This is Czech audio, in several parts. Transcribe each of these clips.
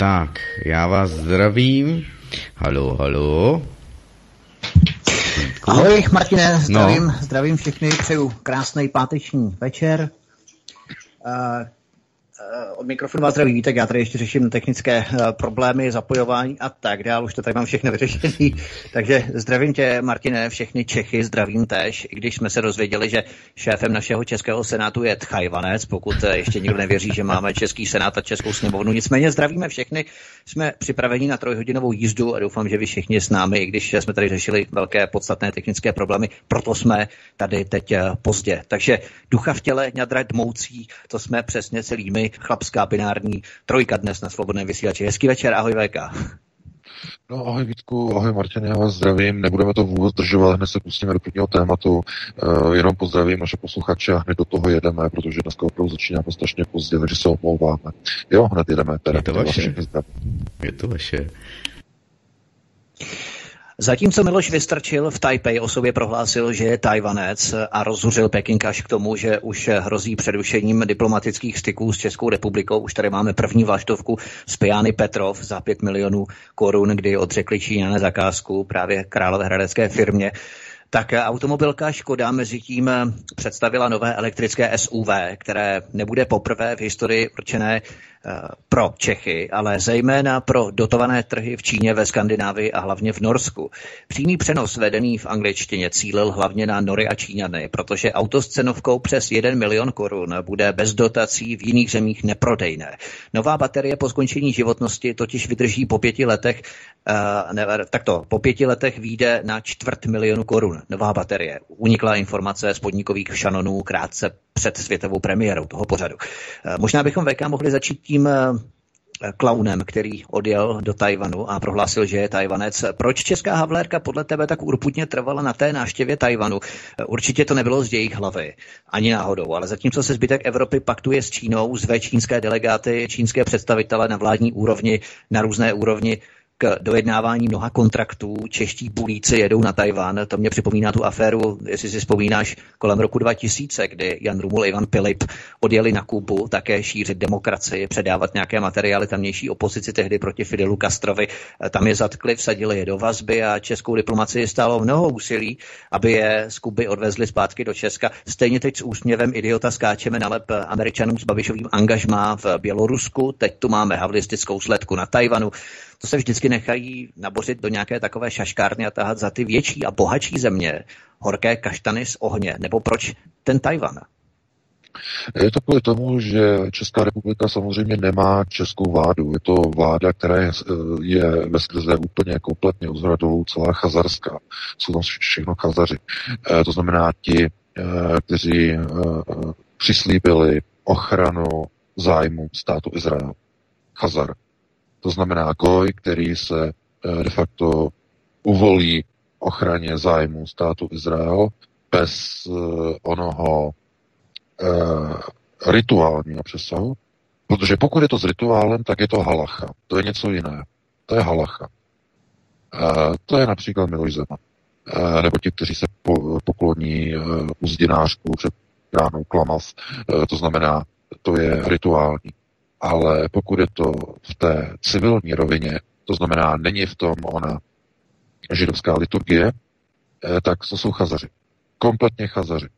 Tak, já vás zdravím. Halo, halo. Ahoj, Martine, zdravím, no. zdravím všechny, přeju krásný páteční večer. Uh, Eh, od mikrofonu vás zdraví Vítek, já tady ještě řeším technické eh, problémy, zapojování a tak dále, už to tady mám všechno vyřešené. Takže zdravím tě, Martine, všechny Čechy, zdravím tež, i když jsme se dozvěděli, že šéfem našeho českého senátu je Tchajvanec, pokud eh, ještě nikdo nevěří, že máme český senát a českou sněmovnu. Nicméně zdravíme všechny, jsme připraveni na trojhodinovou jízdu a doufám, že vy všichni s námi, i když jsme tady řešili velké podstatné technické problémy, proto jsme tady teď pozdě. Takže ducha v těle, ňadra dmoucí, to jsme přesně celý my chlapská binární trojka dnes na svobodném vysílači. Hezký večer, ahoj VK. No ahoj Vítku, ahoj Martin, já vás zdravím, nebudeme to vůbec držovat, hned se pustíme do prvního tématu, uh, jenom pozdravím naše posluchače a hned do toho jedeme, protože dneska opravdu začínáme strašně pozdě, takže se omlouváme. Jo, hned jedeme. Teda, je to vaše. Je to vaše. Zatímco Miloš Vystrčil v Taipei o sobě prohlásil, že je Tajvanec a rozhořil Peking až k tomu, že už hrozí předušením diplomatických styků s Českou republikou. Už tady máme první vlaštovku z Piany Petrov za 5 milionů korun, kdy odřekli Číňané zakázku právě královéhradecké firmě tak automobilka Škoda mezi tím představila nové elektrické SUV, které nebude poprvé v historii určené pro Čechy, ale zejména pro dotované trhy v Číně, ve Skandinávii a hlavně v Norsku. Přímý přenos vedený v angličtině cílil hlavně na Nory a Číňany, protože auto s cenovkou přes 1 milion korun bude bez dotací v jiných zemích neprodejné. Nová baterie po skončení životnosti totiž vydrží po pěti letech, uh, ne, takto, po pěti letech vyjde na čtvrt milionu korun. Nová baterie. Unikla informace z podnikových šanonů krátce před světovou premiérou toho pořadu. Uh, možná bychom VK mohli začít tím eh, klaunem, který odjel do Tajvanu a prohlásil, že je Tajvanec. Proč česká havlérka podle tebe tak urputně trvala na té náštěvě Tajvanu? Eh, určitě to nebylo z jejich hlavy, ani náhodou, ale zatímco se zbytek Evropy paktuje s Čínou, zve čínské delegáty, čínské představitele na vládní úrovni, na různé úrovni, k dojednávání mnoha kontraktů. Čeští bulíci jedou na Tajván. To mě připomíná tu aféru, jestli si vzpomínáš, kolem roku 2000, kdy Jan Rumul a Ivan Pilip odjeli na Kubu také šířit demokracii, předávat nějaké materiály tamnější opozici tehdy proti Fidelu Castrovi. Tam je zatkli, vsadili je do vazby a českou diplomacii stálo mnoho úsilí, aby je z Kuby odvezli zpátky do Česka. Stejně teď s úsměvem idiota skáčeme na lep američanům s Babišovým angažmá v Bělorusku. Teď tu máme havlistickou sledku na Tajvanu to se vždycky nechají nabořit do nějaké takové šaškárny a tahat za ty větší a bohatší země horké kaštany z ohně. Nebo proč ten Tajvan? Je to kvůli tomu, že Česká republika samozřejmě nemá českou vládu. Je to vláda, která je, je ve skrze úplně kompletně uzhradou celá chazarská. Jsou tam všechno chazaři. E, to znamená ti, e, kteří e, přislíbili ochranu zájmu státu Izrael. Chazar. To znamená Goj, který se eh, de facto uvolí ochraně zájmu státu Izrael bez uh, onoho uh, rituálního přesahu. Protože pokud je to s rituálem, tak je to halacha. To je něco jiné. To je halacha. To je například Miloš Zeman. Nebo ti, kteří se po, pokloní uzdinářku před ránou klamav. Uh, to znamená, to je rituální ale pokud je to v té civilní rovině, to znamená, není v tom ona židovská liturgie, eh, tak to jsou chazaři. Kompletně chazaři.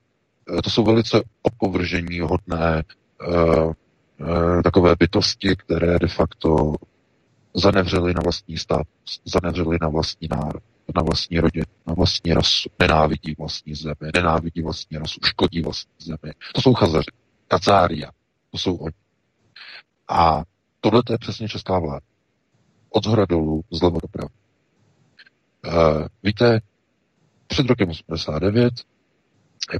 Eh, to jsou velice opovržení hodné uh, takové bytosti, které de facto zanevřely na vlastní stát, zanevřely na vlastní národ, na vlastní rodinu, na vlastní rasu, nenávidí vlastní zemi, nenávidí vlastní rasu, škodí vlastní zemi. To jsou chazaři. Kacária. To jsou oni. A tohle je přesně česká vláda. Od zhora dolů, zleva doprava. Uh, víte, před rokem 89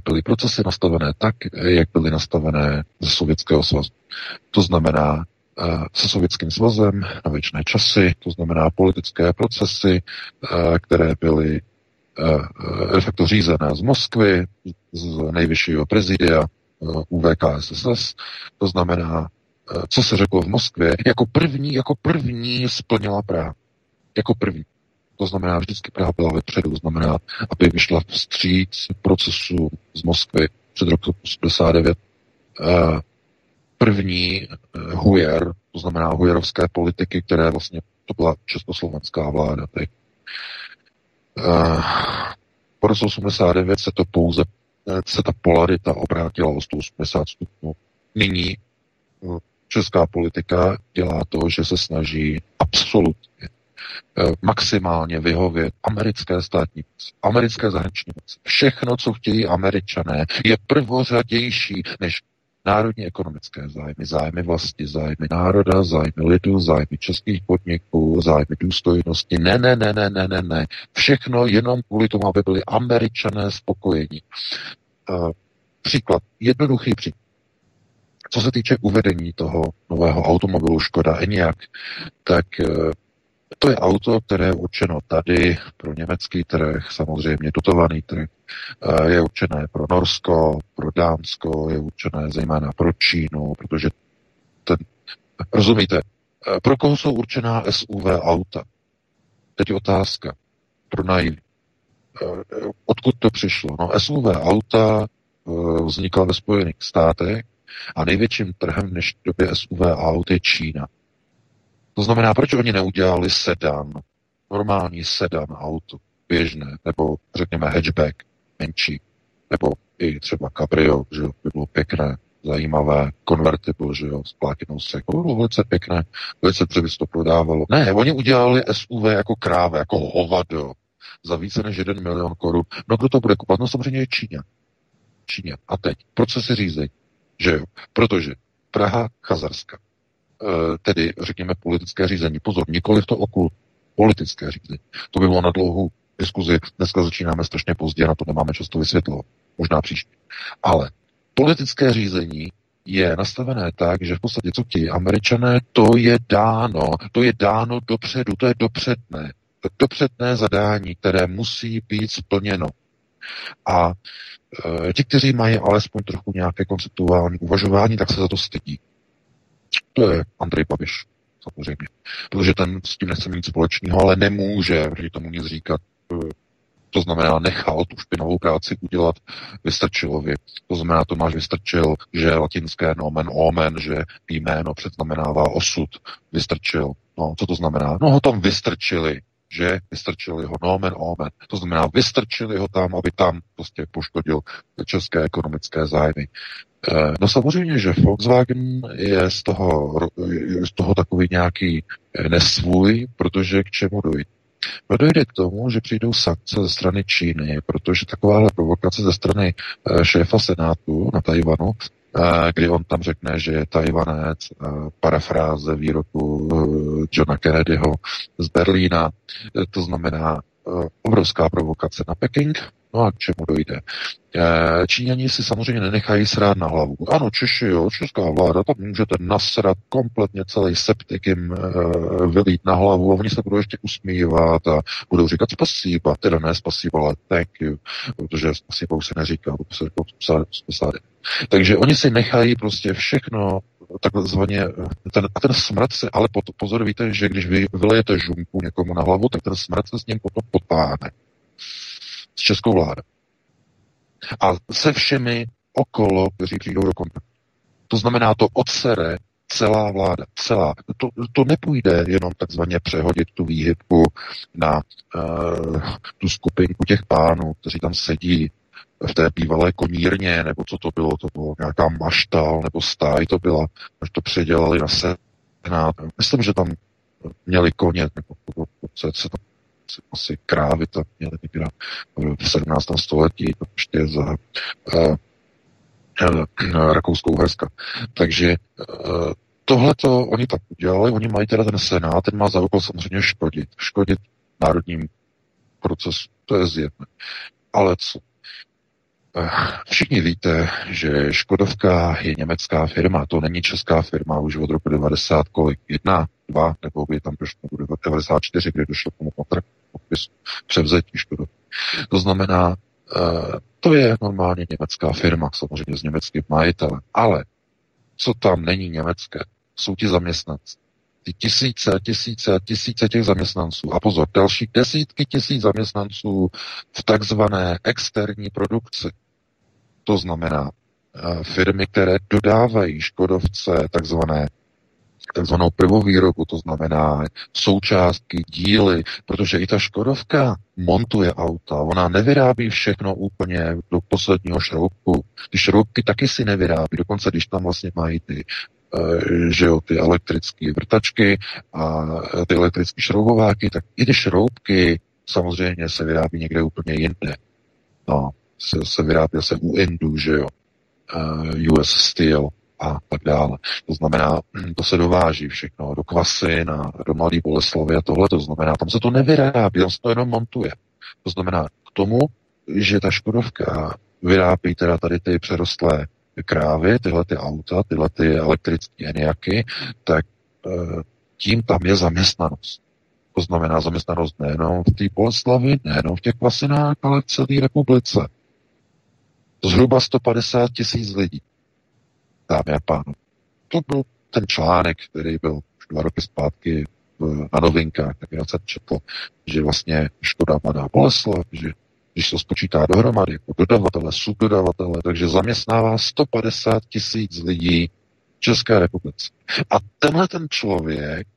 byly procesy nastavené tak, jak byly nastavené ze Sovětského svazu. To znamená, se Sovětským svazem na věčné časy, to znamená politické procesy, které byly de facto řízené z Moskvy, z nejvyššího prezidia UVKSSS, to znamená, co se řeklo v Moskvě, jako první, jako první splnila Praha. Jako první. To znamená, vždycky Praha byla vepředu, to znamená, aby vyšla vstříc procesu z Moskvy před rokem 89. První hujer, to znamená hujerovské politiky, které vlastně, to byla československá vláda. Teď. Po roce 89 se to pouze, se ta polarita obrátila o 180 stupňů. Nyní česká politika dělá to, že se snaží absolutně Eh, maximálně vyhovět americké státní americké zahraniční moci. Všechno, co chtějí američané, je prvořadější než národní ekonomické zájmy, zájmy vlasti, zájmy národa, zájmy lidu, zájmy českých podniků, zájmy důstojnosti. Ne, ne, ne, ne, ne, ne, ne. Všechno jenom kvůli tomu, aby byli američané spokojení. Uh, příklad, jednoduchý příklad. Co se týče uvedení toho nového automobilu Škoda Enyaq, tak uh, to je auto, které je určeno tady pro německý trh, samozřejmě dotovaný trh. Je určené pro Norsko, pro Dánsko, je určené zejména pro Čínu, protože ten, rozumíte, pro koho jsou určená SUV auta? Teď otázka pro naivní. Odkud to přišlo? No SUV auta vznikla ve Spojených státech a největším trhem v době SUV aut je Čína. To znamená, proč oni neudělali sedan, normální sedan auto, běžné, nebo řekněme hatchback, menší, nebo i třeba cabrio, že by bylo pěkné, zajímavé, convertible, že jo, s plátinou střechou, bylo velice pěkné, velice by to prodávalo. Ne, oni udělali SUV jako kráve, jako hovado, za více než jeden milion korun. No kdo to bude kupovat? No samozřejmě je Číně. Číně. A teď, procesy řízení, že jo, protože Praha, Chazarska, Eh, tedy řekněme politické řízení. Pozor, nikoli v to okult, politické řízení. To by bylo na dlouhou diskuzi. Dneska začínáme strašně pozdě, na to nemáme často vysvětlovat. Možná příště. Ale politické řízení je nastavené tak, že v podstatě co ti američané, to je dáno, to je dáno dopředu, to je dopředné. Dopředné zadání, které musí být splněno. A e, ti, kteří mají alespoň trochu nějaké konceptuální uvažování, tak se za to stydí. To je Andrej Babiš, samozřejmě. Protože ten s tím nechce mít nic společného, ale nemůže proti tomu nic říkat. To znamená, nechal tu špinavou práci udělat Vystrčilovi. To znamená, Tomáš Vystrčil, že latinské nomen omen, že jméno předznamenává osud. Vystrčil. No, co to znamená? No, ho tam vystrčili že vystrčili ho nomen omen. To znamená, vystrčili ho tam, aby tam prostě poškodil české ekonomické zájmy. Eh, no samozřejmě, že Volkswagen je z toho, z toho takový nějaký eh, nesvůj, protože k čemu dojde? No dojde k tomu, že přijdou sankce ze strany Číny, protože takováhle provokace ze strany eh, šéfa Senátu na Tajvanu, kdy on tam řekne, že je Tajvanec, parafráze výroku Johna Kennedyho z Berlína, to znamená obrovská provokace na Peking, no a k čemu dojde? Eh, Číňani si samozřejmě nenechají srát na hlavu. Ano, Češi, jo, česká vláda, tam můžete nasrat kompletně celý septik jim uh, vylít na hlavu a oni se budou ještě usmívat a budou říkat spasiba, teda ne spasiba, ale thank you, protože spasiba už se neříká, to se říká Takže oni si nechají prostě všechno takzvaně, ten, a ten smrad se, ale pozor, víte, že když vy vylejete žumpu někomu na hlavu, tak ten smrad se s ním potom potáhne. S českou vládou a se všemi okolo, kteří přijdou do kontaktu. To znamená, to odsere celá vláda, celá. To, to nepůjde jenom takzvaně přehodit tu výhybku na uh, tu skupinku těch pánů, kteří tam sedí v té bývalé konírně, nebo co to bylo, to bylo nějaká maštal, nebo stáj to byla, až to předělali na senát. Myslím, že tam měli koně, nebo co se tam asi krávy tam měly někde v 17. století, to ještě za uh, uh, rakouskou Uherska. Takže uh, tohleto oni tak udělali, oni mají teda ten senát, ten má za úkol samozřejmě škodit. Škodit národním procesu, to je zjevné. Ale co? Všichni víte, že Škodovka je německá firma, to není česká firma už od roku 90, kolik, jedna, dva, nebo by tam došlo do 94, kdy došlo k tomu podpisu převzetí Škodovky. To znamená, eh, to je normálně německá firma, samozřejmě s německým majitelem, ale co tam není německé, jsou ti zaměstnanci ty tisíce, tisíce, tisíce těch zaměstnanců. A pozor, další desítky tisíc zaměstnanců v takzvané externí produkci. To znamená eh, firmy, které dodávají Škodovce takzvané takzvanou prvovýrobu, to znamená součástky, díly, protože i ta Škodovka montuje auta, ona nevyrábí všechno úplně do posledního šroubku. Ty šroubky taky si nevyrábí, dokonce když tam vlastně mají ty Eh, že jo, ty elektrické vrtačky a ty elektrické šroubováky, tak i ty šroubky samozřejmě se vyrábí někde úplně jinde. No, se, se vyrábí se u Indu, že jo, uh, eh, US Steel a tak dále. To znamená, to se dováží všechno do Kvasy, na, do Mladé Boleslavy a tohle, to znamená, tam se to nevyrábí, tam se to jenom montuje. To znamená, k tomu, že ta Škodovka vyrábí teda tady ty přerostlé krávy, tyhle ty auta, tyhle ty elektrické eniaky, tak e, tím tam je zaměstnanost. To znamená zaměstnanost nejenom v té Boleslavi, nejenom v těch klasinách, ale v celé republice. Zhruba 150 tisíc lidí. Dámy a pánové. To byl ten článek, který byl už dva roky zpátky na novinkách, tak já jsem četl, že vlastně Škoda Mladá Boleslav, že když to spočítá dohromady, jako dodavatele, subdodavatele, takže zaměstnává 150 tisíc lidí v České republice. A tenhle ten člověk,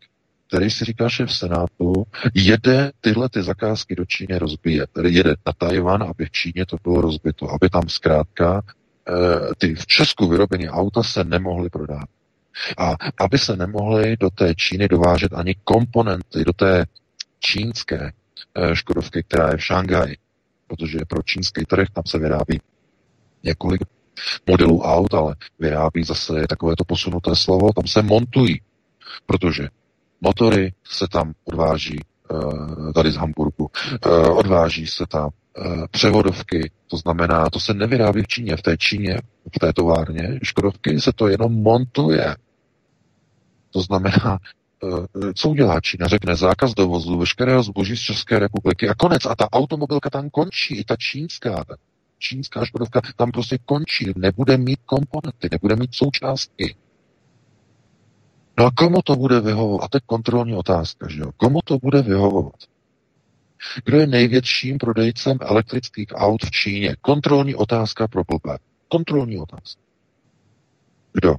který si říká šéf Senátu, jede tyhle ty zakázky do Číny rozbíjet. Tedy jede na Tajvan, aby v Číně to bylo rozbito, aby tam zkrátka eh, ty v Česku vyrobené auta se nemohly prodávat. A aby se nemohly do té Číny dovážet ani komponenty, do té čínské eh, Škodovky, která je v Šanghaji protože pro čínský trh tam se vyrábí několik modelů aut, ale vyrábí zase takové to posunuté slovo, tam se montují, protože motory se tam odváží uh, tady z Hamburgu, uh, odváží se tam uh, převodovky, to znamená, to se nevyrábí v Číně, v té Číně, v té továrně, Škodovky se to jenom montuje. To znamená, Eh, co udělá Čína? Řekne zákaz dovozu veškerého zboží z České republiky a konec. A ta automobilka tam končí, i ta čínská, ta čínská škodovka tam prostě končí. Nebude mít komponenty, nebude mít součástky. No a komu to bude vyhovovat? A teď kontrolní otázka, že jo? Komu to bude vyhovovat? Kdo je největším prodejcem elektrických aut v Číně? Kontrolní otázka pro blbé. Kontrolní otázka. Kdo?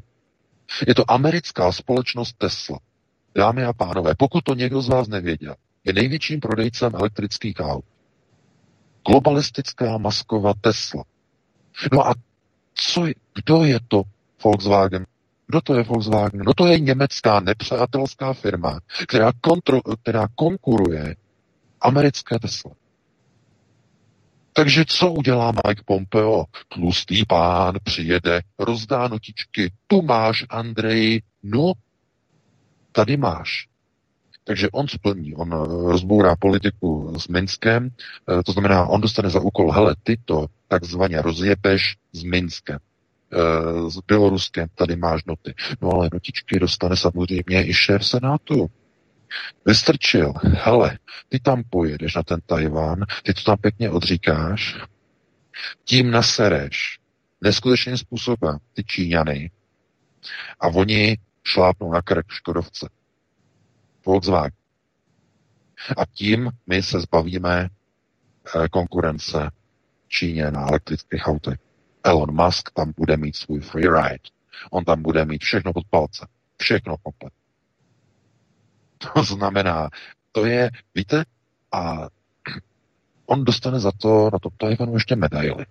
Je to americká společnost Tesla. Dámy a pánové, pokud to někdo z vás nevěděl, je největším prodejcem elektrických aut. Globalistická masková Tesla. No a co je, kdo je to Volkswagen? Kdo to je Volkswagen? No to je německá nepřátelská firma, která, kontro, která konkuruje americké Tesla. Takže co udělá Mike Pompeo? Tlustý pán přijede, rozdá notičky. Tu máš, Andrej, no tady máš. Takže on splní, on eh, rozbourá politiku s Minskem, eh, to znamená, on dostane za úkol, hele, ty to takzvaně rozjebeš s Minskem, s Běloruskem, tady máš noty. No ale notičky dostane samozřejmě i šéf Senátu. Vystrčil, hele, ty tam pojedeš na ten Tajván, ty to tam pěkně odříkáš, tím nasereš neskutečným způsobem ty Číňany a oni šlápnou na krk Škodovce. Volkswagen. A tím my se zbavíme eh, konkurence Číně na elektrických autech. Elon Musk tam bude mít svůj free ride. On tam bude mít všechno pod palce. Všechno komplet. To znamená, to je, víte, a on dostane za to na tom Tajvanu ještě medaily.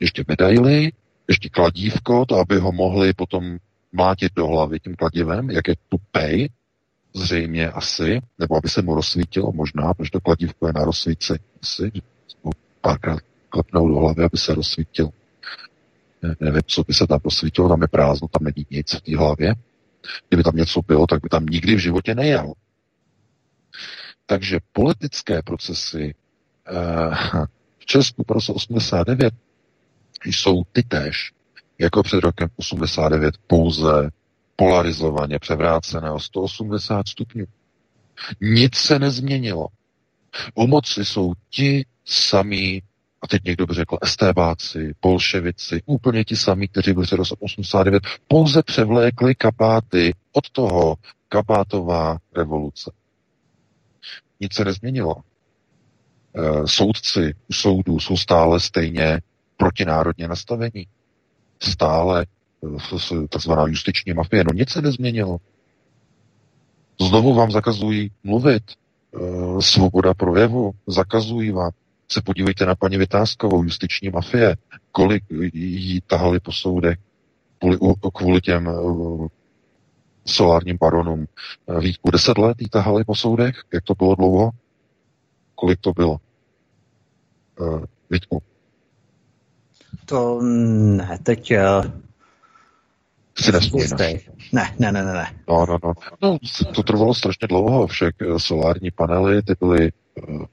Ještě medaily, ještě kladívko, to aby ho mohli potom mlátit do hlavy tím kladivem, jak je tupej, zřejmě asi, nebo aby se mu rozsvítilo možná, protože to kladívko je na rozsvíci asi, párkrát klepnou do hlavy, aby se rozsvítil. Ne, nevím, co by se tam rozsvítilo, tam je prázdno, tam není nic v té hlavě. Kdyby tam něco bylo, tak by tam nikdy v životě nejel. Takže politické procesy eh, v Česku pro 89 jsou ty též, jako před rokem 89, pouze polarizovaně převrácené o 180 stupňů. Nic se nezměnilo. U moci jsou ti samí, a teď někdo by řekl estébáci, bolševici, úplně ti samí, kteří byli před 89, pouze převlékli kapáty od toho kapátová revoluce. Nic se nezměnilo. E, soudci u soudů jsou stále stejně protinárodně nastavení. Stále e, takzvaná justiční mafie. No nic se nezměnilo. Znovu vám zakazují mluvit, e, svoboda projevu, zakazují vám. Se podívejte na paní Vytázkovou, justiční mafie, kolik jí tahali po soudech kvůli, kvůli těm uh, solárním baronům. Vítku, deset let jí tahali po soudech? Jak to bylo dlouho? Kolik to bylo? Uh, Vítku. To ne, teď si nespomínáš. Ne, ne, ne, ne. No, no, no. no, to trvalo strašně dlouho, však eh, solární panely, ty byly uh,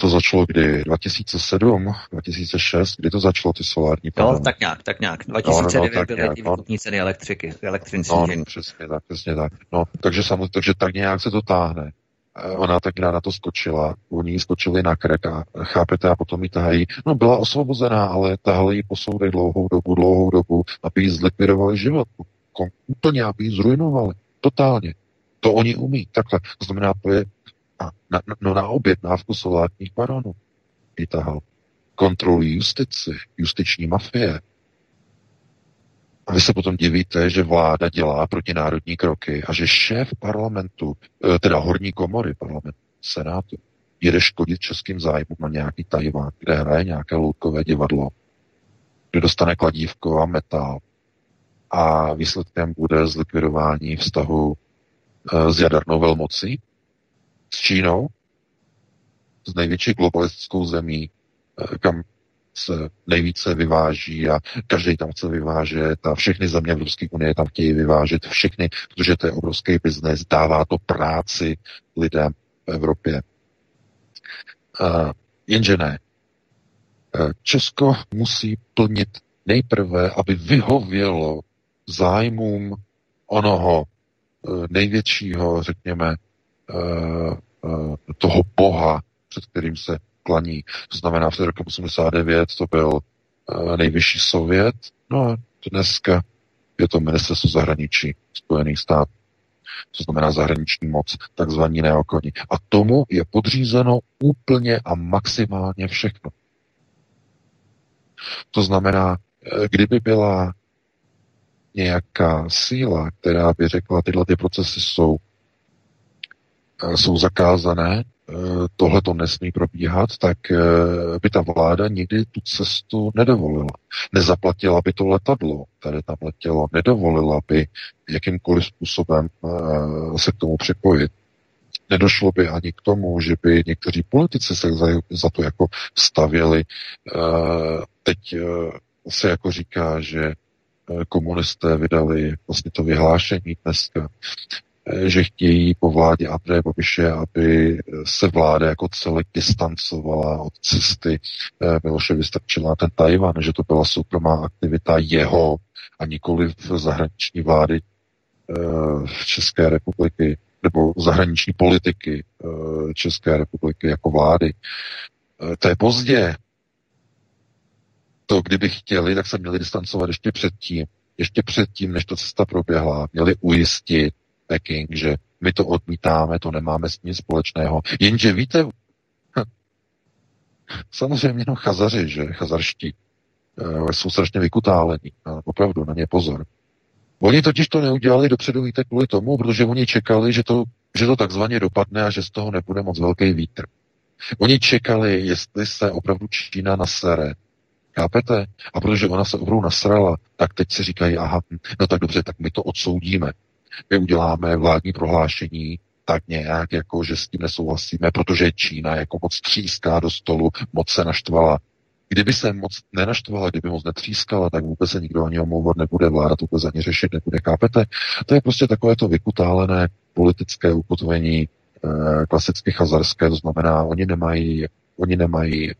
to začalo kdy? 2007, 2006, kdy to začalo ty solární panely? No, tak nějak, tak nějak. 2009 no, no, no, tak byly nějak, no. ceny elektriky, elektřiny no, no, přesně tak, přesně tak. No, takže samozřejmě, takže tak nějak se to táhne. Eh, ona tak na to skočila, oni skočili na krek a chápete, a potom ji tahají. No byla osvobozená, ale tahali ji po soudech dlouhou dobu, dlouhou dobu, aby jí zlikvidovali život. Úplně, aby ji zrujnovali. Totálně. To oni umí. Takhle. To znamená, to je na, na, no na objednávku solárních baronů vytahal. Kontrolují justici, justiční mafie. A vy se potom divíte, že vláda dělá protinárodní kroky a že šéf parlamentu, eh, teda horní komory parlamentu, senátu, jede škodit českým zájmům na nějaký Tajván, kde hraje nějaké loutkové divadlo, kde dostane kladívko a metal a výsledkem bude zlikvidování vztahu eh, s jadernou velmocí, s Čínou, s největší globalistickou zemí, eh, kam se nejvíce vyváží a každý tam chce vyvážet a všechny země Evropské unie tam chtějí vyvážet, všechny, protože to je obrovský biznes, dává to práci lidem v Evropě. Uh, jenže ne. Uh, Česko musí plnit nejprve, aby vyhovělo zájmům onoho největšího, řekněme, toho boha, před kterým se klaní. To znamená, v roku 89 to byl uh, nejvyšší sovět, no a dneska je to ministerstvo zahraničí Spojených států. To znamená zahraniční moc, takzvaní neokoni. A tomu je podřízeno úplně a maximálně všechno. To znamená, eh, kdyby byla nějaká síla, která by řekla, tyhle ty procesy jsou, eh, jsou zakázané, Eh, tohle to nesmí probíhat, tak eh, by ta vláda nikdy tu cestu nedovolila. Nezaplatila by to letadlo, které tam letělo, nedovolila by jakýmkoliv způsobem eh, se k tomu připojit. Nedošlo by ani k tomu, že by někteří politici se za, za to jako stavěli. Teď se jako říká, že komunisté vydali vlastně to vyhlášení dneska, Eh, že chtějí po vládě Andreje Babiše, aby se vláda jako celek distancovala od cesty eh, Miloše Vystrčila ten Tajvan, že to byla soukromá aktivita jeho a nikoli v zahraniční vlády eh, v České republiky nebo zahraniční politiky České republiky jako vlády. To je pozdě. To, kdyby chtěli, tak se měli distancovat ještě předtím, ještě předtím, než ta cesta proběhla. Měli ujistit Peking, že my to odmítáme, to nemáme s tím společného. Jenže víte, hm, samozřejmě no chazaři, že chazarští uh, jsou strašně vykutálení. Opravdu, na ně pozor. Oni totiž to neudělali dopředu, víte, kvůli tomu, protože oni čekali, že to, že to takzvaně dopadne a že z toho nebude moc velký vítr. Oni čekali, jestli se opravdu Čína nasere. Chápete? A protože ona se opravdu nasrala, tak teď si říkají, aha, hm, no tak dobře, tak my to odsoudíme my uděláme vládní prohlášení tak nějak, jako že s tím nesouhlasíme, protože Čína jako moc tříská do stolu, moc se naštvala. Kdyby se moc nenaštvala, kdyby moc netřískala, tak vůbec se nikdo ani omlouvat nebude, vláda to vůbec ani řešit nebude, chápete? To je prostě takové to vykutálené politické ukotvení, eh, klasicky chazarské, to znamená, oni nemají, oni nemají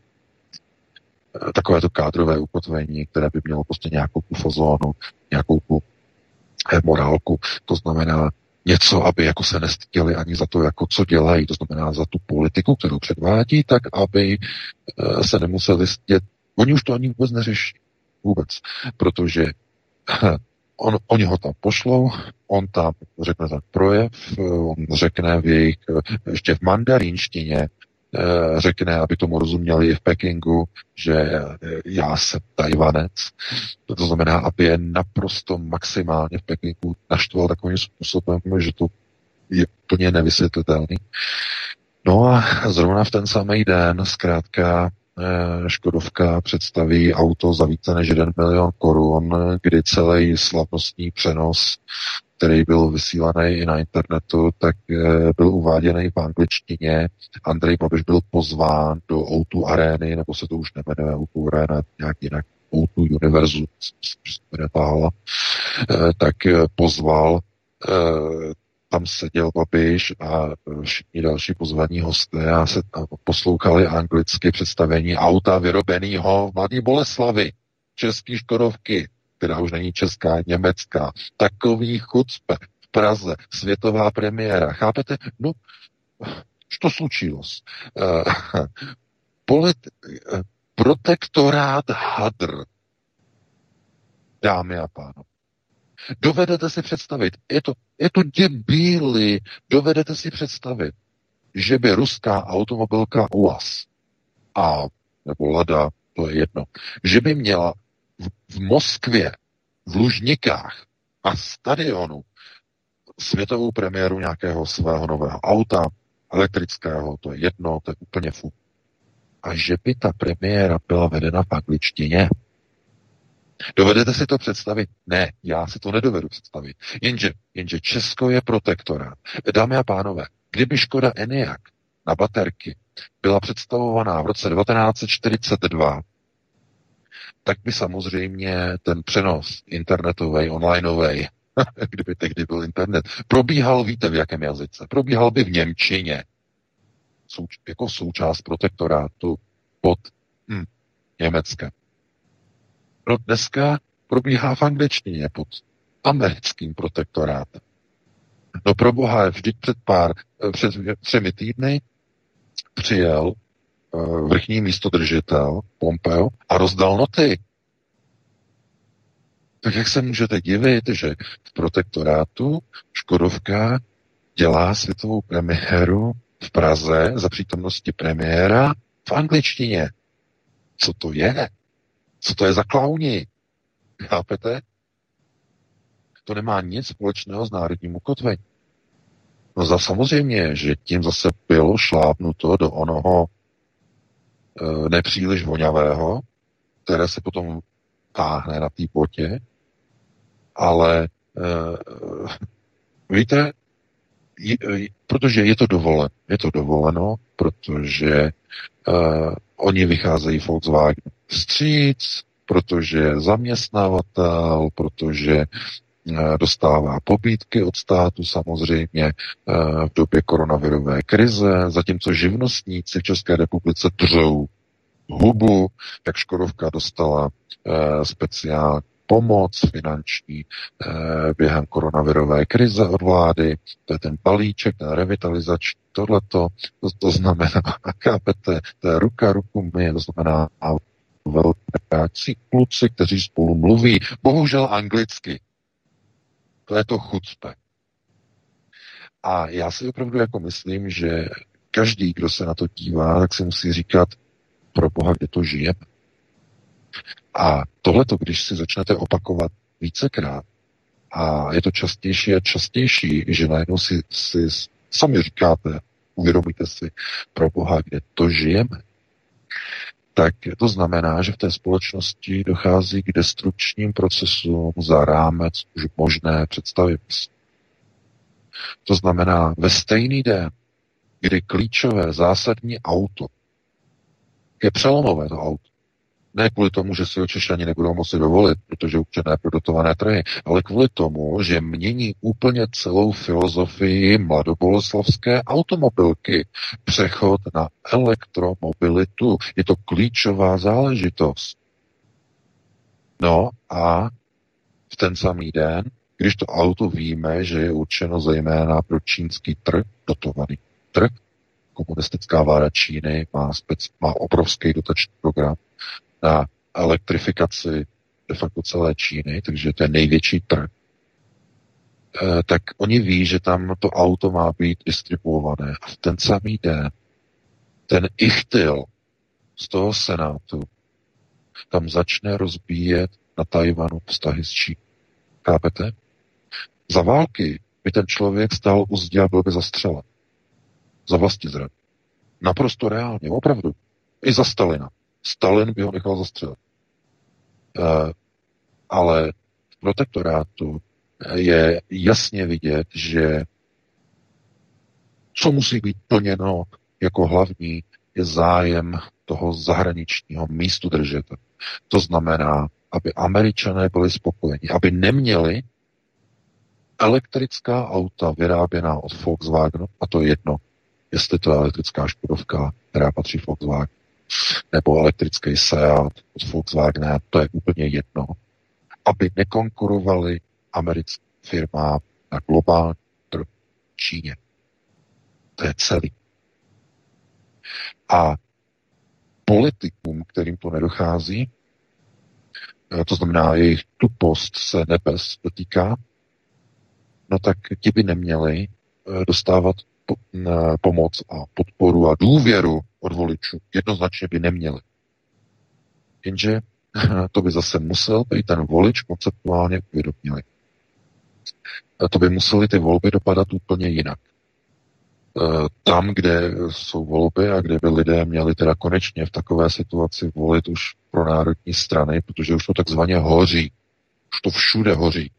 takové to kádrové ukotvení, které by mělo prostě nějakou tu fazónu, nějakou tu morálku. To znamená, něco, aby jako se nestyděli ani za to, jako co dělají, to znamená za tu politiku, kterou předvádí, tak aby eh, se nemuseli stydět. Oni už to ani vůbec neřeší. Vůbec. Protože on, oni ho tam pošlou, on tam řekne ten projev, on řekne v jejich, ještě v mandarínštině, řekne, aby tomu rozuměli v Pekingu, že eh, já jsem Tajvanec. To znamená, aby je naprosto maximálně v Pekingu naštval takovým způsobem, že to je plně nevysvětlitelný. No a zrovna v ten samý den zkrátka eh, Škodovka představí auto za více než 1 milion korun, kdy celý slavnostní přenos který byl vysílaný i na internetu, tak eh, byl uváděný v angličtině. Andrej Babiš byl pozván do O2 arény, nebo se to už nemenuje O2 arena, nějak jinak. O2 univerzu, eh, tak eh, pozval tam seděl Babiš a všichni další pozvaní hosté a se poslouchali anglicky představení auta vyrobeného v Mladé Boleslavi, český Škodovky, která už není česká, německá. Takový chucpe v Praze, světová premiéra. Chápete? No, to slučilo. Uh, polit, uh, protektorát hadr. Dámy a pánové. Dovedete si představit, je to, je to debíly, dovedete si představit, že by ruská automobilka UAS a nebo Lada, to je jedno, že by měla v, Moskvě, v Lužnikách a stadionu světovou premiéru nějakého svého nového auta, elektrického, to je jedno, to je úplně fu. A že by ta premiéra byla vedena v angličtině. Dovedete si to představit? Ne, já si to nedovedu představit. Jenže, jenže Česko je protektorát. Dámy a pánové, kdyby Škoda Enyaq na baterky byla představovaná v roce 1942 tak by samozřejmě ten přenos internetový, onlineový, kdyby tehdy byl internet, probíhal, víte v jakém jazyce, probíhal by v Němčině, souč- jako součást protektorátu pod hm, Německem. No dneska probíhá v angličtině pod americkým protektorátem. No pro boha, vždyť před pár, před třemi týdny přijel Eh, vrchní místodržitel Pompeo a rozdal noty. Tak jak se můžete divit, že v protektorátu Škodovka dělá světovou premiéru v Praze za přítomnosti premiéra v angličtině. Co to je? Co to je za klauni? Chápete? To nemá nic společného s národním ukotvení. No za samozřejmě, že tím zase bylo šlápnuto do onoho Eh, nepříliš vonavého, které se potom táhne na té potě, ale uh, víte, je, protože je to dovoleno, je to dovoleno, protože uh, oni vycházejí Volkswagen vstříc, protože zaměstnavatel, protože dostává pobídky od státu samozřejmě v době koronavirové krize, zatímco živnostníci v České republice držou hubu, jak Škodovka dostala speciální pomoc finanční během koronavirové krize od vlády, to je ten balíček, ten revitalizační, tohleto, to, to znamená, chápete, to je ruka ruku my, to znamená velcí kluci, kteří spolu mluví, bohužel anglicky, to je to chucpe. A já si opravdu jako myslím, že každý, kdo se na to dívá, tak si musí říkat, pro Boha, kde to žijeme. A tohleto, když si začnete opakovat vícekrát, a je to častější a častější, že najednou si, si sami říkáte, uvědomíte si, pro Boha, kde to žijeme, tak to znamená, že v té společnosti dochází k destrukčním procesům za rámec už možné představy. To znamená, ve stejný den, kdy klíčové zásadní auto je přelomové to auto, Ne kvůli tomu, že si ho Češani nebudou moci dovolit, protože určené pro dotované trhy, ale kvůli tomu, že mění úplně celou filozofii mladoboleslavské automobilky. Přechod na elektromobilitu. Je to klíčová záležitost. No a v ten samý den, když to auto víme, že je určeno zejména pro čínský trh, dotovaný trh, komunistická vláda Číny má, spec, má obrovský dotační program na elektrifikaci de facto celé Číny, takže to je největší trh, e, tak oni ví, že tam to auto má být distribuované. A v ten samý den ten ichtyl z toho senátu tam začne rozbíjet na Tajvanu vztahy s Čínou. Chápete? Za války by ten člověk stál u zdi a byl by zastřelen. Za vlastní zrad. Naprosto reálně, opravdu. I za Stalina. Stalin by ho nechal zastřelit. Uh, ale v protektorátu je jasně vidět, že co musí být plněno jako hlavní, je zájem toho zahraničního místu držete. To znamená, aby američané byli spokojeni, aby neměli elektrická auta vyráběná od Volkswagenu, a to je jedno, jestli to je elektrická Škodovka, která patří Volkswagen, nebo elektrický Seat od Volkswagenu, to je úplně jedno, aby nekonkurovali americkým firmám na globální trh Číně. To je celý. A politikům, kterým to nedochází, eh, to znamená jejich tupost se nebes dotýká, no tak ti by neměli eh, dostávat pomoc a podporu a důvěru od voličů. Jednoznačně by neměli. Jenže to by zase musel být ten volič konceptuálně uvědomili. To by museli ty volby dopadat úplně jinak. Eh, tam, kde jsou volby a kde by lidé měli teda konečně v takové situaci volit už pro národní strany, protože už to takzvaně hoří, už to všude hoří,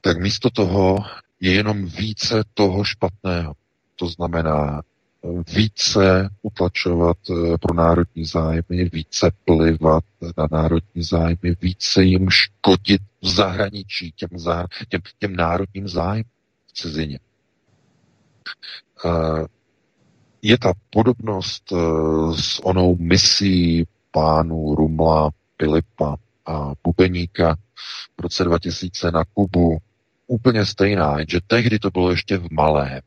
tak místo toho je jenom více toho špatného. To znamená eh, více utlačovat eh, pro národní zájmy, více plivat na národní zájmy, více jim škodit v zahraničí, těm, zá, těm, těm národním zájmům v cizině. Eh, je ta podobnost s onou misí pánů Rumla, Filipa a Bubeníka v roce 2000 na Kubu úplně stejná, že tehdy to bylo ještě v malé.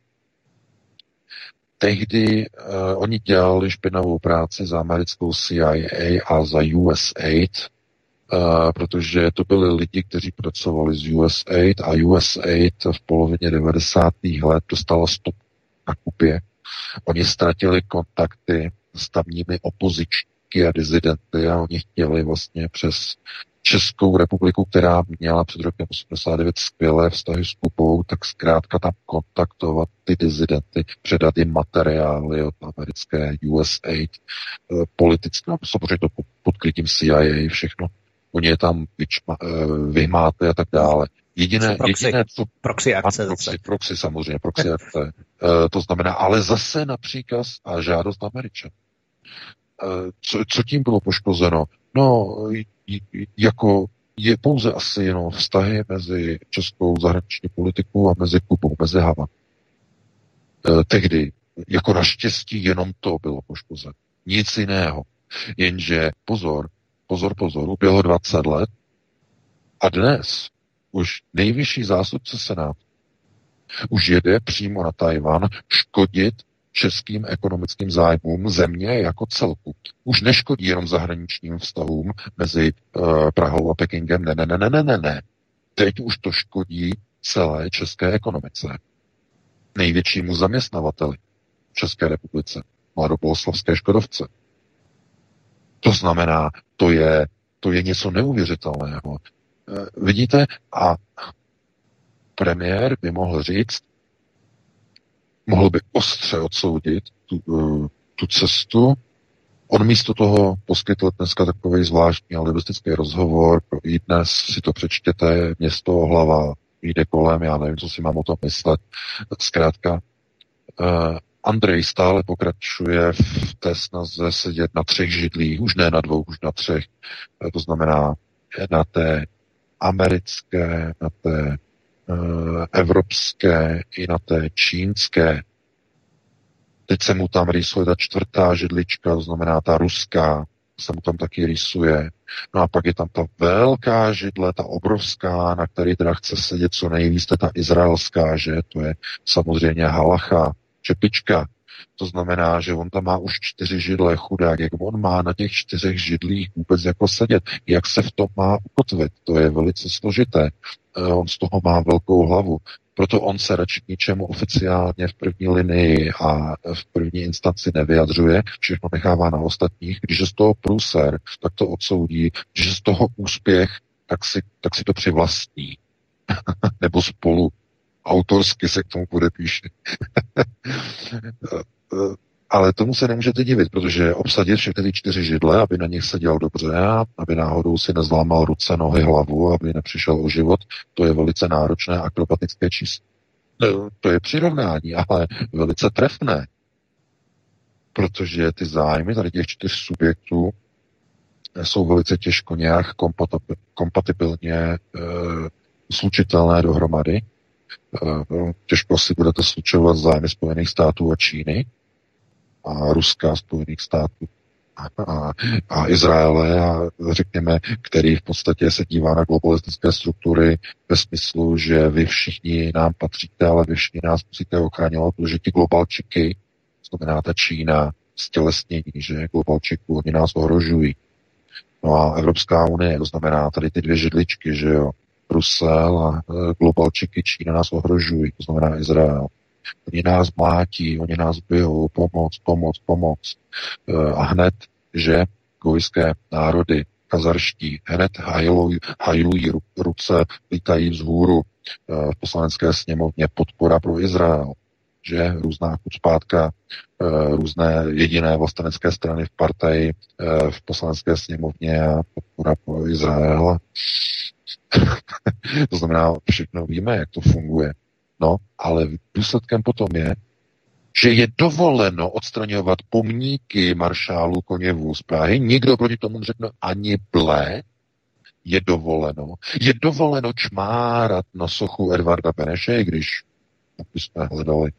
Tehdy uh, oni dělali špinavou práci za americkou CIA a za USAID, uh, protože to byli lidi, kteří pracovali s USAID a USAID v polovině 90. let dostala stop na kupě. Oni ztratili kontakty s tamními opozičníky a dizidenty a oni chtěli vlastně přes Českou republiku, která měla před rokem 89 skvělé vztahy s Kupou, tak zkrátka tam kontaktovat ty dizidenty, předat jim materiály od americké USAID, eh, politické, no, samozřejmě to pod krytím CIA, všechno. Oni je tam vyčma, eh, vyhmáte a tak dále. Jediné, proxy, jediné co, proxy akce. Proxy, proxy samozřejmě, proxy akce. uh, to znamená, ale zase na příkaz a žádost Američan. Uh, co, co tím bylo poškozeno? No, jako je pouze asi jenom vztahy mezi českou zahraniční politikou a mezi Kubou, mezi Hava. E, tehdy, jako naštěstí, jenom to bylo poškozeno. Nic jiného. Jenže pozor, pozor, pozor, uběhlo 20 let a dnes už nejvyšší zástupce Senátu už jede přímo na Tajvan škodit českým ekonomickým zájmům země jako celku. Už neškodí jenom zahraničním vztahům mezi uh, Prahou a Pekingem. Ne, ne, ne, ne, ne, ne, ne. Teď už to škodí celé české ekonomice. Největšímu zaměstnavateli v České republice, mladoboloslavské Škodovce. To znamená, to je, to je něco neuvěřitelného. Uh, vidíte, a premiér by mohl říct, mohl by ostře odsoudit tu, uh, tu cestu. On místo toho poskytl dneska takový zvláštní alibistický rozhovor. I dnes si to přečtěte, město hlava jde kolem, já nevím, co si mám o tom myslet. Zkrátka, uh, Andrej stále pokračuje v té snaze sedět na třech židlích, už ne na dvou, už na třech. To znamená na té americké, na té evropské i na té čínské. Teď se mu tam rýsuje ta čtvrtá židlička, to znamená ta ruská, se mu tam taky rýsuje. No a pak je tam ta velká židle, ta obrovská, na který teda chce sedět co nejvíc, ta izraelská, že? To je samozřejmě halacha, čepička. To znamená, že on tam má už čtyři židle, chudák, jak on má na těch čtyřech židlích vůbec jako sedět, jak se v tom má ukotvit, to je velice složité. Eh, on z toho má velkou hlavu. Proto on se radši k ničemu oficiálně v první linii a v první instanci nevyjadřuje, všechno nechává na ostatních. Když je z toho průser, tak to odsoudí. Když je z toho úspěch, tak si, tak si to přivlastní. Nebo spolu autorsky se k tomu podepíše. Ale tomu se nemůžete divit, protože obsadit všechny ty čtyři židle, aby na nich seděl dobře aby náhodou si nezlámal ruce, nohy, hlavu, aby nepřišel o život, to je velice náročné akrobatické číslo. To je přirovnání, ale velice trefné. Protože ty zájmy tady těch čtyř subjektů jsou velice těžko nějak kompatibilně e, slučitelné dohromady. E, těžko si budete slučovat zájmy Spojených států a Číny, a Ruska, Spojených států a, a, Izraele a řekněme, který v podstatě se dívá na globalistické struktury ve smyslu, že vy všichni nám patříte, ale vy všichni nás musíte ochraňovat, protože ti globalčiky, znamená ta Čína, stělesnění, že globalčiků, oni nás ohrožují. No a Evropská unie, to znamená tady ty dvě židličky, že jo, Brusel a e, globalčiky Čína nás ohrožují, to znamená Izrael. Oni nás mlátí, oni nás bijou, pomoc, pomoc, pomoc. Eh, a hned, že gojské národy kazarští hned hajlují, hajlují ruce, lítají vzhůru eh, v poslanecké sněmovně podpora pro Izrael že různá kucpátka, eh, různé jediné vlastenecké strany v partaji v poslanecké sněmovně a podpora pro Izrael. to znamená, všechno víme, jak to funguje. No, ale důsledkem potom je, že je dovoleno odstraňovat pomníky maršálu Koněvů z Prahy. Nikdo proti tomu řekne ani blé. Je dovoleno. Je dovoleno čmárat na sochu Edvarda Beneše, když jsme hledali,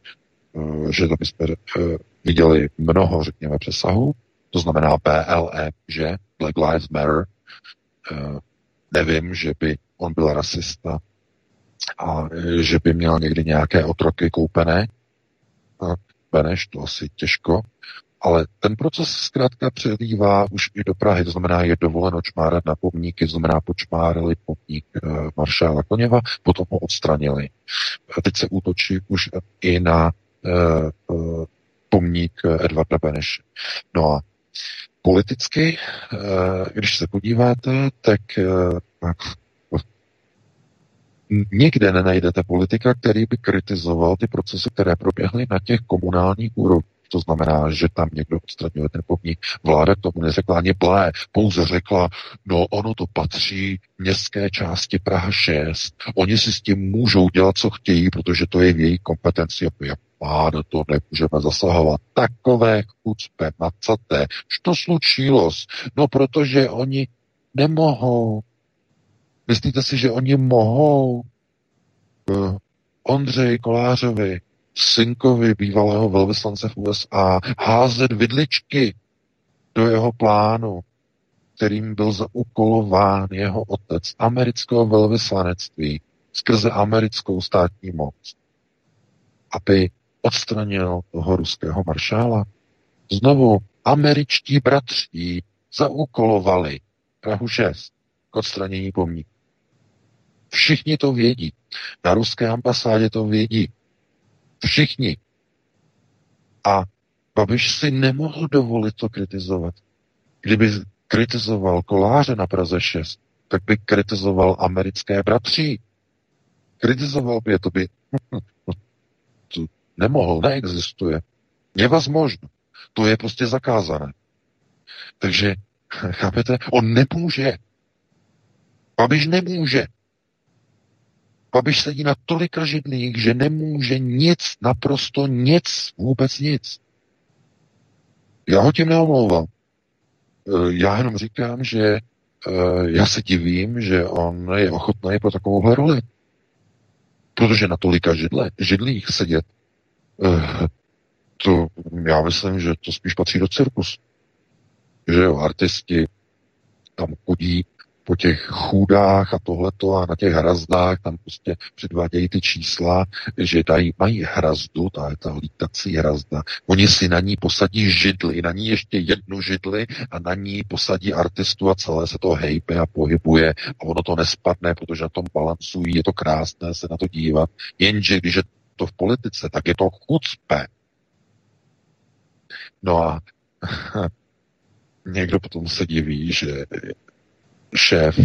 eh, že to bychom eh, viděli mnoho, řekněme, přesahů. To znamená BLM, že Black Lives Matter. Eh, nevím, že by on byl rasista, a e, že by měl někdy nějaké otroky koupené. A Beneš, to asi těžko. Ale ten proces zkrátka přelívá už i do Prahy, to znamená, je dovoleno čmárat na pomníky, to znamená, počmárali pomník e, maršála Koněva, potom ho odstranili. A teď se útočí už i na e, e, pomník Edvarda Beneše. No a politicky, e, když se podíváte, tak e, nikde nenajdete politika, který by kritizoval ty procesy, které proběhly na těch komunálních úrovních. To znamená, že tam někdo odstraňuje ten pomník. Vláda k tomu neřekla ani blé, pouze řekla, no ono to patří městské části Praha 6. Oni si s tím můžou dělat, co chtějí, protože to je v její kompetenci. Jak do to nemůžeme zasahovat. Takové chucpe, macaté. Što slučilo? No, protože oni nemohou Myslíte si, že oni mohou uh, Ondřej Kolářovi, synkovi bývalého velvyslance v USA, házet vidličky do jeho plánu, kterým byl zaúkolován jeho otec amerického velvyslanectví skrze americkou státní moc, aby odstranil toho ruského maršála. Znovu američtí bratří zaúkolovali Prahu 6 k odstranění pomníku. Všichni to vědí. Na ruské ambasádě to vědí. Všichni. A Babiš si nemohl dovolit to kritizovat. Kdyby kritizoval koláře na Praze 6, tak by kritizoval americké bratří. Kritizoval by je, to by to nemohl, neexistuje. Nevazmožno. To je prostě zakázané. Takže, chápete, on nemůže. Babiš nemůže. Babiš sedí na tolika židlích, že nemůže nic, naprosto nic, vůbec nic. Já ho tím neomlouvám. Eh, já jenom říkám, že eh, já se divím, že on je ochotný pro takovouhle roli. Protože na tolika židle, židlích sedět, eh, to já myslím, že to spíš patří do cirkusu. Že jo, artisti tam chodí po těch chůdách a tohleto a na těch hrazdách tam prostě předvádějí ty čísla, že dají, mají hrazdu, ta ta lítací hrazda. Oni si na ní posadí židli, na ní ještě jednu židli a na ní posadí artistu a celé se to hejpe a pohybuje a ono to nespadne, protože na tom balancují, je to krásné se na to dívat. Jenže když je to v politice, tak je to chucpe. No a někdo potom se diví, že šéf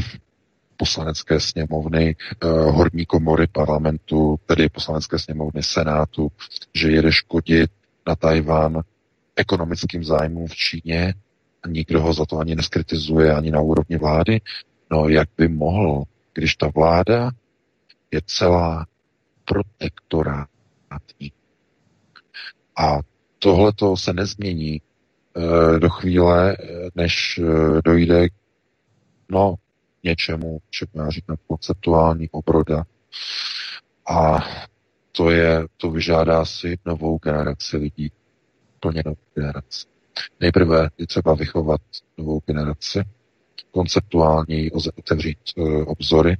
poslanecké sněmovny, eh, horní komory parlamentu, tedy poslanecké sněmovny senátu, že jede škodit na Tajván ekonomickým zájmům v Číně a nikdo ho za to ani neskritizuje, ani na úrovni vlády. No jak by mohl, když ta vláda je celá protektorátní. A tohle se nezmění e, do chvíle, než e, dojde no, něčemu, čemu já říkám konceptuální obroda. A to je, to vyžádá si novou generaci lidí, plně novou generaci. Nejprve je třeba vychovat novou generaci, konceptuální otevřít uh, obzory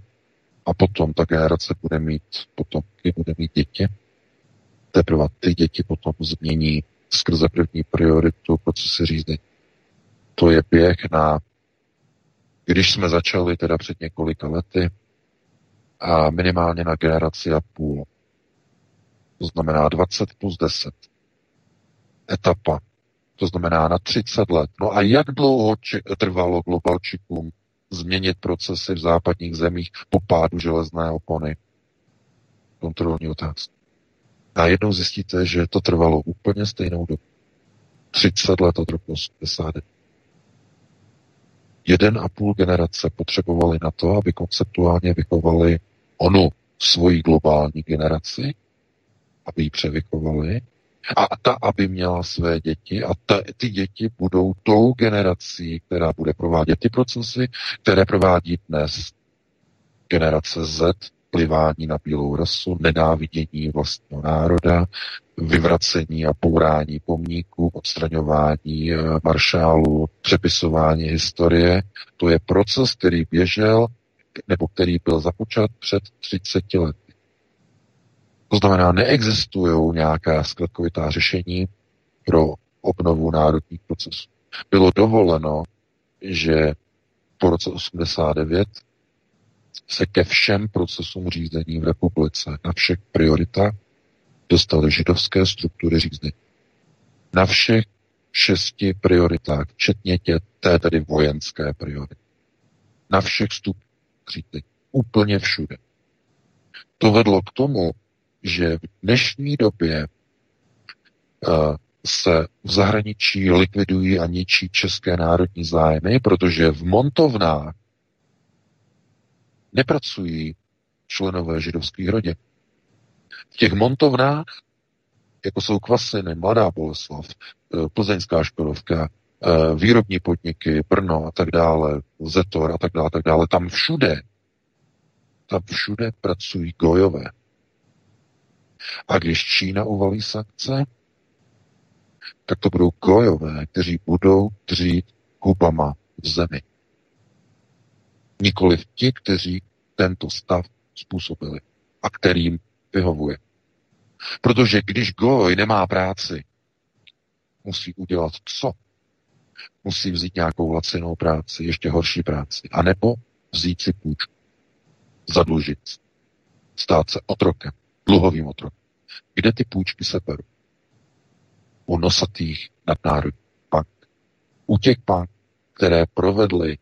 a potom ta generace bude mít potomky, bude mít děti. Teprve ty děti potom změní skrze první prioritu procesy řízení. To je běh na když jsme začali teda před několika lety a minimálně na generaci a půl. To znamená 20 plus 10. Etapa. To znamená na 30 let. No a jak dlouho či- trvalo globalčikům změnit procesy v západních zemích po pádu železné opony? Kontrolní otázka. A jednou zjistíte, že to trvalo úplně stejnou dobu. 30 let od roku 89 jeden a půl generace potřebovali na to, aby konceptuálně vychovali onu svoji globální generaci, aby ji převychovali, a ta, aby měla své děti, a ta, ty děti budou tou generací, která bude provádět ty procesy, které provádí dnes generace Z, plivání na bílou rasu, nenávidění vlastního národa, vyvracení a pourání pomníků, odstraňování eh, maršálů, přepisování historie. To je proces, který běžel, nebo který byl započat před 30 lety. To znamená, neexistují nějaká zkratkovitá řešení pro obnovu národních procesů. Bylo dovoleno, že po roce 89 se ke všem procesům řízení v republice na všech prioritách dostaly židovské struktury řízení. Na všech šesti prioritách, včetně tě, té tedy vojenské priority. Na všech stupních řízení. Úplně všude. To vedlo k tomu, že v dnešní době uh, se v zahraničí likvidují a ničí české národní zájmy, protože v montovnách nepracují členové židovských rodin. V těch montovnách, jako jsou Kvasiny, Mladá Boleslav, eh, Plzeňská Škodovka, eh, výrobní podniky, Brno a tak dále, Zetor a tak dále, tak dále, tam všude, tam všude pracují gojové. A když Čína uvalí sankce, tak to budou gojové, kteří budou dřít hubama v zemi. Nikoliv ti, kteří tento stav způsobili a kterým vyhovuje. Protože když Goj nemá práci, musí udělat co? Musí vzít nějakou lacinou práci, ještě horší práci. A nebo vzít si půjčku, zadlužit, stát se otrokem, dluhovým otrokem. Kde ty půjčky se berou? U nosatých nadnárodních bank. U těch bank, které provedly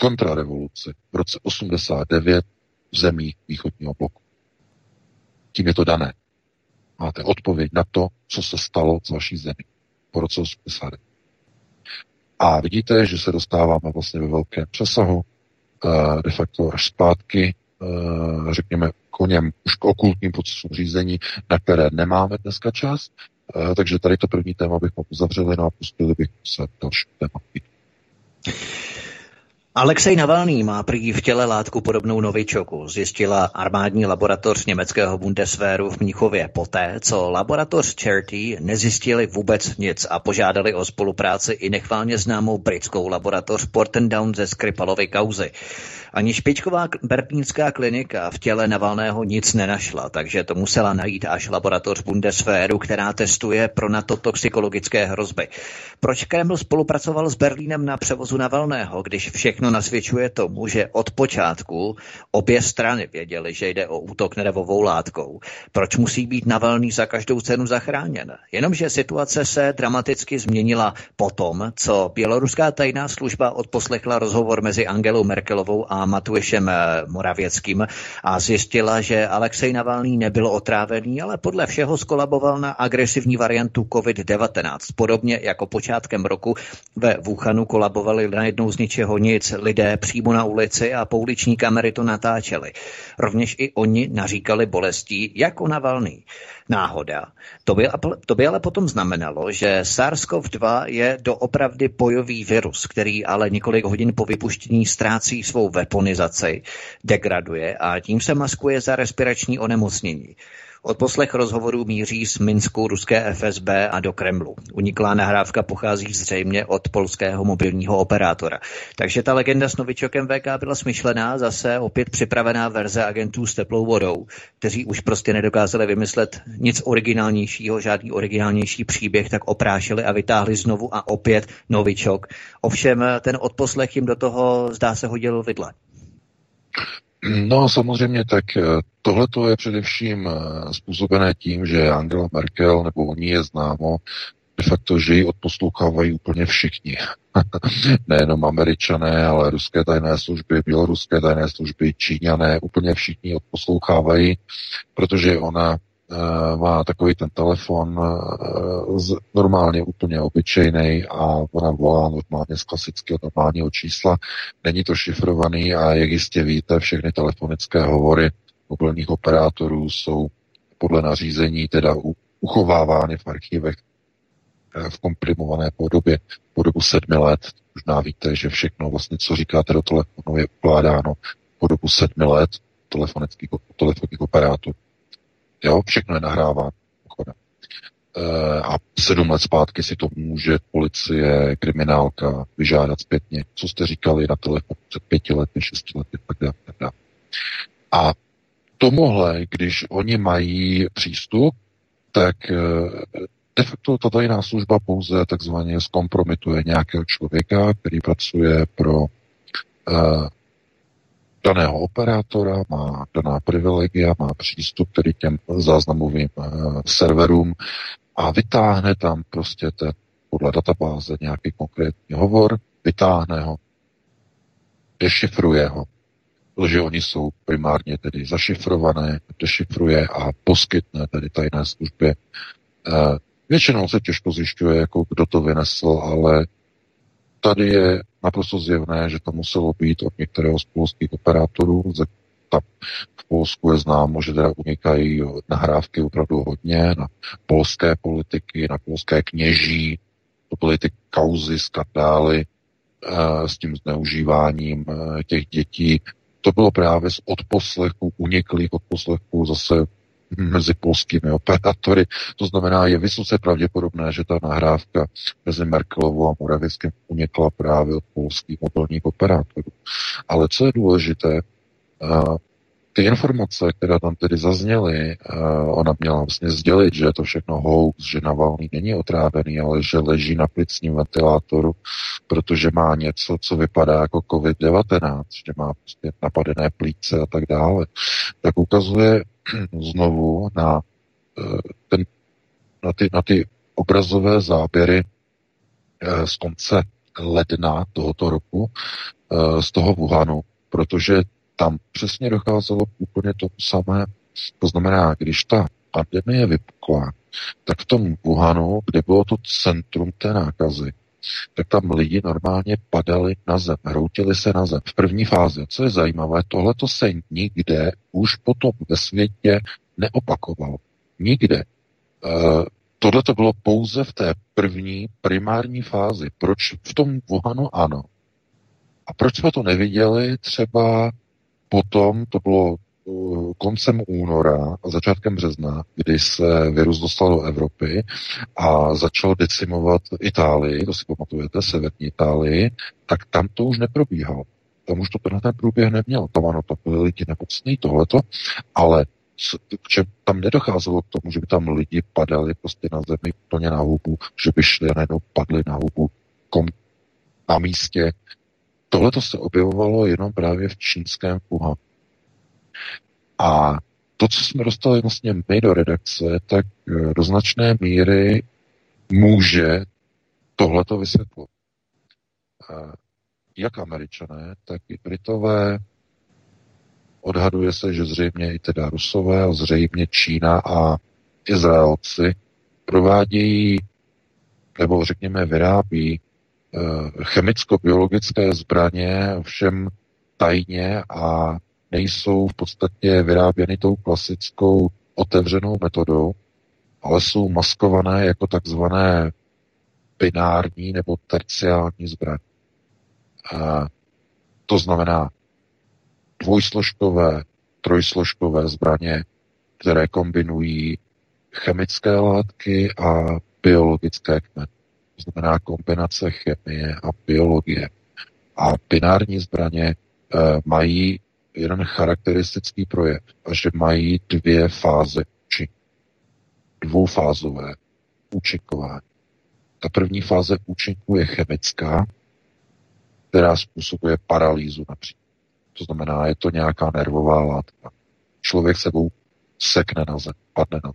kontrarevoluci v roce 89 v zemích východního bloku. Tím je to dané. Máte odpověď na to, co se stalo s vaší zemí po roce 89. A vidíte, že se dostáváme vlastně ve velkém přesahu, eh, de facto až zpátky řekněme, koněm už k okultním procesům řízení, na které nemáme dneska čas. Takže tady to první téma bychom uzavřeli no a pustili bychom se další téma. Alexej Navalný má prý v těle látku podobnou novičoku, zjistila armádní laboratoř německého Bundeswehru v Mnichově poté, co laboratoř Charity nezjistili vůbec nic a požádali o spolupráci i nechválně známou britskou laboratoř Portendown ze Skripalovy kauzy. Ani špičková berlínská klinika v těle Navalného nic nenašla, takže to musela najít až laboratoř Bundeswehru, která testuje pro NATO toxikologické hrozby. Proč Kreml spolupracoval s Berlínem na převozu Navalného, když všechno nasvědčuje tomu, že od počátku obě strany věděly, že jde o útok nervovou látkou? Proč musí být Navalný za každou cenu zachráněn? Jenomže situace se dramaticky změnila potom, co běloruská tajná služba odposlechla rozhovor mezi Angelou Merkelovou a Matušem eh, Moravěckým a zjistila, že Alexej Navalný nebyl otrávený, ale podle všeho skolaboval na agresivní variantu COVID-19. Podobně jako počátkem roku ve Wuhanu kolabovali najednou z ničeho nic lidé přímo na ulici a pouliční kamery to natáčely. Rovněž i oni naříkali bolestí jako Navalný. Náhoda. To by, to by ale potom znamenalo, že SARS-CoV-2 je doopravdy bojový virus, který ale několik hodin po vypuštění ztrácí svou weaponizaci, degraduje a tím se maskuje za respirační onemocnění. Od poslech rozhovorů míří z Minsku ruské FSB a do Kremlu. Uniklá nahrávka pochází zřejmě od polského mobilního operátora. Takže ta legenda s novičokem VK byla smyšlená, zase opět připravená verze agentů s teplou vodou, kteří už prostě nedokázali vymyslet nic originálnějšího, žádný originálnější příběh, tak oprášili a vytáhli znovu a opět novičok. Ovšem ten odposlech jim do toho zdá se hodil vidle. No samozřejmě, tak eh, tohle je především eh, způsobené tím, že Angela Merkel, nebo o ní je známo, de facto, že ji odposlouchávají úplně všichni. Nejenom američané, ale ruské tajné služby, běloruské tajné služby, číňané, úplně všichni odposlouchávají, protože ona má takový ten telefon z, normálně úplně obyčejný a ona volá normálně z klasického normálního čísla. Není to šifrovaný a jak jistě víte, všechny telefonické hovory mobilních operátorů jsou podle nařízení teda uchovávány v archivech eh, v komprimované podobě po dobu sedmi let. Možná víte, že všechno vlastně, co říkáte do telefonu, je ukládáno po dobu sedmi let telefonických, telefonních operátorů. Jo, všechno je nahráváno. E, a sedm let zpátky si to může policie, kriminálka vyžádat zpětně. Co jste říkali na telefonu před pěti lety, šesti lety, tak dále. Tak dále. A tomuhle, když oni mají přístup, tak e, de facto ta tajná služba pouze takzvaně zkompromituje nějakého člověka, který pracuje pro uh, daného operátora, má daná privilegia, má přístup tedy těm záznamovým uh, serverům a vytáhne tam prostě ten, podle databáze nějaký konkrétní hovor, vytáhne ho, dešifruje ho, protože oni jsou primárně tedy zašifrované, dešifruje a poskytne tedy tajné službě. Uh, většinou se těžko zjišťuje, jako kdo to vynesl, ale tady je naprosto zjevné, že to muselo být od některého z polských operátorů. Ta v Polsku je známo, že teda unikají nahrávky opravdu hodně na polské politiky, na polské kněží. To byly ty kauzy, skandály e, s tím zneužíváním e, těch dětí. To bylo právě z odposlechů, uniklých odposlechů zase mezi polskými operátory. To znamená, je vysoce pravděpodobné, že ta nahrávka mezi Merkelovou a Moravickým unikla právě od polských mobilních operátorů. Ale co je důležité, ty informace, které tam tedy zazněly, ona měla vlastně sdělit, že je to všechno hoax, že Navalný není otrávený, ale že leží na plicním ventilátoru, protože má něco, co vypadá jako COVID-19, že má prostě napadené plíce a tak dále, tak ukazuje znovu na, eh, ten, na, ty, na ty obrazové záběry eh, z konce ledna tohoto roku eh, z toho Wuhanu, protože tam přesně docházelo úplně tomu samé. To znamená, když ta pandemie vypukla, tak v tom Wuhanu, kde bylo to centrum té nákazy, tak tam lidi normálně padali na zem, hroutili se na zem. V první fázi, co je zajímavé, tohle to se nikde už potom ve světě neopakovalo. Nikde. Uh, tohle to bylo pouze v té první primární fázi. Proč v tom Wuhanu ano? A proč jsme to neviděli třeba potom, to bylo uh, koncem února a začátkem března, kdy se virus dostal do Evropy a začal decimovat Itálii, to si pamatujete, severní Itálii, tak tam to už neprobíhalo. Tam už to tenhle ten průběh neměl. Tam ano, to byly lidi nemocný, tohleto, ale že tam nedocházelo k tomu, že by tam lidi padali prostě na zemi plně na hubu, že by šli a najednou padli na hubu kom, na místě. Tohle to se objevovalo jenom právě v čínském Wuhanu. A to, co jsme dostali vlastně my do redakce, tak eh, do značné míry může tohleto vysvětlit. Eh, jak američané, tak i Britové Odhaduje se, že zřejmě i teda Rusové a zřejmě Čína a Izraelci provádějí nebo řekněme vyrábí chemicko-biologické zbraně, ovšem tajně a nejsou v podstatě vyráběny tou klasickou otevřenou metodou, ale jsou maskované jako takzvané binární nebo terciální zbraně. A to znamená, dvojsložkové, trojsložkové zbraně, které kombinují chemické látky a biologické kmeny. To znamená kombinace chemie a biologie. A binární zbraně e, mají jeden charakteristický projev, a že mají dvě fáze účinku. Dvoufázové účinkování. Ta první fáze účinku je chemická, která způsobuje paralýzu například. To znamená, je to nějaká nervová látka. Člověk sebou sekne na zem, padne na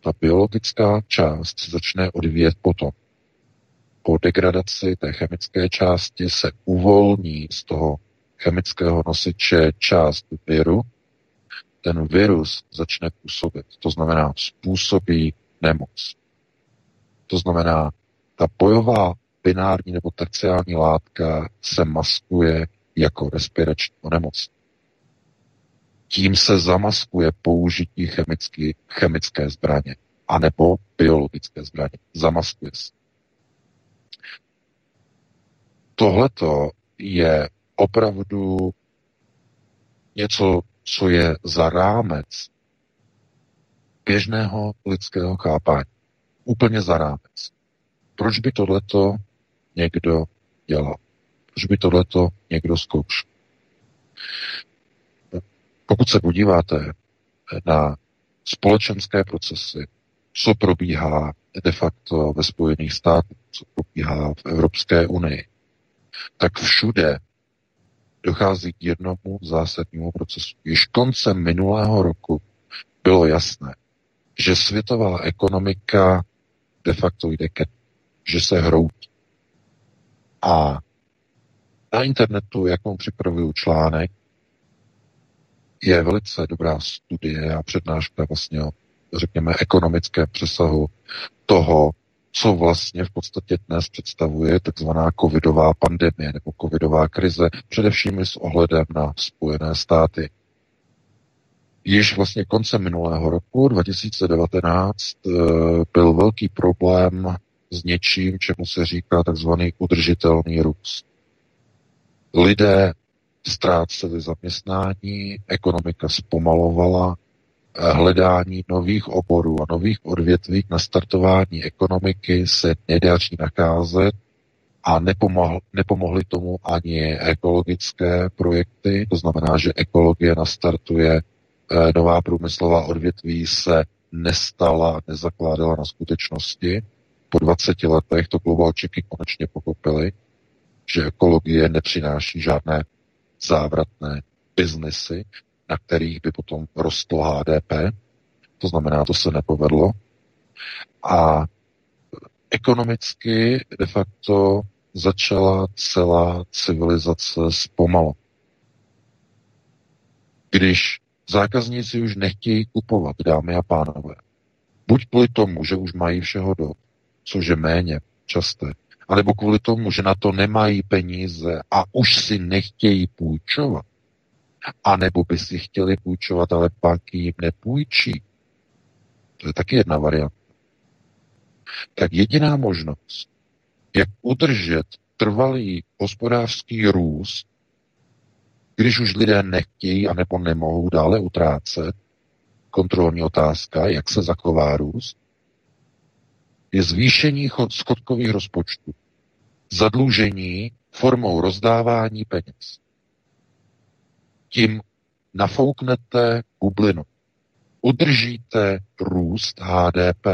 Ta biologická část se začne odvíjet potom. Po degradaci té chemické části se uvolní z toho chemického nosiče část viru, ten virus začne působit. To znamená, způsobí nemoc. To znamená, ta bojová binární nebo terciální látka se maskuje jako respirační onemocnění. Tím se zamaskuje použití chemické, chemické zbraně anebo biologické zbraně. Zamaskuje se. Tohleto je opravdu něco, co je za rámec běžného lidského chápání. Úplně za rámec. Proč by tohleto někdo dělal? že by tohleto někdo zkoušel. Pokud se podíváte na společenské procesy, co probíhá de facto ve Spojených státech, co probíhá v Evropské unii, tak všude dochází k jednomu zásadnímu procesu. Již koncem minulého roku bylo jasné, že světová ekonomika de facto jde ke, že se hroutí. A na internetu, jakou připravuju článek, je velice dobrá studie a přednáška vlastně o, řekněme, ekonomické přesahu toho, co vlastně v podstatě dnes představuje takzvaná covidová pandemie nebo covidová krize, především s ohledem na Spojené státy. Již vlastně koncem minulého roku 2019 eh, byl velký problém s něčím, čemu se říká takzvaný udržitelný růst. Lidé ztráceli zaměstnání, ekonomika zpomalovala, eh, hledání nových oborů a nových odvětví na startování ekonomiky se nedaří nacházet a nepomohl, nepomohly tomu ani ekologické projekty, to znamená, že ekologie nastartuje, eh, nová průmyslová odvětví se nestala, nezakládala na skutečnosti. Po 20 letech to globalčiky konečně pochopili, že ekologie nepřináší žádné závratné biznesy, na kterých by potom rostlo HDP. To znamená, to se nepovedlo. A ekonomicky de facto začala celá civilizace zpomalu. Když zákazníci už nechtějí kupovat, dámy a pánové, buď kvůli tomu, že už mají všeho do, což je méně časté, anebo kvůli tomu, že na to nemají peníze a už si nechtějí půjčovat, anebo by si chtěli půjčovat, ale banky jim nepůjčí. To je taky jedna varianta. Tak jediná možnost, jak udržet trvalý hospodářský růst, když už lidé nechtějí a nebo nemohou dále utrácet, kontrolní otázka, jak se zachová růst, je zvýšení schodkových rozpočtů. Zadlužení formou rozdávání peněz. Tím nafouknete bublinu. Udržíte růst HDP,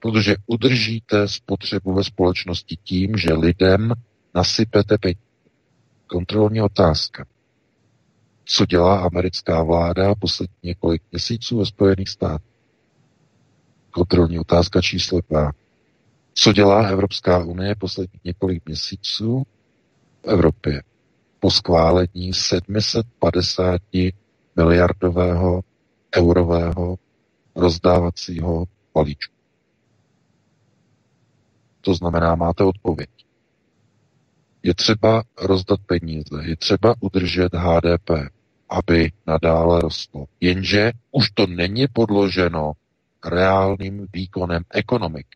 protože udržíte spotřebu ve společnosti tím, že lidem nasypete peníze. Kontrolní otázka. Co dělá americká vláda poslední několik měsíců ve Spojených státech? Kontrolní otázka číslo dva. Co dělá Evropská unie poslední několik měsíců v Evropě po schválení 750 miliardového eurového rozdávacího balíčku? To znamená, máte odpověď. Je třeba rozdat peníze, je třeba udržet HDP, aby nadále rostlo. Jenže už to není podloženo reálným výkonem ekonomik.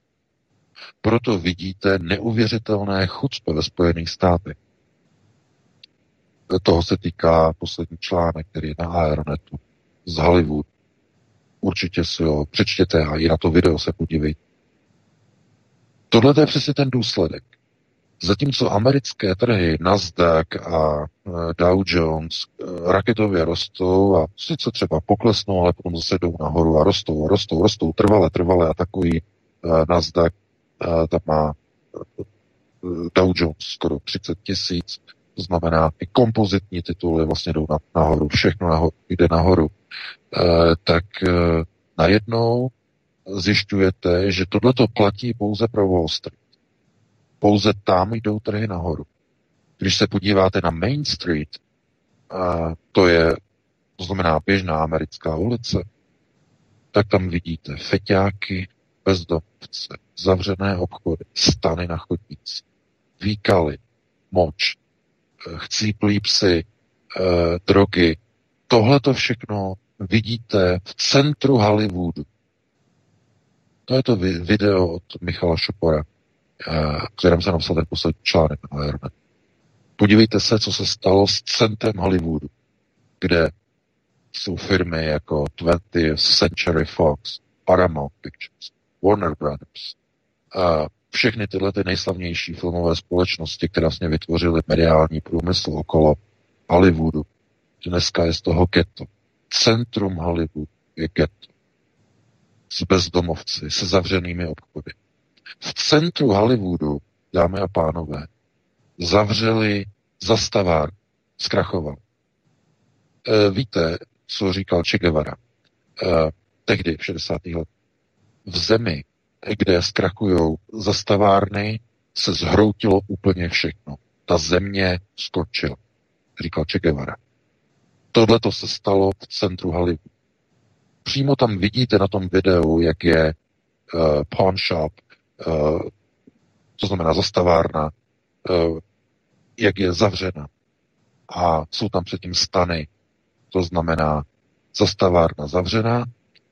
Proto vidíte neuvěřitelné chucpe ve Spojených státech. Toho se týká poslední článek, který je na Aeronetu z Hollywood. Určitě si ho přečtěte a i na to video se podívejte. Tohle je přesně ten důsledek. Zatímco americké trhy Nasdaq a e, Dow Jones e, raketově rostou a sice třeba poklesnou, ale potom zase jdou nahoru a rostou, rostou, rostou, trvale, trvale a takový e, Nasdaq tam má Dow Jones skoro 30 tisíc, to znamená, i kompozitní tituly vlastně jdou nahoru, všechno nahoru, jde nahoru, tak najednou zjišťujete, že tohle to platí pouze pro Wall Street. Pouze tam jdou trhy nahoru. Když se podíváte na Main Street, to je, to znamená běžná americká ulice, tak tam vidíte feťáky, bezdomovce, zavřené obchody, stany na chodníci, výkaly, moč, eh, chcíplí psy, eh, drogy. Tohle to všechno vidíte v centru Hollywoodu. To je to video od Michala Šopora, kterém se napsal ten poslední článek na Aeronet. Podívejte se, co se stalo s centrem Hollywoodu, kde jsou firmy jako 20th Century Fox, Paramount Pictures, Warner Brothers, a všechny tyhle ty nejslavnější filmové společnosti, které vlastně vytvořily mediální průmysl okolo Hollywoodu. Dneska je z toho ghetto. Centrum Hollywoodu je ghetto s bezdomovci, se zavřenými obchody. V centru Hollywoodu, dámy a pánové, zavřeli zastavár, zkrachoval. E, víte, co říkal Che Guevara? E, tehdy, v 60. letech. V zemi, kde zkrachují zastavárny, se zhroutilo úplně všechno. Ta země skončila, říkal Che Guevara. Tohle to se stalo v centru Hollywoodu přímo tam vidíte na tom videu, jak je uh, pawn shop, to znamená zastavárna, uh, jak je zavřena. A jsou tam předtím stany, to znamená zastavárna zavřená,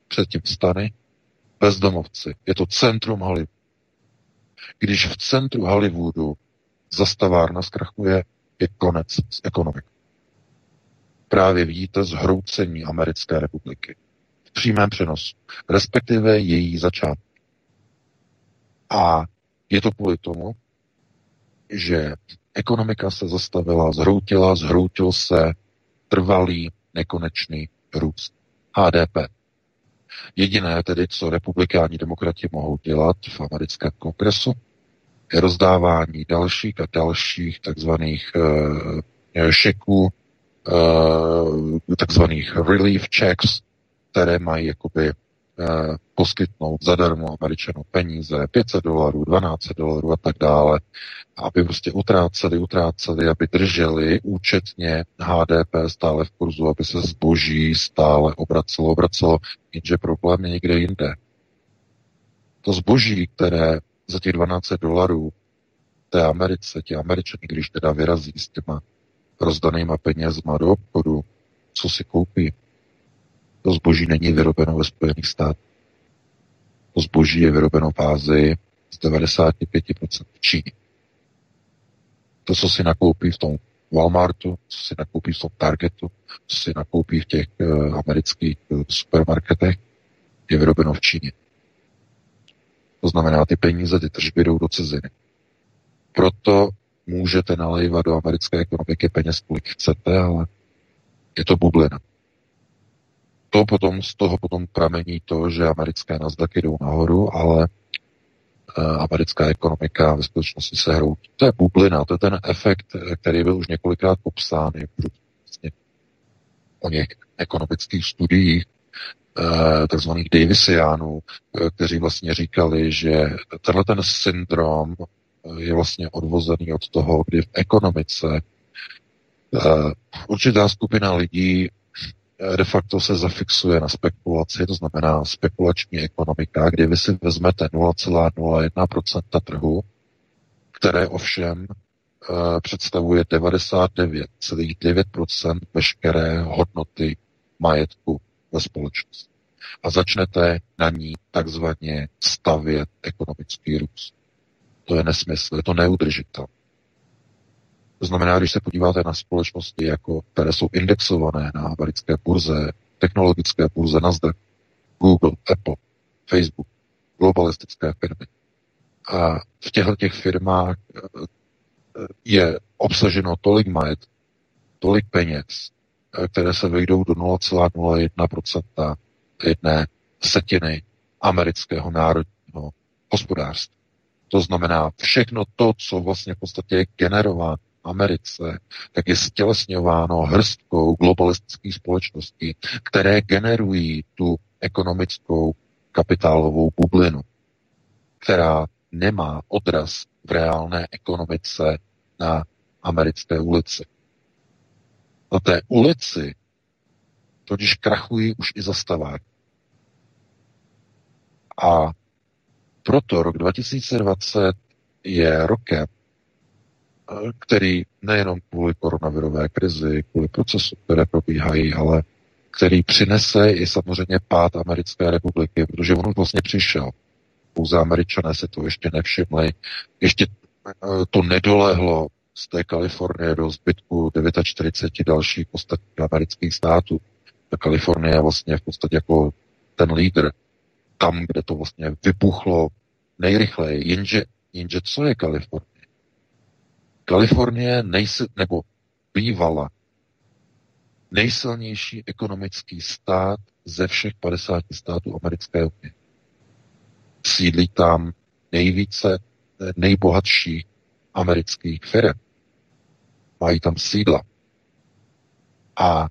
předtím stany, bezdomovci. Je to centrum Hollywoodu. Když v centru Hollywoodu zastavárna zkrachuje, je konec s ekonomikou. Právě vidíte zhroucení Americké republiky v přímém přenosu, respektive její začátek. A je to kvůli tomu, že ekonomika se zastavila, zhroutila, zhroutil se trvalý, nekonečný růst. HDP. Jediné tedy, co republikáni demokrati mohou dělat v americkém kongresu, je rozdávání dalších a dalších takzvaných uh, šeků, uh, takzvaných relief checks, které mají jakoby poskytnout zadarmo Američanům peníze, 500 dolarů, 12 dolarů a tak dále, aby prostě utráceli, utráceli, aby drželi účetně HDP stále v kurzu, aby se zboží stále obracelo, obracelo, jenže problém je někde jinde. To zboží, které za těch 12 dolarů té Americe, ti Američani, když teda vyrazí s těma rozdanýma penězma do obchodu, co si koupí? To zboží není vyrobeno ve Spojených státech. To zboží je vyrobeno v Ázii z 95% v Číně. To, co si nakoupí v tom Walmartu, co si nakoupí v tom Targetu, co si nakoupí v těch uh, amerických uh, supermarketech, je vyrobeno v Číně. To znamená, ty peníze, ty tržby jdou do ciziny. Proto můžete nalejvat do americké ekonomiky peněz, kolik chcete, ale je to bublina. To potom, z toho potom pramení to, že americké Nasdaq jdou nahoru, ale e, americká ekonomika ve skutečnosti se hroutí. To je bublina, to je ten efekt, který byl už několikrát popsán vlastně o něch ekonomických studiích, e, takzvaných Davisiánů, e, kteří vlastně říkali, že tenhle ten syndrom je vlastně odvozený od toho, kdy v ekonomice určitá skupina lidí eh, de facto se zafixuje na spekulaci, to znamená spekulační ekonomika, kdy vy si vezmete 0,01% trhu, které ovšem uh, představuje 99,9% veškeré hodnoty majetku ve společnosti. A začnete na ní takzvaně stavět ekonomický růst. To je nesmysl, je to neudržitelné. To znamená, když se podíváte na společnosti, jako, které jsou indexované na americké burze, technologické burze Nasdaq, Google, Apple, Facebook, globalistické firmy. A v těchto těch firmách eh, je obsaženo tolik majet, tolik peněz, eh, které se vejdou do 0,01% jedné setiny amerického národního hospodářství. To znamená, všechno to, co vlastně v podstatě je generováno Americe, tak je stělesňováno hrstkou globalistických společností, které generují tu ekonomickou kapitálovou bublinu, která nemá odraz v reálné ekonomice na americké ulici. Na té ulici totiž krachují už i zastavák. A proto rok 2020 je rokem, který nejenom kvůli koronavirové krizi, kvůli procesu, které probíhají, ale který přinese i samozřejmě pád Americké republiky, protože on vlastně přišel. Pouze američané se to ještě nevšimli. Ještě eh, to nedolehlo z té Kalifornie do zbytku 49 dalších ostatních amerických států. Ta Kalifornie je vlastně v podstatě jako ten lídr tam, kde to vlastně vypuchlo nejrychleji. Jenže, jenže co je Kalifornie? Kalifornie nejsi, nebo bývala nejsilnější ekonomický stát ze všech 50 států americké unie. Sídlí tam nejvíce nejbohatších amerických firm. Mají tam sídla. A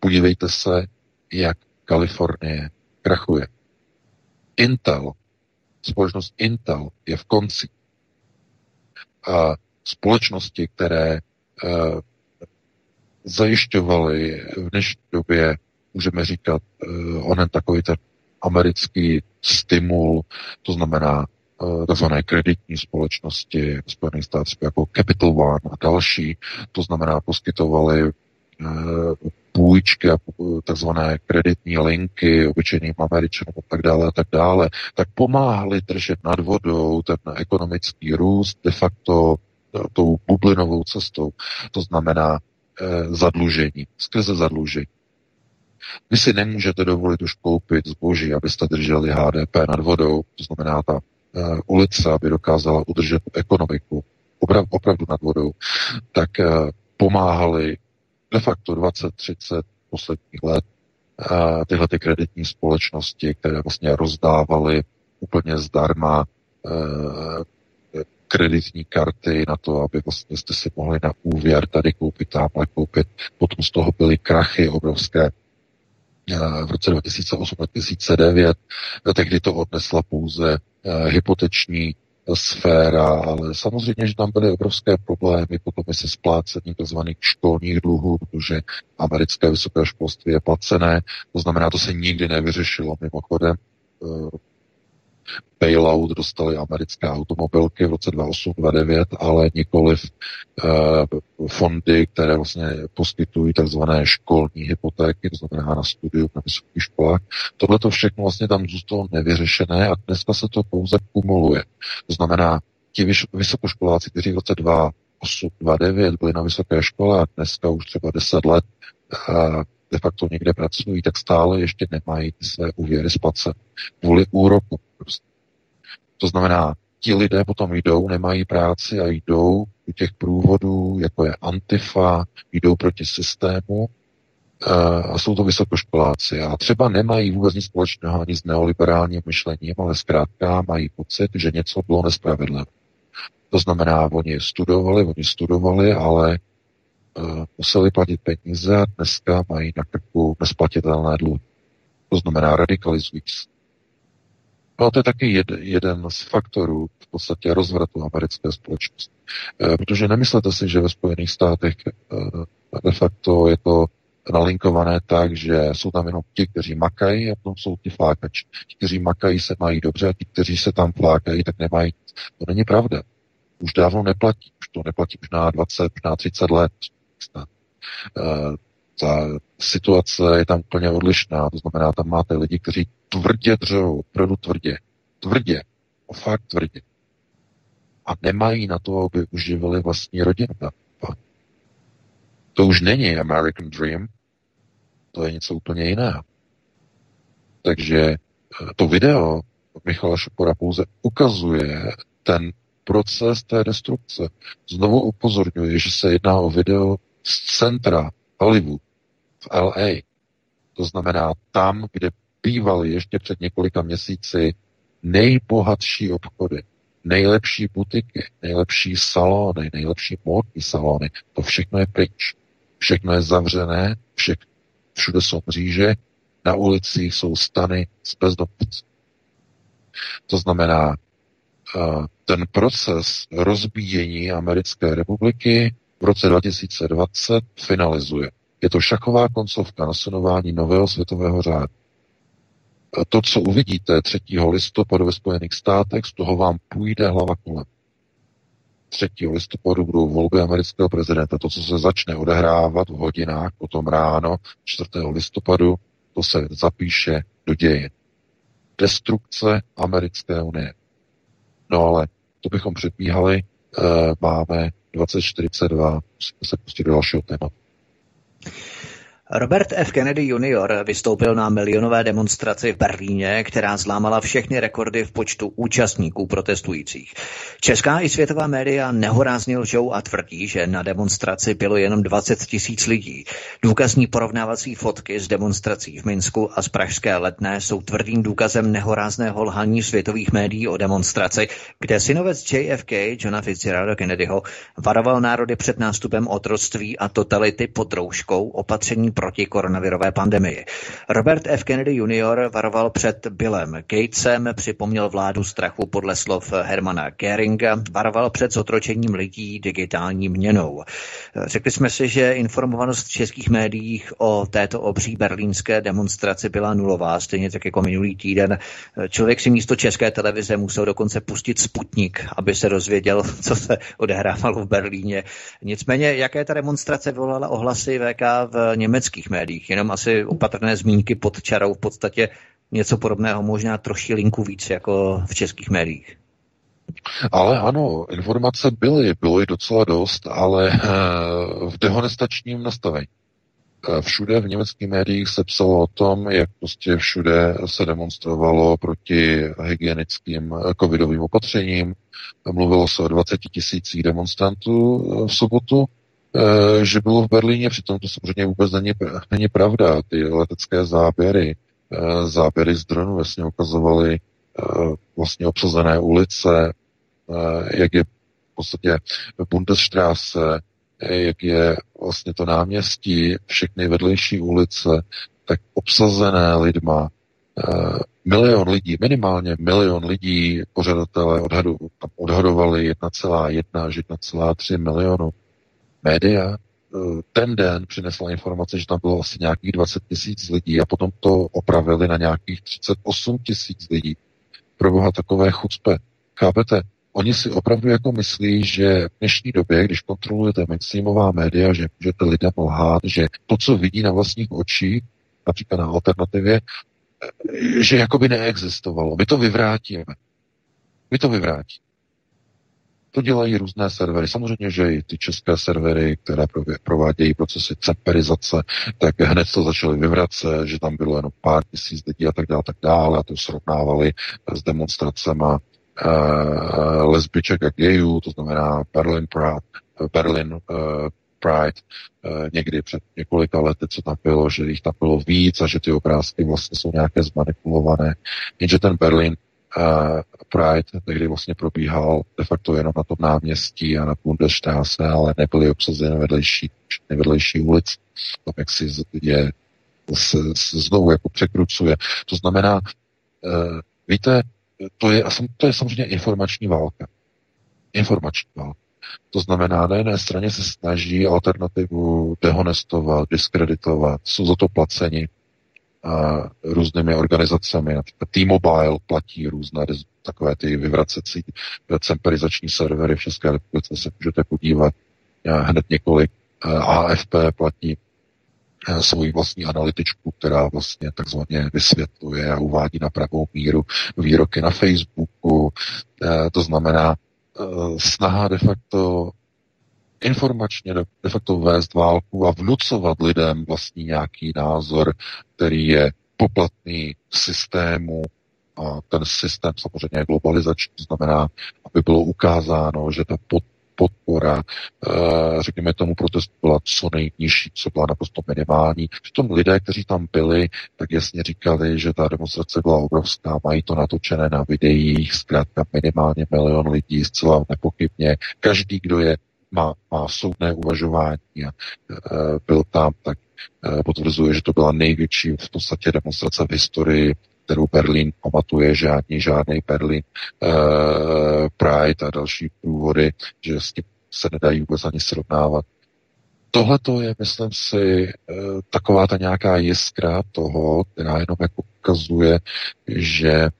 podívejte se, jak Kalifornie krachuje. Intel, společnost Intel je v konci. A společnosti, které uh, zajišťovaly v dnešní době, můžeme říkat, uh, onen takový ten americký stimul, to znamená uh, takzvané kreditní společnosti Spojených státech jako Capital One a další, to znamená poskytovali půjčky a takzvané kreditní linky obyčejným Američanům a tak dále a tak dále, tak pomáhali držet nad vodou ten ekonomický růst de facto tou bublinovou cestou. To znamená eh, zadlužení, skrze zadlužení. Vy si nemůžete dovolit už koupit zboží, abyste drželi HDP nad vodou, to znamená ta uh, ulice, aby dokázala udržet ekonomiku opravdu, opravdu nad vodou, tak uh, pomáhali de facto 20-30 posledních let a tyhle ty kreditní společnosti, které vlastně rozdávaly úplně zdarma e, kreditní karty na to, aby vlastně jste si mohli na úvěr tady koupit, tamhle koupit. Potom z toho byly krachy obrovské v roce 2008-2009. Tehdy to odnesla pouze hypoteční sféra, ale samozřejmě, že tam byly obrovské problémy potom i se splácením tzv. školních dluhů, protože americké vysoké školství je placené, to znamená, to se nikdy nevyřešilo mimochodem. Eh, bailout dostali americké automobilky v roce 2008-2009, ale nikoliv uh, fondy, které vlastně poskytují tzv. školní hypotéky, to znamená na studium na vysokých školách. Tohle to všechno vlastně tam zůstalo nevyřešené a dneska se to pouze kumuluje. To znamená, ti vysokoškoláci, kteří v roce 2008, 2009 byli na vysoké škole a dneska už třeba 10 let uh, de facto někde pracují, tak stále ještě nemají své úvěry splace kvůli úroku. To znamená, ti lidé potom jdou, nemají práci a jdou do těch průvodů, jako je Antifa, jdou proti systému eh, a jsou to vysokoškoláci. A třeba nemají vůbec nic společného ani s neoliberálním myšlením, ale zkrátka mají pocit, že něco bylo nespravedlivé. To znamená, oni studovali, oni studovali, ale museli platit peníze a dneska mají na krku nesplatitelné dluhy. To znamená, radikalizují se. No to je taky jed, jeden z faktorů v podstatě rozvratu americké společnosti. E, protože nemyslete si, že ve Spojených státech e, de facto je to nalinkované tak, že jsou tam jenom ti, kteří makají a potom jsou ti flákači. Ti, kteří makají, se mají dobře a ti, kteří se tam flákají, tak nemají. To není pravda. Už dávno neplatí. Už to neplatí na 20, už na 30 let. E, ta situace je tam úplně odlišná. To znamená, tam máte lidi, kteří tvrdě dřou, opravdu tvrdě. Tvrdě. Fakt tvrdě. A nemají na to, aby uživili vlastní rodinu. To už není American Dream, to je něco úplně jiného. Takže eh, to video Michala Šopora pouze ukazuje ten proces té destrukce. Znovu upozorňuji, že se jedná o video z centra Hollywood v LA. To znamená tam, kde bývaly ještě před několika měsíci nejbohatší obchody, nejlepší butiky, nejlepší salony, nejlepší módní salony. To všechno je pryč. Všechno je zavřené, vše, všude jsou mříže, na ulicích jsou stany z bezdomovci. To znamená, ten proces rozbíjení Americké republiky v roce 2020 finalizuje. Je to šachová koncovka nasunování nového světového řádu. To, co uvidíte 3. listopadu ve Spojených státech, z toho vám půjde hlava kolem. 3. listopadu budou volby amerického prezidenta. To, co se začne odehrávat v hodinách potom ráno 4. listopadu, to se zapíše do dějin. Destrukce americké unie. No ale to bychom předbíhali, e, máme 2042, musíme se pustit do dalšího tématu. Robert F. Kennedy Jr. vystoupil na milionové demonstraci v Berlíně, která zlámala všechny rekordy v počtu účastníků protestujících. Česká i světová média nehorázně lžou a tvrdí, že na demonstraci bylo jenom 20 tisíc lidí. Důkazní porovnávací fotky z demonstrací v Minsku a z Pražské letné jsou tvrdým důkazem nehorázného lhaní světových médií o demonstraci, kde synovec JFK, Johna Fitzgeralda Kennedyho, varoval národy před nástupem otroctví a totality pod rouškou opatření proti koronavirové pandemii. Robert F. Kennedy Jr. varoval před Billem Gatesem, připomněl vládu strachu podle slov Hermana Geringa, varoval před zotročením lidí digitální měnou. Řekli jsme si, že informovanost v českých médiích o této obří berlínské demonstraci byla nulová, stejně tak jako minulý týden. Člověk si místo české televize musel dokonce pustit Sputnik, aby se dozvěděl, co se odehrávalo v Berlíně. Nicméně, jaké ta demonstrace volala ohlasy VK v Německu? Německých médiích, jenom asi opatrné zmínky pod čarou v podstatě něco podobného, možná troši linku víc jako v českých médiích. Ale ano, informace byly, bylo jich docela dost, ale eh, v dehonestačním nastavení. Eh, všude v německých médiích se psalo o tom, jak prostě všude se demonstrovalo proti hygienickým eh, covidovým opatřením. Mluvilo se o 20 tisících demonstrantů v sobotu že bylo v Berlíně, přitom to samozřejmě vůbec není, není pravda. Ty letecké záběry, eh, záběry z dronu vlastně ukazovaly eh, vlastně obsazené ulice, jak je v podstatě Bundesstraße, jak je vlastně to náměstí, všechny vedlejší ulice, tak obsazené lidma, milion lidí, minimálně milion lidí pořadatelé odhadu, odhadovali 1,1 až 1,3 milionu média eh, ten den přinesla informace, že tam bylo asi nějakých 20 tisíc lidí a potom to opravili na nějakých 38 tisíc lidí. pro boha takové chucpe? Chápete? Oni si opravdu jako myslí, že v dnešní době, když kontrolujete mainstreamová média, že můžete lidem lhát, že to, co vidí na vlastních očích, například na alternativě, že jakoby neexistovalo. My to vyvrátíme. My to vyvrátíme. To dělají různé servery. Samozřejmě, že i ty české servery, které provádějí procesy cemperizace, tak hned to začaly vyvracet, že tam bylo jenom pár tisíc lidí a tak dále, tak dále a to srovnávali s demonstracemi uh, lesbiček a gayů, to znamená Berlin Pride, Berlin uh, Pride uh, někdy před několika lety, co tam bylo, že jich tam bylo víc a že ty obrázky vlastně jsou nějaké zmanipulované. Jenže ten Berlin Pride tehdy vlastně probíhal de facto jenom na tom náměstí a na Bundesstraße, ale nebyly obsazeny vedlejší, vedlejší ulic. To jak si je se, se znovu jako překrucuje. To znamená, uh, víte, to je, to je samozřejmě informační válka. Informační válka. To znamená, na jedné straně se snaží alternativu dehonestovat, diskreditovat, jsou za to placeni různými organizacemi. T-Mobile platí různé takové ty vyvracecí cemperizační servery v České republice, se můžete podívat hned několik. AFP platí svoji vlastní analytičku, která vlastně takzvaně vysvětluje a uvádí na pravou míru výroky na Facebooku. To znamená snaha de facto informačně de facto vést válku a vnucovat lidem vlastní nějaký názor, který je poplatný systému a ten systém samozřejmě je globalizační, to znamená, aby bylo ukázáno, že ta pod, podpora, eh, řekněme tomu protestu byla co nejnižší, co byla naprosto minimální. Přitom lidé, kteří tam byli, tak jasně říkali, že ta demonstrace byla obrovská, mají to natočené na videích, zkrátka minimálně milion lidí, zcela nepochybně. Každý, kdo je má, má soudné uvažování a e, byl tam, tak e, potvrzuje, že to byla největší v podstatě demonstrace v historii, kterou Berlín pamatuje, žádný, žádný Berlín, e, Pride a další důvody, že s tím se nedají vůbec ani srovnávat. Tohle to je, myslím si, e, taková ta nějaká jiskra toho, která jenom jako ukazuje, že e,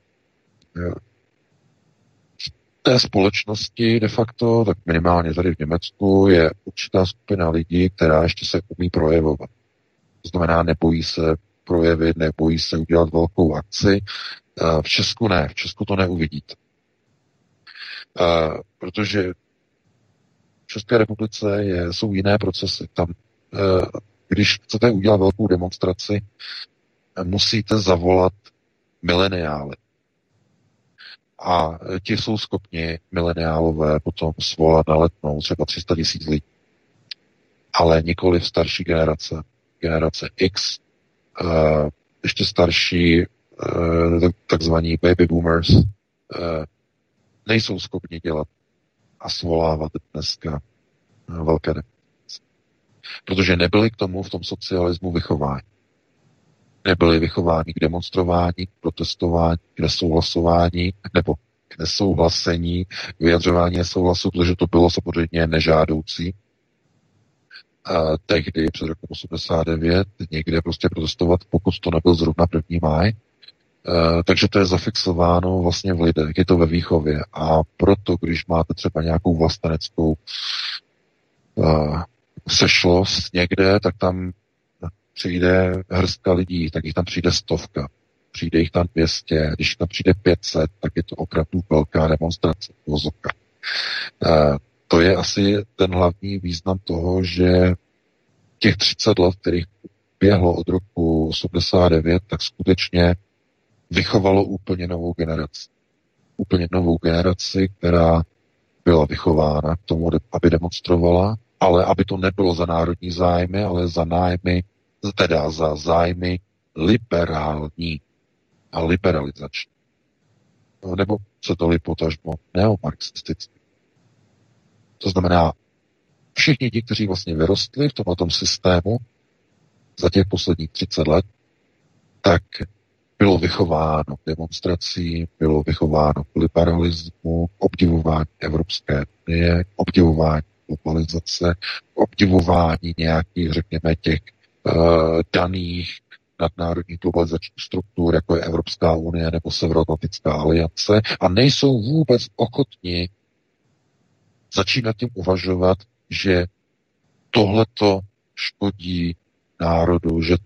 té společnosti de facto, tak minimálně tady v Německu, je určitá skupina lidí, která ještě se umí projevovat. To znamená, nebojí se projevit, nebojí se udělat velkou akci. V Česku ne, v Česku to neuvidíte. Protože v České republice je, jsou jiné procesy. Tam, když chcete udělat velkou demonstraci, musíte zavolat mileniály. A ti jsou schopni mileniálové potom svolat na letnou třeba 300 tisíc lidí. Ale nikoli v starší generace, generace X, uh, ještě starší, uh, takzvaní baby boomers, uh, nejsou schopni dělat a svolávat dneska velké demonstrace. Protože nebyli k tomu v tom socialismu vychování. Nebyli vychováni k demonstrování, k protestování, k nesouhlasování nebo k nesouhlasení, k vyjadřování nesouhlasu, protože to bylo samozřejmě nežádoucí. A tehdy před rokem 89 někde prostě protestovat, pokud to nebyl zrovna první máj. Uh, takže to je zafixováno vlastně v lidech, je to ve výchově. A proto, když máte třeba nějakou vlasteneckou uh, sešlost někde, tak tam přijde hrstka lidí, tak jich tam přijde stovka. Přijde jich tam 200, když tam přijde 500, tak je to opravdu velká demonstrace. Vozovka. E, to je asi ten hlavní význam toho, že těch 30 let, kterých běhlo od roku 89, tak skutečně vychovalo úplně novou generaci. Úplně novou generaci, která byla vychována k tomu, aby demonstrovala, ale aby to nebylo za národní zájmy, ale za nájmy teda za zájmy liberální a liberalizační. No, nebo se to potažmo neomarxisticky. To znamená, všichni ti, kteří vlastně vyrostli v tomto systému za těch posledních 30 let, tak bylo vychováno k demonstracím, bylo vychováno k liberalismu, k obdivování Evropské unie, k obdivování globalizace, k obdivování nějakých, řekněme, těch daných nadnárodních globalizačních struktur, jako je Evropská unie nebo Severoatlantická aliance, a nejsou vůbec ochotni začínat tím uvažovat, že tohleto škodí národu, že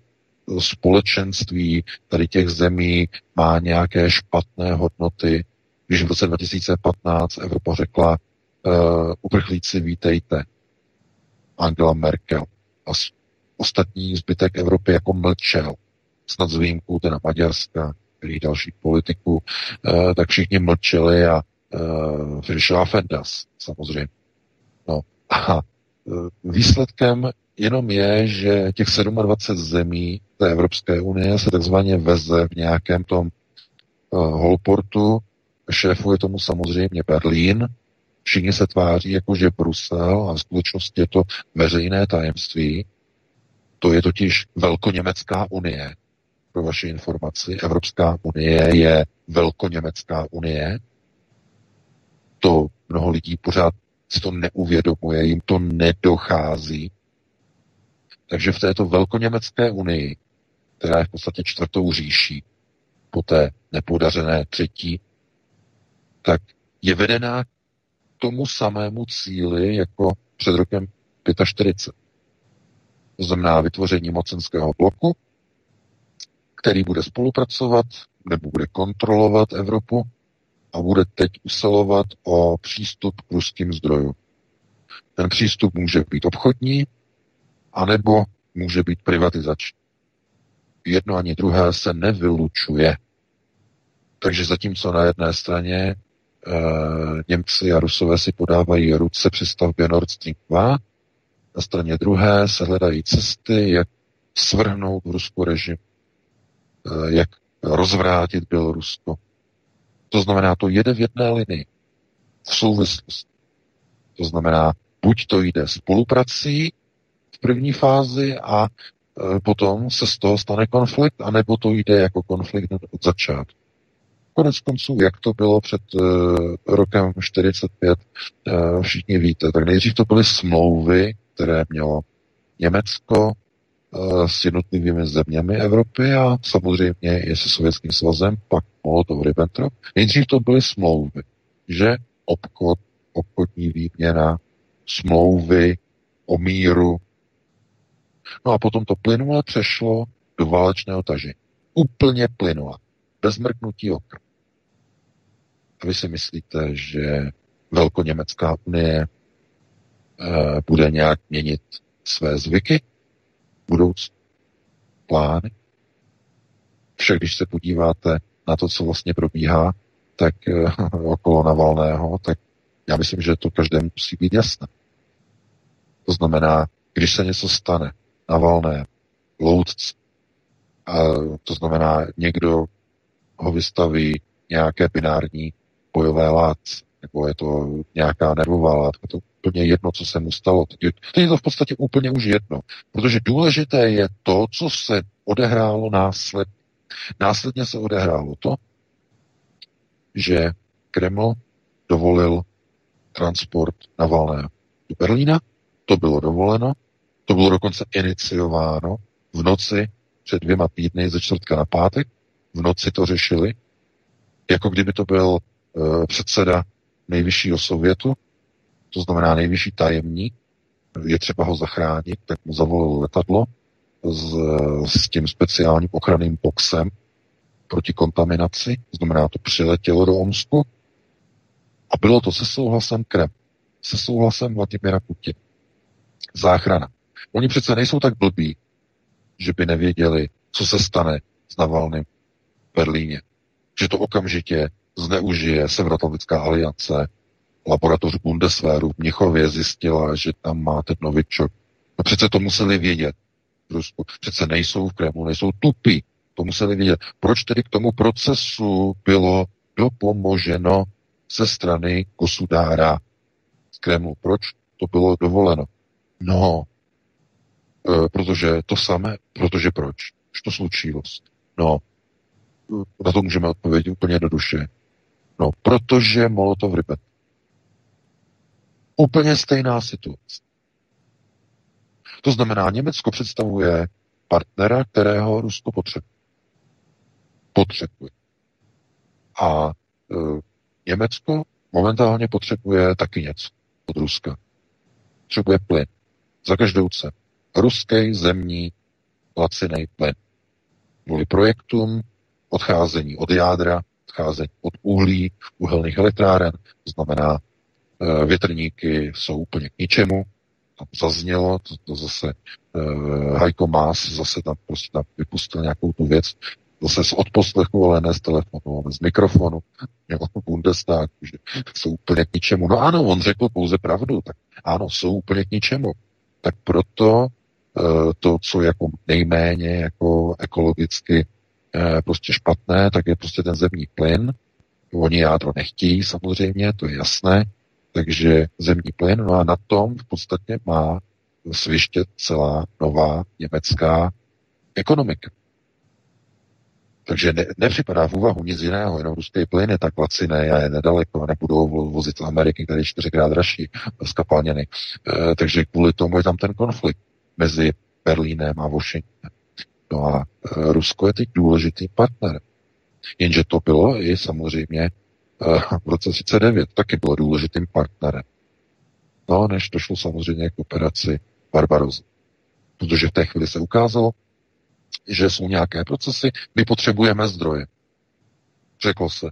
společenství tady těch zemí má nějaké špatné hodnoty. Když v roce 2015 Evropa řekla, uh, uprchlíci vítejte, Angela Merkel a ostatní zbytek Evropy jako mlčel, snad z výjimkou teda Maďarska, který dalších politiků, uh, tak všichni mlčeli a uh, Frischla Fendas samozřejmě. No a uh, výsledkem jenom je, že těch 27 zemí té Evropské unie se takzvaně veze v nějakém tom uh, holportu. Šéfuje tomu samozřejmě Berlín. Všichni se tváří jako, že Brusel a v skutečnosti je to veřejné tajemství. To je totiž Velkoněmecká unie. Pro vaši informaci, Evropská unie je Velkoněmecká unie. To mnoho lidí pořád si to neuvědomuje, jim to nedochází. Takže v této velkoněmecké unii, která je v podstatě čtvrtou říší, po té nepodařené třetí, tak je vedená k tomu samému cíli jako před rokem 45. To znamená vytvoření mocenského bloku, který bude spolupracovat nebo bude kontrolovat Evropu a bude teď usilovat o přístup k ruským zdrojům. Ten přístup může být obchodní, anebo může být privatizační. Jedno ani druhé se nevylučuje. Takže zatímco na jedné straně e, Němci a Rusové si podávají ruce při stavbě Nord Stream 2, na straně druhé se hledají cesty, jak svrhnout v Rusku režim, e, jak rozvrátit Bělorusko. To znamená, to jede v jedné linii, v souvislosti. To znamená, buď to jde spoluprací, první fázi a e, potom se z toho stane konflikt, anebo to jde jako konflikt od začátku. Konec konců, jak to bylo před uh, rokem 45, uh, všichni víte, tak nejdřív to byly smlouvy, které mělo Německo uh, s jednotlivými zeměmi Evropy a samozřejmě i se Sovětským svazem, pak Molotov-Ribbentrop. Nejdřív to byly smlouvy, že obchod, obchodní výměna, smlouvy o míru, No a potom to plynule přešlo do válečného tažení. Úplně plynule. Bez mrknutí oka. A vy si myslíte, že Velkoněmecká unie bude nějak měnit své zvyky? Budoucí plány? Však když se podíváte na to, co vlastně probíhá, tak e, okolo Navalného, tak já myslím, že to každému musí být jasné. To znamená, když se něco stane, na valné loutce. To znamená, někdo ho vystaví nějaké binární bojové látce, nebo je to nějaká nervová látka, to úplně jedno, co se mu stalo. Teď je to v podstatě úplně už jedno, protože důležité je to, co se odehrálo následně. Následně se odehrálo to, že Kreml dovolil transport na valné do Berlína, to bylo dovoleno, to bylo dokonce iniciováno v noci před dvěma týdny ze čtvrtka na pátek. V noci to řešili, jako kdyby to byl uh, předseda nejvyššího sovětu, to znamená nejvyšší tajemník, je třeba ho zachránit, tak mu zavolil letadlo s, s tím speciálním ochranným boxem proti kontaminaci, znamená, to přiletělo do Omsku a bylo to se souhlasem Krem, se souhlasem Vladimira Putina. Záchrana. Oni přece nejsou tak blbí, že by nevěděli, co se stane s Navalným v Berlíně. Že to okamžitě zneužije Severoatlantická aliance, laboratoř Bundeswehru v Mnichově zjistila, že tam má ten novičok. No přece to museli vědět. V Rusku. Přece nejsou v Kremlu, nejsou tupí. To museli vědět. Proč tedy k tomu procesu bylo dopomoženo ze strany Kosudára z Kremlu? Proč to bylo dovoleno? No, E, protože to samé, protože proč? Už to slučívost. No, na to můžeme odpovědět úplně do duše. No, protože Molotov Ribet. Úplně stejná situace. To znamená, Německo představuje partnera, kterého Rusko potřebuje. Potřebuje. A e, Německo momentálně potřebuje taky něco od Ruska. Potřebuje plyn. Za každou cenu. Ruský zemní laciný plyn. Kvůli projektům odcházení od jádra, odcházení od uhlí, uhelných elektráren, to znamená, e, větrníky jsou úplně k ničemu, tam zaznělo, to, to zase e, Hajko Más zase tam prostě tam vypustil nějakou tu věc, zase z odposlechu, ale ne z telefonu, ale z mikrofonu, jo, Bundestag, že jsou úplně k ničemu. No ano, on řekl pouze pravdu, tak ano, jsou úplně k ničemu. Tak proto eh, to, co jako nejméně jako ekologicky eh, prostě špatné, tak je prostě ten zemní plyn. Oni jádro nechtějí samozřejmě, to je jasné, takže zemní plyn, no a na tom v podstatě má sviště celá nová německá ekonomika. Takže ne, nepřipadá v úvahu nic jiného, jenom ruský plyn je tak laciný a je nedaleko, nebudou vozit z Ameriky, který je čtyřikrát dražší z. E, takže kvůli tomu je tam ten konflikt mezi Berlínem a Washingtonem. No a e, Rusko je teď důležitý partner. Jenže to bylo i samozřejmě e, v roce 39 taky bylo důležitým partnerem. No, než to šlo samozřejmě k operaci Barbarosa. Protože v té chvíli se ukázalo, že jsou nějaké procesy, my potřebujeme zdroje. Řekl se.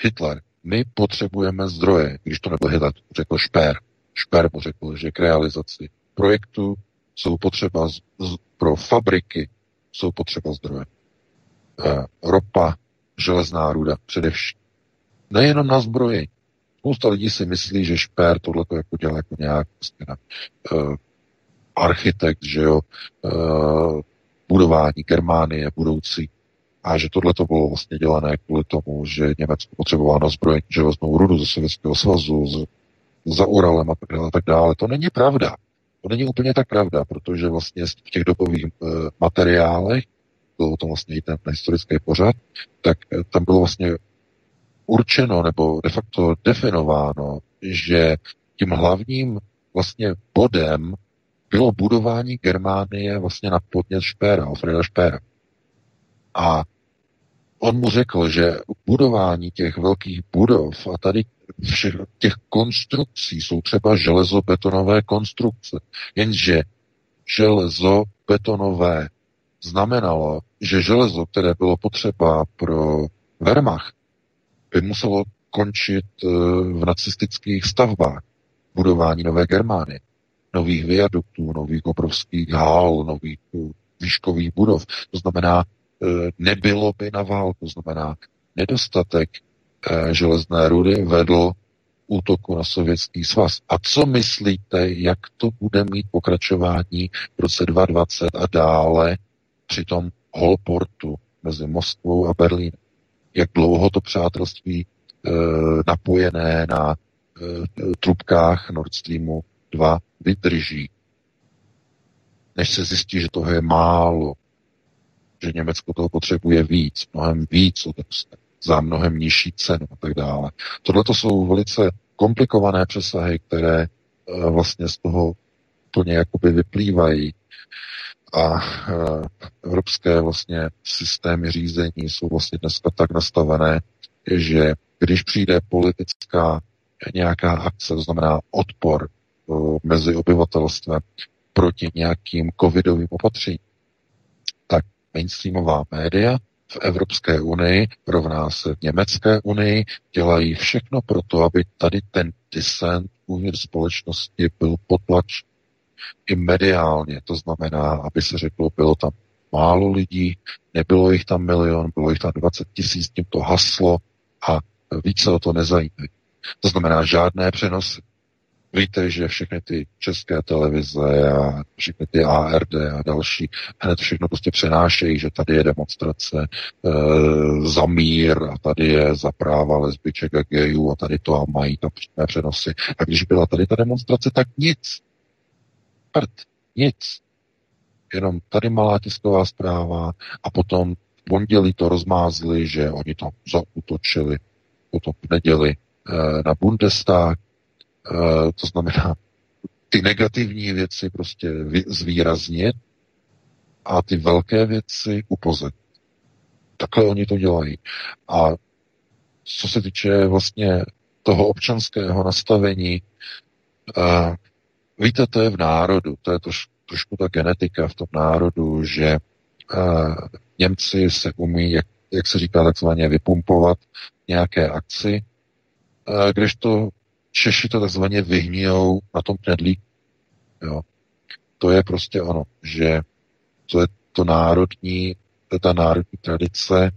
Hitler, my potřebujeme zdroje, když to nebyl Hitler, řekl Šper. Šper mu řekl, že k realizaci projektu jsou potřeba z, z, pro fabriky jsou potřeba zdroje. E, ropa, železná ruda, především. Nejenom na zbroji. Spousta lidí si myslí, že Šper tohle jako dělá jako nějak prostě na, e, architekt, že jo, e, budování Germánie budoucí. A že tohle to bylo vlastně dělané kvůli tomu, že Německo potřebovalo na zbrojení železnou rudu ze Sovětského svazu, z, za Uralem a tak dále, a tak dále. To není pravda. To není úplně tak pravda, protože vlastně v těch dobových e, materiálech, bylo to vlastně i ten historický pořad, tak e, tam bylo vlastně určeno nebo de facto definováno, že tím hlavním vlastně bodem bylo budování Germánie vlastně na podnět Špéra, Alfreda Špéra. A on mu řekl, že budování těch velkých budov a tady všech těch konstrukcí jsou třeba železobetonové konstrukce. Jenže železobetonové znamenalo, že železo, které bylo potřeba pro Wehrmacht, by muselo končit eh, v nacistických stavbách budování Nové Germánie nových viaduktů, nových obrovských hál, nových eh, výškových budov. To znamená, nebylo by na válku, znamená, nedostatek eh, železné rudy vedl útoku na sovětský svaz. A co myslíte, jak to bude mít pokračování v roce 2020 a dále při tom holportu mezi Moskvou a Berlínem? Jak dlouho to přátelství e, napojené na e, trubkách Nord Streamu 2 vydrží, než se zjistí, že toho je málo, že Německo toho potřebuje víc, mnohem víc za mnohem nižší cenu a tak dále. Tohle to jsou velice komplikované přesahy, které uh, vlastně z toho plně jakoby vyplývají. A uh, evropské vlastně systémy řízení jsou vlastně dneska tak nastavené, že když přijde politická nějaká akce, to znamená odpor mezi obyvatelstvem proti nějakým covidovým opatřením, mainstreamová média v Evropské unii rovná se v Německé unii dělají všechno pro to, aby tady ten dissent uvnitř společnosti byl potlač i mediálně. To znamená, aby se řeklo, bylo tam málo lidí, nebylo jich tam milion, bylo jich tam 20 tisíc, tím to haslo a více o to nezajímají. To znamená žádné přenosy. Víte, že všechny ty české televize a všechny ty ARD a další hned všechno prostě přenášejí, že tady je demonstrace e, za mír a tady je za práva lesbiček a gejů a tady to a mají tam přímé přenosy. A když byla tady ta demonstrace, tak nic. Prd, nic. Jenom tady malá tisková zpráva a potom v pondělí to rozmázli, že oni tam zautočili potom v neděli e, na Bundestag, to znamená ty negativní věci prostě zvýraznit a ty velké věci upozornit. Takhle oni to dělají. A co se týče vlastně toho občanského nastavení, uh, víte, to je v národu, to je troš, trošku ta genetika v tom národu, že uh, Němci se umí, jak, jak se říká, takzvaně vypumpovat nějaké akci, uh, kdežto Češi to takzvaně vyhnijou na tom knedlíku. Jo. To je prostě ono, že to je to národní, to je ta národní tradice,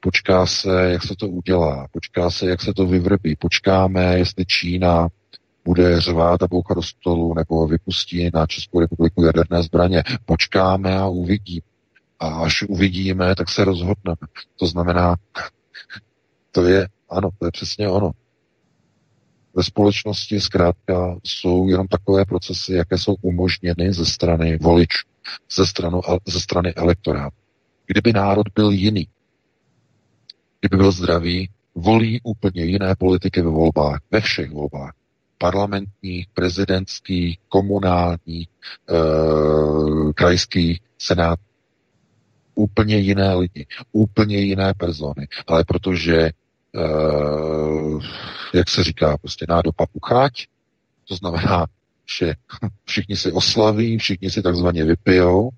počká se, jak se to udělá, počká se, jak se to vyvrbí, počkáme, jestli Čína bude řvát a bouchat do stolu nebo vypustí na Českou republiku jaderné zbraně. Počkáme a uvidíme. A až uvidíme, tak se rozhodneme. To znamená, to je, ano, to je přesně ono. Ve společnosti zkrátka jsou jenom takové procesy, jaké jsou umožněny ze strany voličů, ze, stranu, ze strany elektorátu. Kdyby národ byl jiný, kdyby byl zdravý, volí úplně jiné politiky ve volbách, ve všech volbách. Parlamentních, prezidentských, komunálních, e, krajských, senát. Úplně jiné lidi, úplně jiné persony. Ale protože, e, jak se říká, prostě nádoba pucháť, to znamená, že všichni si oslaví, všichni si takzvaně vypijou,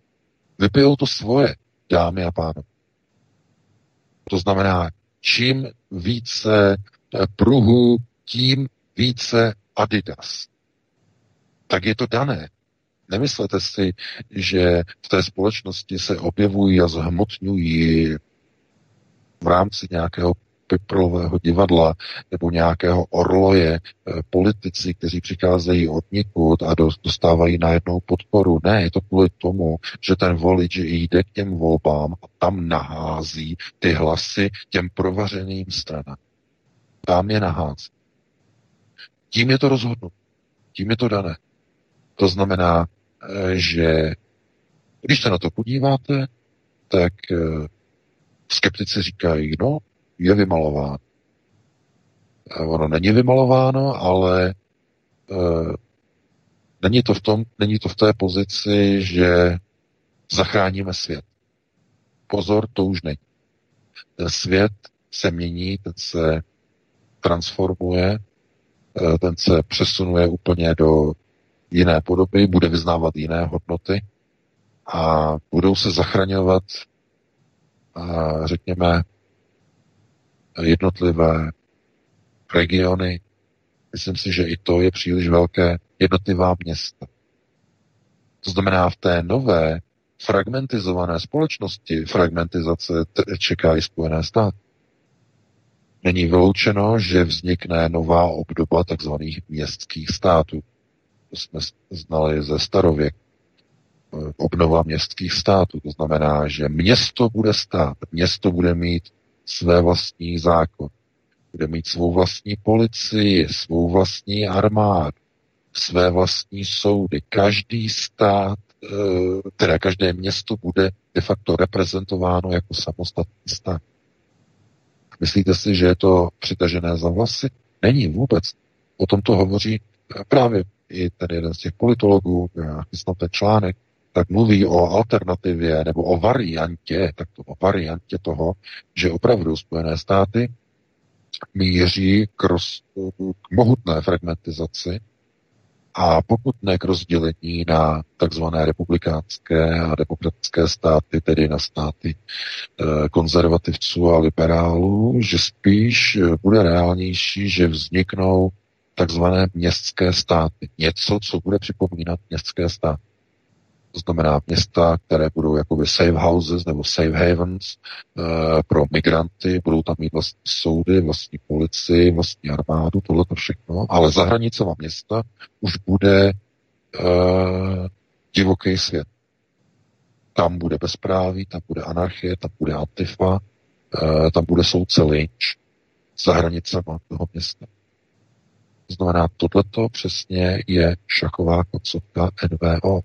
vypijou to svoje, dámy a pánové. To znamená, čím více eh, pruhů, tím více Adidas. Tak je to dané. Nemyslete si, že v té společnosti se objevují a zhmotňují v rámci nějakého piprolového divadla nebo nějakého orloje eh, politici, kteří přicházejí od někud a dostávají najednou podporu. Ne, je to kvůli tomu, že ten volič jde k těm volbám a tam nahází ty hlasy těm provařeným stranám. Tam je nahází. Tím je to rozhodnuto. Tím je to dané. To znamená, eh, že když se na to podíváte, tak eh, skeptici říkají, no, je vymalováno. Ono není vymalováno, ale e, není, to v tom, není to v té pozici, že zachráníme svět. Pozor, to už není. Ten svět se mění, ten se transformuje, e, ten se přesunuje úplně do jiné podoby, bude vyznávat jiné hodnoty a budou se zachraňovat, řekněme, jednotlivé regiony. Myslím si, že i to je příliš velké jednotlivá města. To znamená, v té nové fragmentizované společnosti fragmentizace čeká i Spojené státy. Není vyloučeno, že vznikne nová obdoba takzvaných městských států. To jsme znali ze starověku. Obnova městských států. To znamená, že město bude stát, město bude mít své vlastní zákon. Bude mít svou vlastní policii, svou vlastní armádu, své vlastní soudy. Každý stát, eh, teda každé město bude de facto reprezentováno jako samostatný stát. Myslíte si, že je to přitažené za vlasy? Není vůbec. O tom to hovoří právě i ten jeden z těch politologů, já chystám ten článek, tak mluví o alternativě nebo o variantě, tak to o variantě toho, že opravdu Spojené státy míří k, roz, k mohutné fragmentizaci a pokud ne k rozdělení na takzvané republikánské a demokratické státy, tedy na státy e, konzervativců a liberálů, že spíš eh, bude reálnější, že vzniknou takzvané městské státy. Něco, co bude připomínat městské státy to znamená města, které budou jakoby safe houses nebo safe havens e, pro migranty, budou tam mít vlastní soudy, vlastní policii, vlastní armádu, tohle to všechno, ale za hranicema města už bude e, divoký svět. Tam bude bezpráví, tam bude anarchie, tam bude antifa, e, tam bude soudce lynč za hranicema toho města. To znamená, tohleto přesně je šachová koncovka NVO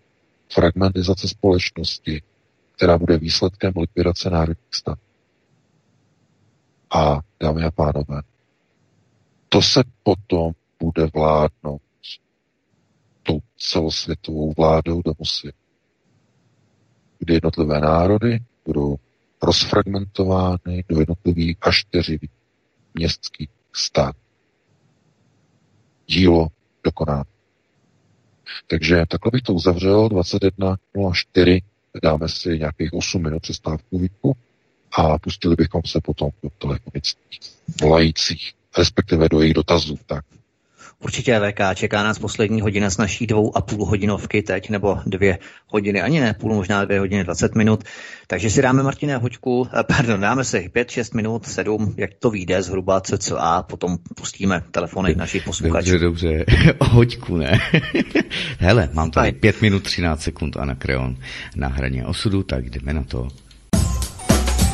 fragmentizace společnosti, která bude výsledkem likvidace národních států. A, dámy a pánové, to se potom bude vládnout tou celosvětovou vládou do světa. kdy jednotlivé národy budou rozfragmentovány do jednotlivých až čtyři městských stát. Dílo dokonáno. Takže takhle bych to uzavřel, 21.04, dáme si nějakých 8 minut přestávku výku a pustili bychom se potom do telefonických volajících, respektive do jejich dotazů. Tak. Určitě VK, čeká nás poslední hodina s naší dvou a půl hodinovky teď, nebo dvě hodiny, ani ne půl, možná dvě hodiny, 20 minut. Takže si dáme, Martine, hoďku, eh, pardon, dáme si 5, 6 minut, 7, jak to vyjde zhruba a potom pustíme telefony našich posluchačů. Dobře, dobře, hoďku ne. Hele, mám tady 5 minut 13 sekund a na kreon na hraně osudu, tak jdeme na to.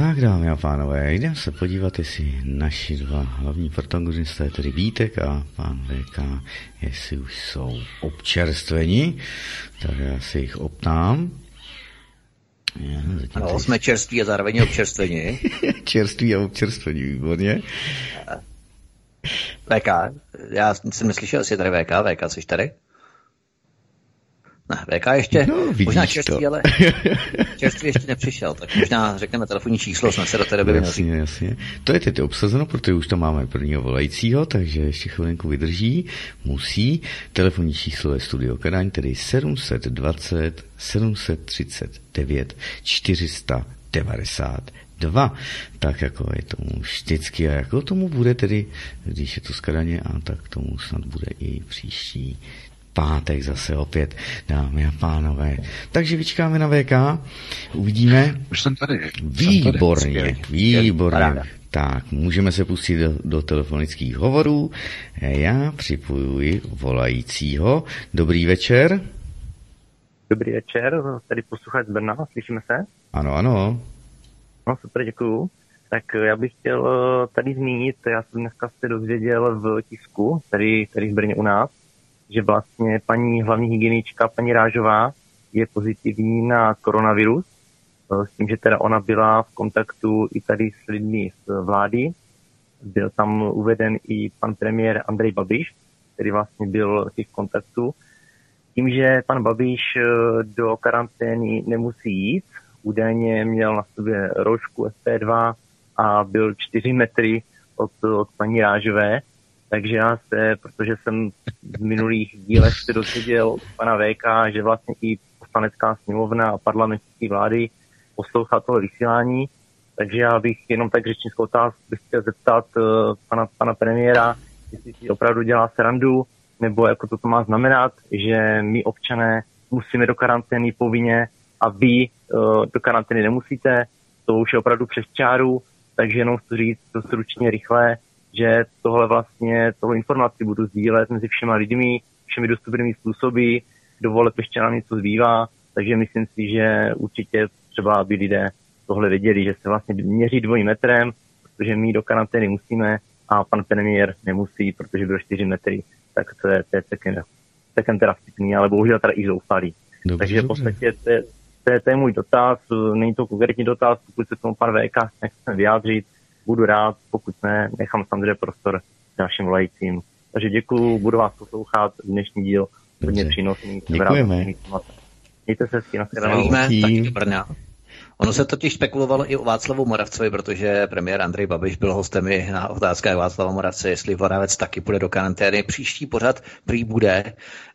Tak, dámy a pánové, jdeme se podívat, jestli naši dva hlavní protagonisté, tedy Vítek a pán VK, jestli už jsou občerstveni, tak já si jich optám. Já, ano, jsme čerství a zároveň občerstvení. čerství a občerstvení, výborně. VK, já jsem neslyšel, jestli je tady VK, VK, jsi tady? Ne, VK ještě, no, možná čerstvý, to. ale čerstvý ještě nepřišel, tak možná řekneme telefonní číslo, jsme se do té doby Jasně, jasně. To je teď obsazeno, protože už tam máme prvního volajícího, takže ještě chvilinku vydrží, musí. Telefonní číslo je Studio Kadaň, tedy 720 739 490 dva, tak jako je tomu vždycky a jako tomu bude tedy, když je to skadaně, a tak tomu snad bude i příští pátek zase opět, dámy a pánové. Takže vyčkáme na VK, uvidíme. Už jsem tady. Výborně, jsem tady. výborně. Tak, můžeme se pustit do, do telefonických hovorů. Já připojuji volajícího. Dobrý večer. Dobrý večer, tady posluchač z Brna, slyšíme se? Ano, ano. No super, děkuju. Tak já bych chtěl eh, tady zmínit, já jsem dneska se dozvěděl v tisku, tady, tady v Brně u nás, že vlastně paní hlavní hygienička, paní Rážová, je pozitivní na koronavirus, eh, s tím, že teda ona byla v kontaktu i tady s lidmi z vlády. Byl tam uveden i pan premiér Andrej Babiš, který vlastně byl těch kontaktů. Tím, že pan Babiš eh, do karantény nemusí jít, údajně měl na sobě roušku SP2 a byl 4 metry od, od paní Rážové, takže já se, protože jsem v minulých dílech se dozvěděl pana VK, že vlastně i poslanecká sněmovna a parlamentní vlády poslouchá tohle vysílání, takže já bych jenom tak řečnickou otázku bych chtěl zeptat uh, pana, pana premiéra, jestli si opravdu dělá srandu, nebo jako to, to má znamenat, že my občané musíme do karantény povinně a vy uh, do karantény nemusíte, to už je opravdu přes čáru, takže jenom chci říct to stručně, rychle, že tohle vlastně, tohle informaci budu sdílet mezi všema lidmi, všemi dostupnými způsoby, dovole ještě nám něco zbývá, takže myslím si, že určitě třeba, aby lidé tohle věděli, že se vlastně měří dvojím metrem, protože my do karantény musíme a pan premiér nemusí, protože byl 4 metry, tak to je, to je taken teda vtipný, ale bohužel teda i zoufalý. Dobře, Takže v podstatě to je, to, je, to je můj dotaz, není to konkrétní dotaz, pokud se tomu pan VK nechce vyjádřit, budu rád, pokud ne, nechám samozřejmě prostor dalším volajícím. Takže děkuji, budu vás poslouchat, dnešní díl hodně přínosný. Děkujeme. Mějte se hezky, na Ono se totiž spekulovalo i o Václavu Moravcovi, protože premiér Andrej Babiš byl hostem i na otázkách Václava Moravce, jestli Moravec taky půjde do karantény. Příští pořad prý bude.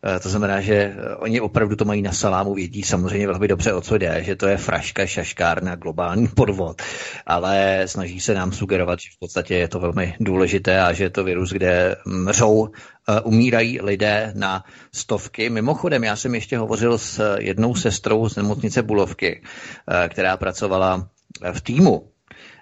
Eh, to znamená, že eh, oni opravdu to mají na salámu, vědí samozřejmě velmi dobře, o co jde, že to je fraška, šaškárna, globální podvod. Ale snaží se nám sugerovat, že v podstatě je to velmi důležité a že je to virus, kde mřou Eh, umírají lidé na stovky. Mimochodem, já jsem ještě hovořil s jednou sestrou z nemocnice Bulovky, eh, pracovala v týmu,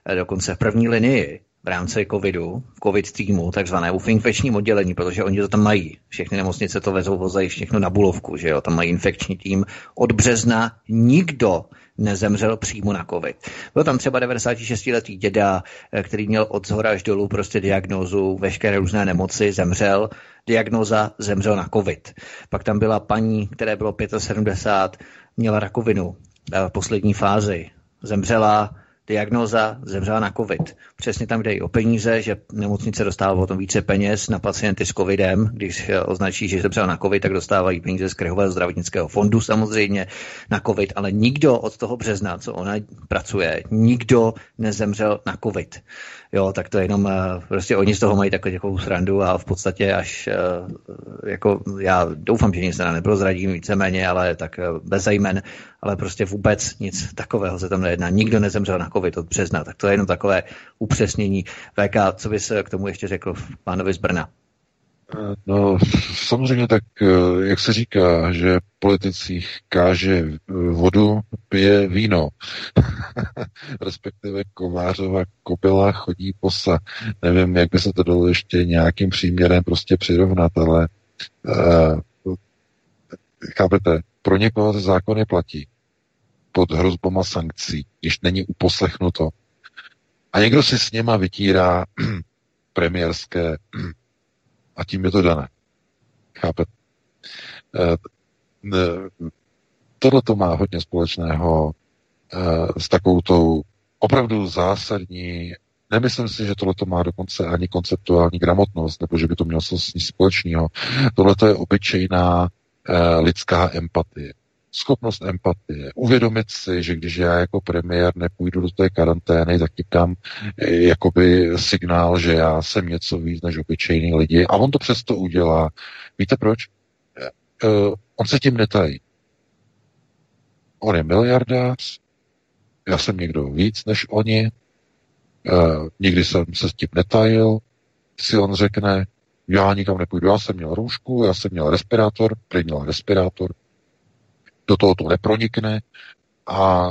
eh, dokonce v první linii v rámci covidu, covid týmu, takzvané v infekčním oddělení, protože oni to tam mají. Všechny nemocnice to vezou, vozají všechno na bulovku, že jo, tam mají infekční tým. Od března nikdo nezemřel přímo na covid. Byl tam třeba 96-letý děda, eh, který měl od zhora až dolů prostě diagnózu, veškeré různé nemoci, zemřel. Diagnoza zemřel na covid. Pak tam byla paní, které bylo 75, měla rakovinu poslední fázi. Zemřela diagnoza, zemřela na covid. Přesně tam jde i o peníze, že nemocnice dostává o tom více peněz na pacienty s covidem. Když označí, že zemřela na covid, tak dostávají peníze z Kryhového zdravotnického fondu samozřejmě na covid, ale nikdo od toho března, co ona pracuje, nikdo nezemřel na covid jo, tak to jenom, eh, prostě oni z toho mají takovou, takovou srandu a v podstatě až, eh, jako já doufám, že nic neprozradím víceméně, ale tak eh, bez zajmen, ale prostě vůbec nic takového se tam nejedná. Nikdo nezemřel na covid od března, tak to je jenom takové upřesnění. VK, co bys k tomu ještě řekl pánovi z Brna? No, samozřejmě tak, eh, jak se říká, že politicích káže eh, vodu, pije víno. Respektive Kovářova kopila chodí posa. Nevím, jak by se to dalo ještě nějakým příměrem prostě přirovnat, ale uh, chápete, pro někoho ty zákony platí pod hrozbama sankcí, když není uposlechnuto. A někdo si s něma vytírá premiérské a tím je to dané. Chápete? Eh, tohle to má hodně společného eh, s takovou tou opravdu zásadní Nemyslím si, že tohle to má dokonce ani konceptuální gramotnost, nebo že by to mělo s ní společného. Tohle je obyčejná eh, lidská empatie schopnost empatie, uvědomit si, že když já jako premiér nepůjdu do té karantény, tak ti tam eh, jakoby signál, že já jsem něco víc než obyčejný lidi a on to přesto udělá. Víte proč? Uh, on se tím netají. On je miliardář, já jsem někdo víc než oni, uh, nikdy jsem se s tím netajil, si on řekne, já nikam nepůjdu, já jsem měl roušku, já jsem měl respirátor, prý měl respirátor, do toho to nepronikne a,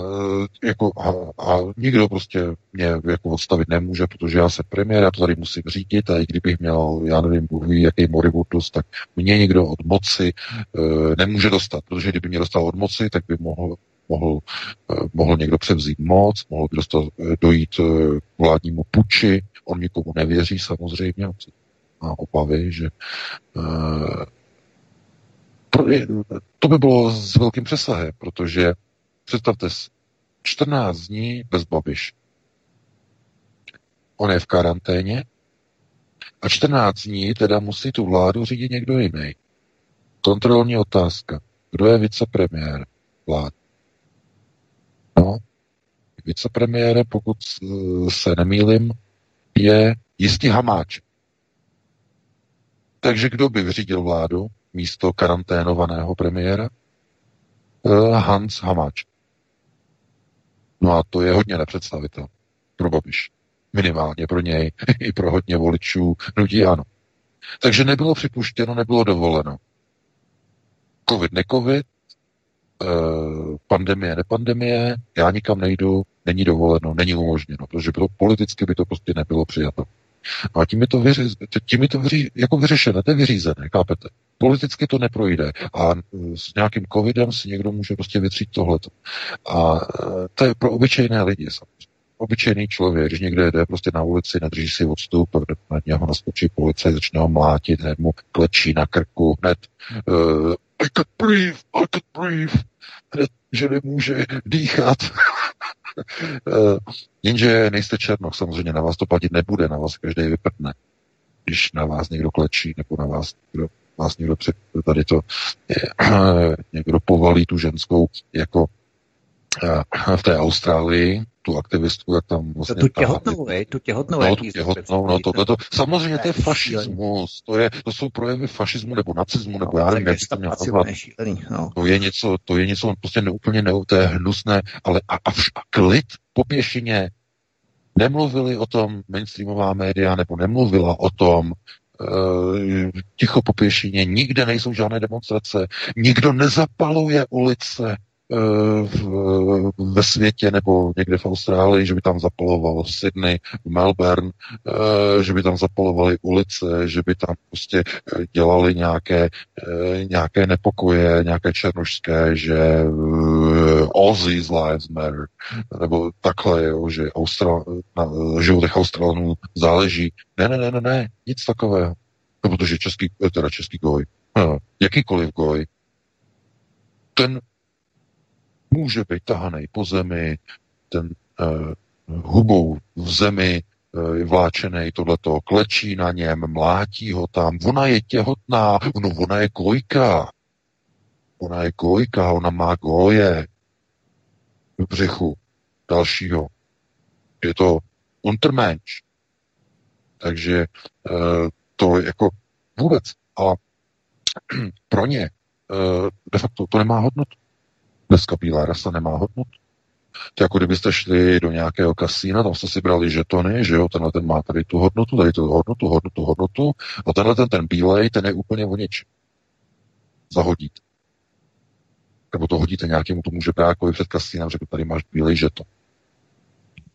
e, jako, a, a nikdo prostě mě jako odstavit nemůže, protože já jsem premiér, já to tady musím řídit a i kdybych měl, já nevím, Bůh ví, jaký moribundus, tak mě někdo od moci e, nemůže dostat, protože kdyby mě dostal od moci, tak by mohl mohl, e, mohl někdo převzít moc, mohl by dostat, e, dojít k vládnímu puči, on nikomu nevěří samozřejmě, má obavy, že e, to by bylo s velkým přesahem, protože představte si, 14 dní bez Babiš. On je v karanténě a 14 dní teda musí tu vládu řídit někdo jiný. Kontrolní otázka. Kdo je vicepremiér vlády? No, vicepremiére, pokud se nemýlim, je jistý Hamáč. Takže kdo by vyřídil vládu? Místo karanténovaného premiéra? Eh, Hans Hamáč. No a to je hodně nepředstavitel pro Babiš. Minimálně pro něj i pro hodně voličů nutí ano. Takže nebylo připuštěno, nebylo dovoleno. Covid, necovid, eh, pandemie, nepandemie, já nikam nejdu, není dovoleno, není umožněno, protože bylo, politicky by to prostě nebylo přijato. A tím je to, vyři, tím je to vyři, jako vyřešené, to je vyřízené, chápete? Politicky to neprojde a s nějakým covidem si někdo může prostě vytřít tohleto. A e, to je pro obyčejné lidi samozřejmě. Obyčejný člověk, když někde jde prostě na ulici, nedrží si odstup, na něho naskočí policie, začne ho mlátit, hned mu klečí na krku, hned uh, I could breathe, I could breathe, hned, že nemůže dýchat. uh, jenže nejste černoch, samozřejmě na vás to platit nebude, na vás každý vyprdne, když na vás někdo klečí, nebo na vás někdo vás někdo před, tady to někdo povalí tu ženskou jako eh, v té Austrálii, tu aktivistku, jak tam vlastně... Tu těhotnou, ta, tu těhotnou. No, tu těhotnou, no, to, to, samozřejmě to je fašismus, to, je, to jsou projevy fašismu nebo nacismu, nebo no, já nevím, jak to měl nazvat. No. To je něco, to je něco prostě neúplně ne, to je hnusné, ale a, a, a klid po pěšině, nemluvili o tom mainstreamová média, nebo nemluvila o tom Eh, ticho po pěšině, nikde nejsou žádné demonstrace, nikdo nezapaluje ulice ve světě nebo někde v Austrálii, že by tam zapalovalo Sydney, Melbourne, že by tam zapalovali ulice, že by tam prostě dělali nějaké, nějaké nepokoje, nějaké černožské, že Aussies lives matter, nebo takhle, jo, že Austral, na životech Australanů záleží. Ne, ne, ne, ne, ne, nic takového. No, protože český, teda český goj, jakýkoliv goj, ten může být tahaný po zemi, ten uh, hubou v zemi uh, vláčený tohleto, klečí na něm, mlátí ho tam, ona je těhotná, no ona je gojka, ona je gojka, ona má goje v břichu dalšího. Je to untermensch. Takže uh, to jako vůbec. A pro ně de facto to nemá hodnotu. Dneska bílá rasa nemá hodnotu. To jako kdybyste šli do nějakého kasína, tam jste si brali žetony, že jo, tenhle ten má tady tu hodnotu, tady tu hodnotu, hodnotu, hodnotu, a tenhle ten, ten bílej, ten je úplně o něčem. Zahodíte. Nebo to hodíte nějakému tomu žebrákovi před kasínem, že tady máš bílej žeton.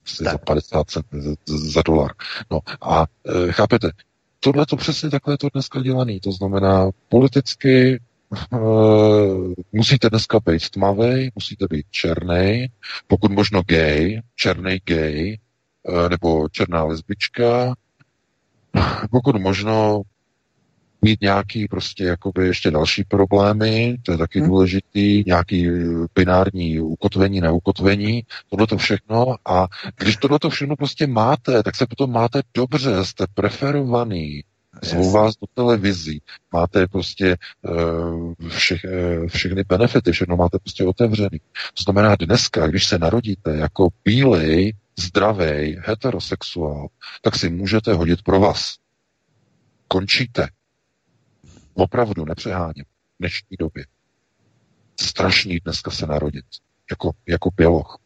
Asi za 50 cent, za, za dolar. No a e, chápete, tohle to přesně takhle je to dneska dělaný. To znamená, politicky musíte dneska být tmavý, musíte být černý, pokud možno gay, černý gay, uh, nebo černá lesbička, pokud možno mít nějaký prostě jakoby ještě další problémy, to je taky hmm. důležitý, nějaký binární ukotvení, neukotvení, tohle to všechno. A když tohle to všechno prostě máte, tak se potom máte dobře, jste preferovaný, Zvou vás do televizí, máte prostě uh, všech, uh, všechny benefity, všechno máte prostě otevřený. To znamená, dneska, když se narodíte jako bílej, zdravý, heterosexuál, tak si můžete hodit pro vás. Končíte. Opravdu, nepřeháním. V dnešní době. Strašný dneska se narodit. Jako, jako běloch.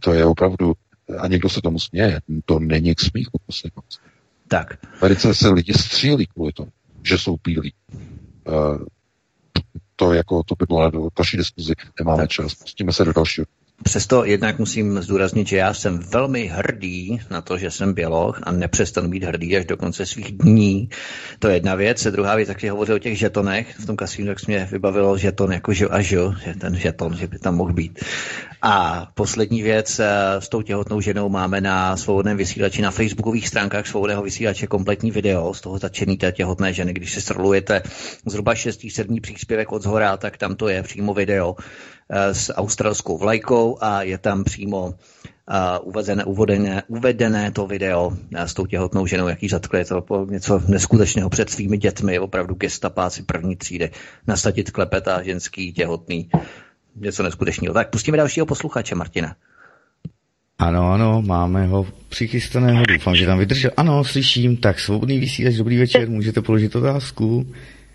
To je opravdu, a někdo se tomu směje, to není k smíchu, prosím Tak. Velice se lidi střílí kvůli tomu, že jsou bílí. Uh, to, jako, to by bylo na další diskuzi, nemáme tak. čas. Pustíme se do dalšího. Přesto jednak musím zdůraznit, že já jsem velmi hrdý na to, že jsem běloch a nepřestanu být hrdý až do konce svých dní. To je jedna věc. Druhá věc, taky hovořil o těch žetonech. V tom kasínu tak mě vybavilo žeton jako žil a žil, že ten žeton, že by tam mohl být. A poslední věc, eh, s tou těhotnou ženou máme na svobodném vysílači, na facebookových stránkách svobodného vysílače kompletní video z toho začený té těhotné ženy. Když se strolujete zhruba 6-7 příspěvek od zhora, tak tam to je přímo video s australskou vlajkou a je tam přímo uh, uvedené, uvedené, uvedené to video s tou těhotnou ženou, jaký zatkli. Je to něco neskutečného před svými dětmi, opravdu gestapáci první třídy, nastatit klepet a ženský těhotný něco neskutečného. Tak pustíme dalšího posluchače, Martina. Ano, ano, máme ho přichystaného, doufám, že tam vydržel. Ano, slyším, tak svobodný vysílač, dobrý večer, můžete položit otázku.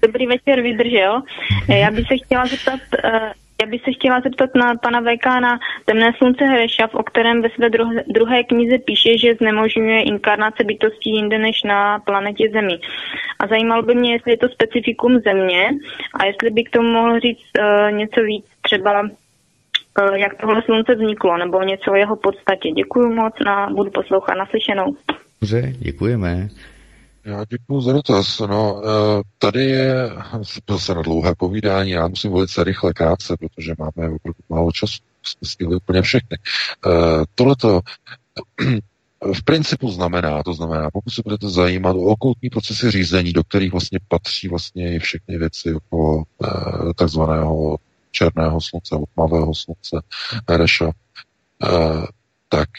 Dobrý večer, vydržel. Já bych se chtěla zeptat, eh, já bych se chtěla zeptat na pana VK na Temné slunce Hrešav, o kterém ve své druhé, druhé knize píše, že znemožňuje inkarnace bytostí jinde než na planetě Zemi. A zajímalo by mě, jestli je to specifikum Země a jestli by k tomu mohl říct uh, něco víc, třeba uh, jak tohle slunce vzniklo, nebo něco o jeho podstatě. Děkuji moc a budu poslouchat naslyšenou. Dobře, děkujeme. Já děkuji za dotaz. No, eh, tady je zase na dlouhé povídání, já musím velice rychle, krátce, protože máme opravdu málo času, jsme stihli úplně všechny. Eh, tohleto v principu znamená, to znamená, pokud se budete zajímat o okultní procesy řízení, do kterých vlastně patří vlastně všechny věci okolo eh, takzvaného černého slunce, tmavého slunce, Reša, tak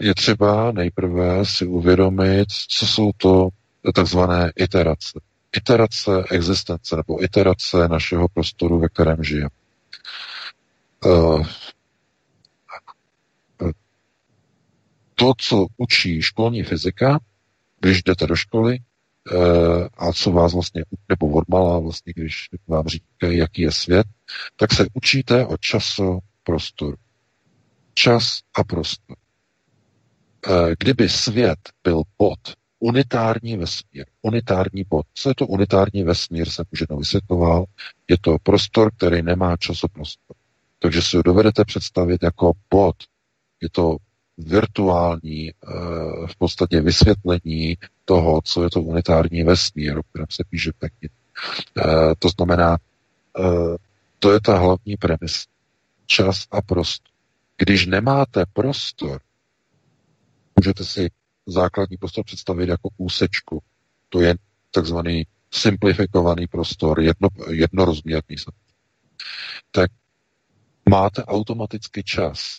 je třeba nejprve si uvědomit, co jsou to takzvané iterace. Iterace existence nebo iterace našeho prostoru, ve kterém žijeme. Uh, to, co učí školní fyzika, když jdete do školy, uh, a co vás vlastně, nebo odmala vlastně, když vám říkají, jaký je svět, tak se učíte o času prostoru. Čas a prostor. Kdyby svět byl bod, unitární vesmír, unitární bod. Co je to unitární vesmír, jsem už jednou vysvětloval. Je to prostor, který nemá časoprostor. Takže si ho dovedete představit jako bod. Je to virtuální v podstatě vysvětlení toho, co je to unitární vesmír, o kterém se píše pěkně. To znamená, to je ta hlavní premis. Čas a prostor. Když nemáte prostor, můžete si základní prostor představit jako úsečku. To je takzvaný simplifikovaný prostor, jedno, jednorozměrný. Tak máte automaticky čas.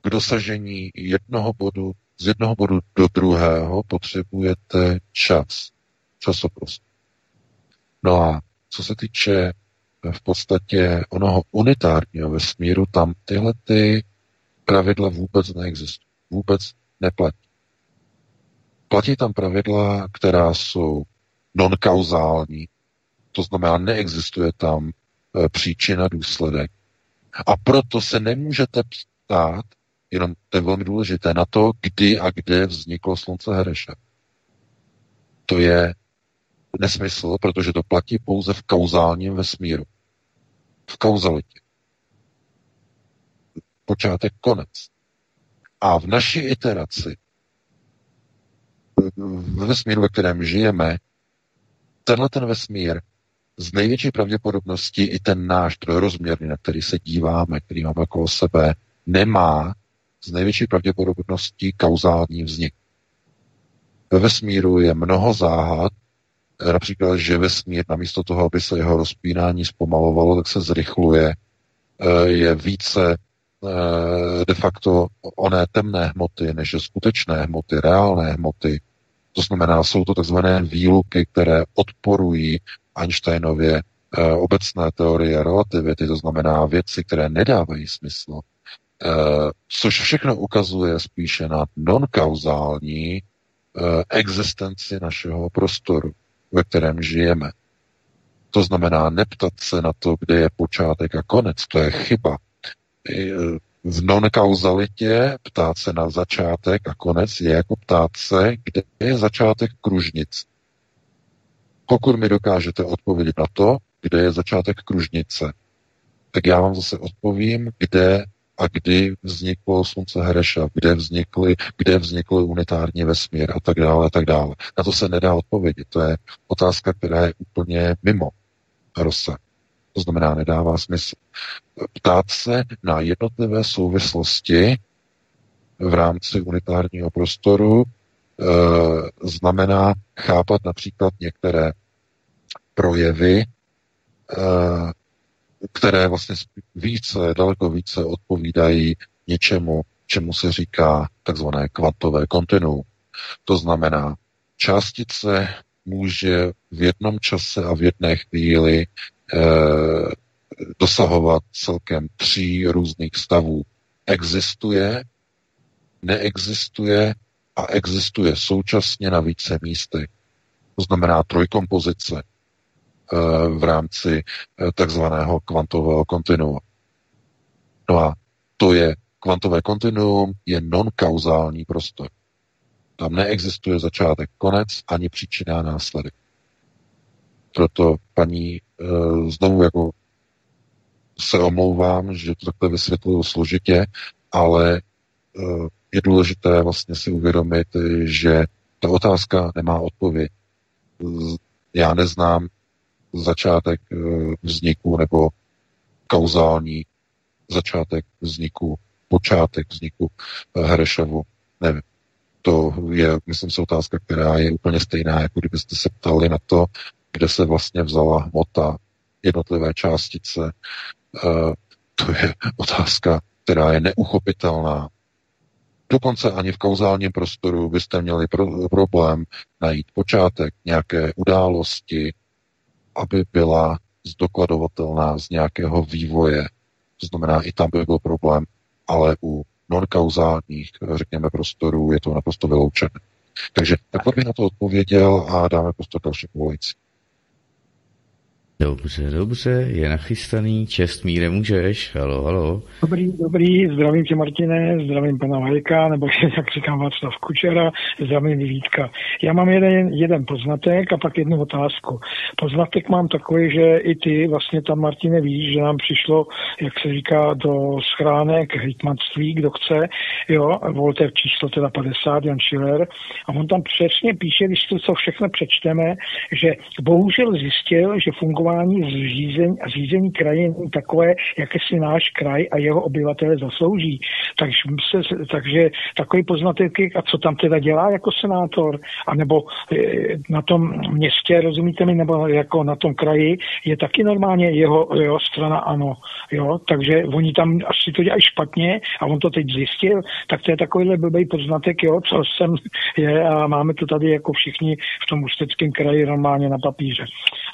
K dosažení jednoho bodu, z jednoho bodu do druhého potřebujete čas. Časoprostor. No a co se týče v podstatě onoho unitárního vesmíru, tam tyhle ty pravidla vůbec neexistují. Vůbec neplatí. Platí tam pravidla, která jsou non-kauzální, to znamená, neexistuje tam e, příčina, důsledek. A proto se nemůžete ptát, jenom to je velmi důležité, na to, kdy a kde vzniklo slunce Hereše. To je nesmysl, protože to platí pouze v kauzálním vesmíru. V kauzalitě. Počátek, konec. A v naší iteraci, v vesmíru, ve kterém žijeme, tenhle ten vesmír z největší pravděpodobností i ten náš trojrozměrný, na který se díváme, který máme okolo sebe, nemá z největší pravděpodobností kauzální vznik. Ve vesmíru je mnoho záhad, například, že vesmír namísto toho, aby se jeho rozpínání zpomalovalo, tak se zrychluje, eh, je více eh, de facto oné temné hmoty, než skutečné hmoty, reálné hmoty. To znamená, jsou to takzvané výluky, které odporují Einsteinově eh, obecné teorie relativity, to znamená věci, které nedávají smysl, což všechno ukazuje spíše na non-kauzální existenci našeho prostoru ve kterém žijeme. To znamená neptat se na to, kde je počátek a konec. To je chyba. V non-kauzalitě ptát se na začátek a konec je jako ptát se, kde je začátek kružnic. Pokud mi dokážete odpovědět na to, kde je začátek kružnice, tak já vám zase odpovím, kde a kdy vzniklo slunce Hereša, kde vznikly, kde vznikl unitární vesmír a tak dále a tak dále. Na to se nedá odpovědět. To je otázka, která je úplně mimo rozsah. To znamená, nedává smysl. Ptát se na jednotlivé souvislosti v rámci unitárního prostoru e, znamená chápat například některé projevy, e, které vlastně více, daleko více odpovídají něčemu, čemu se říká takzvané kvantové kontinuum. To znamená, částice může v jednom čase a v jedné chvíli dosahovat celkem tří různých stavů. Existuje, neexistuje a existuje současně na více místech. To znamená trojkompozice. Eh, v rámci eh, takzvaného kvantového kontinua. No a to je kvantové kontinuum, je non-kauzální prostor. Tam neexistuje začátek, konec, ani příčina následek. Proto paní e, znovu jako se omlouvám, že to takhle vysvětluju složitě, ale e, je důležité vlastně si uvědomit, že ta otázka nemá odpověď. Já neznám začátek eh, vzniku nebo kauzální začátek vzniku, počátek vzniku eh, Herešovu. Nevím. To je, myslím si, otázka, která je úplně stejná, jako kdybyste se ptali na to, kde se vlastně vzala hmota jednotlivé částice. Eh, to je otázka, která je neuchopitelná. Dokonce ani v kauzálním prostoru byste měli pro, problém najít počátek nějaké události, aby byla zdokladovatelná z nějakého vývoje. To znamená, i tam by byl problém, ale u non-kauzálních, řekněme, prostorů je to naprosto vyloučené. Takže takhle bych na to odpověděl a dáme prostor dalším volající. Dobře, dobře, je nachystaný, čest míre můžeš, halo, halo. Dobrý, dobrý, zdravím tě Martine, zdravím pana Vajka, nebo jak říkám Václav Kučera, zdravím Vítka. Já mám jeden, jeden poznatek a pak jednu otázku. Poznatek mám takový, že i ty vlastně tam Martine víš, že nám přišlo, jak se říká, do schránek hejtmanství, kdo chce, jo, volte v číslo teda 50, Jan Schiller, a on tam přesně píše, když to co všechno přečteme, že bohužel zjistil, že fungování fungování řízení kraje není takové, jaké si náš kraj a jeho obyvatele zaslouží. Takže, se, takže takový poznatek, a co tam teda dělá jako senátor, anebo e, na tom městě, rozumíte mi, nebo jako na tom kraji, je taky normálně jeho, jeho strana ano. Jo? Takže oni tam asi to dělají špatně a on to teď zjistil, tak to je takovýhle blbý poznatek, jo, co jsem je a máme to tady jako všichni v tom ústeckém kraji normálně na papíře.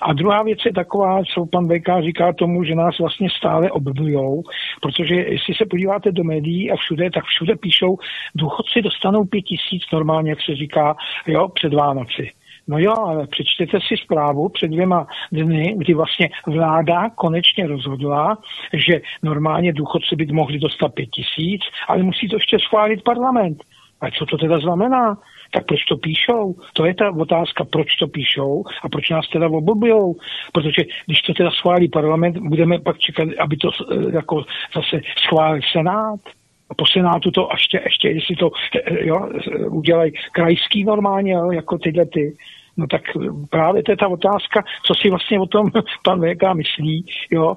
A druhá věc je taková, co pan VK říká tomu, že nás vlastně stále obdujou, protože jestli se podíváte do médií a všude, tak všude píšou, důchodci dostanou pět tisíc normálně, jak se říká, jo, před Vánoci. No jo, ale přečtěte si zprávu před dvěma dny, kdy vlastně vláda konečně rozhodla, že normálně důchodci by mohli dostat pět tisíc, ale musí to ještě schválit parlament. A co to teda znamená? Tak proč to píšou? To je ta otázka, proč to píšou a proč nás teda oblbujou. Protože když to teda schválí parlament, budeme pak čekat, aby to eh, jako zase schválil Senát. A po Senátu to ještě, ještě jestli to eh, jo, udělají krajský normálně, jo, jako tyhle ty. No tak právě to je ta otázka, co si vlastně o tom pan VK myslí, jo,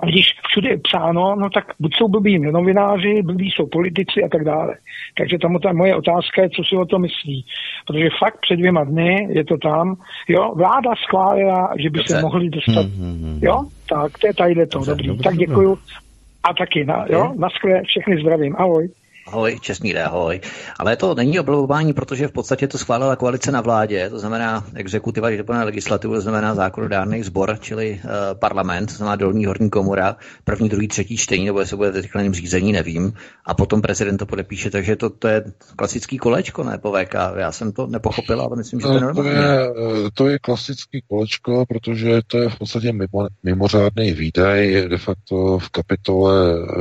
a když všude je psáno, no tak buď jsou blbí novináři, blbí jsou politici a tak dále. Takže tam ta moje otázka je, co si o to myslí. Protože fakt před dvěma dny je to tam, jo, vláda schválila, že by dobře. se mohli dostat, mm-hmm. jo, tak to je tady to, dobře, dobrý. Dobře, tak děkuju. A taky, na, jo, na skvěle, všechny zdravím, ahoj. Ahoj, Česmíre, ahoj. Ale to není oblbování, protože v podstatě to schválila koalice na vládě, to znamená exekutiva, že to legislativu, to znamená zákonodárný sbor, čili uh, parlament, to znamená dolní horní komora, první, druhý, třetí čtení, nebo se bude v rychlém řízení, nevím, a potom prezident to podepíše, takže to, to je klasický kolečko, ne, po VK. Já jsem to nepochopil, ale myslím, že to je normální. To je, to je klasický kolečko, protože to je v podstatě mimo, mimořádný výdaj de facto v kapitole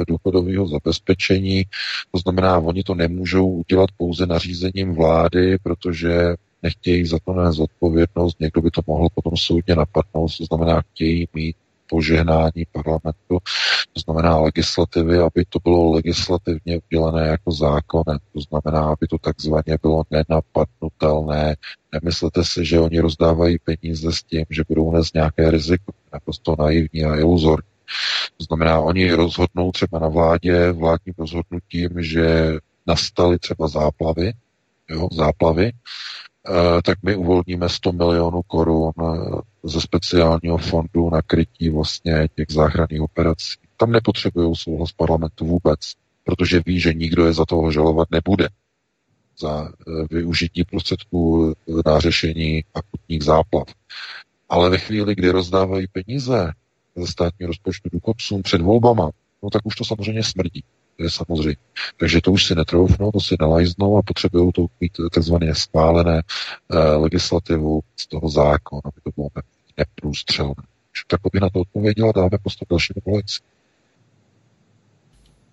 důchodového zabezpečení, to znamená, znamená, oni to nemůžou udělat pouze nařízením vlády, protože nechtějí za to nést odpovědnost, někdo by to mohl potom soudně napadnout, to znamená, chtějí mít požehnání parlamentu, to znamená legislativy, aby to bylo legislativně udělené jako zákonem, to znamená, aby to takzvaně bylo nenapadnutelné. Nemyslete si, že oni rozdávají peníze s tím, že budou nést nějaké riziko, naprosto naivní a iluzorní. To znamená, oni rozhodnou třeba na vládě vládním rozhodnutím, že nastaly třeba záplavy, jo, záplavy, eh, tak my uvolníme 100 milionů korun eh, ze speciálního fondu na krytí vlastně těch záchranných operací. Tam nepotřebují souhlas parlamentu vůbec, protože ví, že nikdo je za toho žalovat nebude za eh, využití prostředků na řešení akutních záplav. Ale ve chvíli, kdy rozdávají peníze ze státního rozpočtu důchodcům před volbama, no tak už to samozřejmě smrdí. To je samozřejmě. Takže to už si netroufnou, to si nalajznou a potřebují to mít takzvané schválené eh, legislativu z toho zákona, aby to bylo neprůstřelné. Tak by na to odpověděla, dáme postup další kolekci.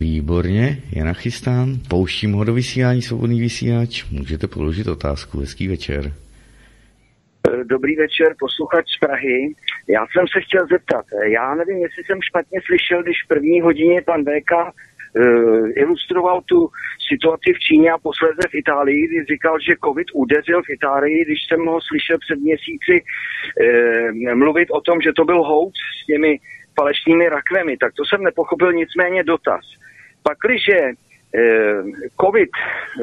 Výborně, je nachystán, pouštím ho do vysílání, svobodný vysílač, můžete položit otázku, hezký večer. Dobrý večer, posluchač z Prahy. Já jsem se chtěl zeptat, já nevím, jestli jsem špatně slyšel, když v první hodině pan VK uh, ilustroval tu situaci v Číně a posledně v Itálii, kdy říkal, že covid udeřil v Itálii, když jsem ho slyšel před měsíci uh, mluvit o tom, že to byl hoax s těmi falešnými rakvemi, tak to jsem nepochopil, nicméně dotaz. Pakliže covid,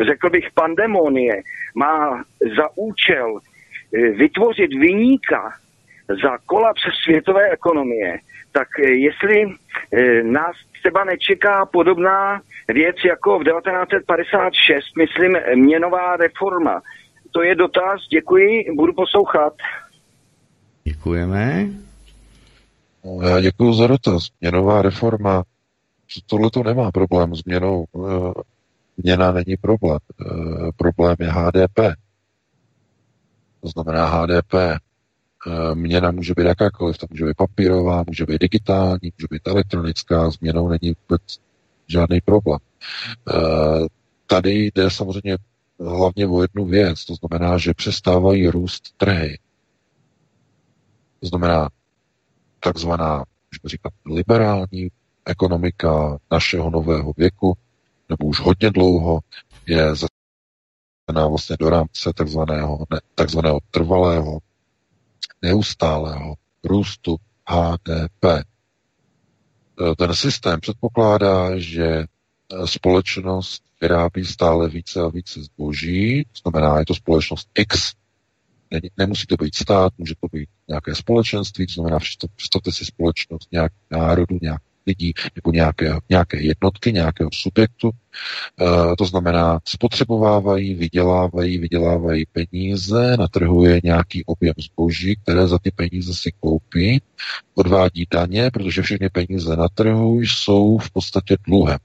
řekl bych pandemonie, má za účel Eh, vytvořit vyníka za kolaps světové ekonomie, tak eh, jestli eh, nás třeba nečeká podobná věc jako v 1956, myslím, měnová reforma. To je dotaz, děkuji, budu poslouchat. Děkujeme. Já děkuji za dotaz. Měnová reforma, tohle to nemá problém s měnou. Měna není problém. Problém je HDP to znamená HDP, Eh, měna může být jakákoliv, tam může být papírová, může být digitální, může být elektronická, změnou není vůbec žádný problém. Eh, tady jde samozřejmě hlavně o jednu věc, to znamená, že přestávají růst trhy. To znamená takzvaná, můžeme říkat, liberální ekonomika našeho nového věku, nebo už hodně dlouho, je zasazená vlastně do rámce takzvaného, ne, takzvaného trvalého, neustálého růstu HDP. E, ten systém předpokládá, že e, společnost vyrábí stále více a více zboží, to znamená, je to společnost X. Nemusí to být stát, může to být nějaké společenství, to znamená, představte si společnost nějak národu, nějak lidí nebo nějaké, nějaké jednotky, nějakého subjektu. E, to znamená, spotřebovávají, vydělávají, vydělávají peníze, na trhu je nějaký objem zboží, které za ty peníze si koupí, odvádí daně, protože všechny peníze na trhu jsou v podstatě dluhem.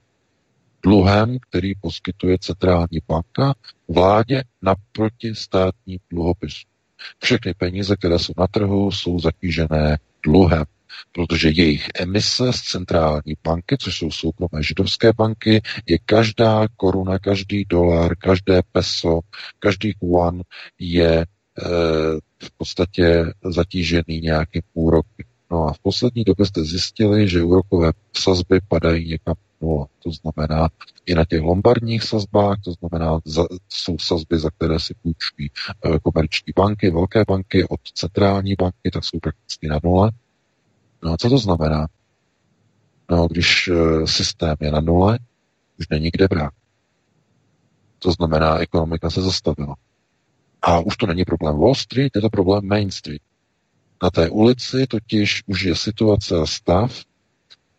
Dluhem, který poskytuje centrální banka vládě naproti státní dluhopisu. Všechny peníze, které jsou na trhu, jsou zatížené dluhem protože jejich emise z centrální banky, což jsou soukromé židovské banky, je každá koruna, každý dolar, každé peso, každý yuan je e, v podstatě zatížený nějakým úroky. No a v poslední době jste zjistili, že úrokové sazby padají někam nula. To znamená, i na těch lombardních sazbách, to znamená, za, jsou sazby, za které si půjčují e, komerční banky, velké banky od centrální banky, tak jsou prakticky na nule. No a co to znamená? No, když eh, systém je na nule, už není kde brát. To znamená, ekonomika se zastavila. A už to není problém Wall Street, je to problém Main Street. Na té ulici totiž už je situace a stav,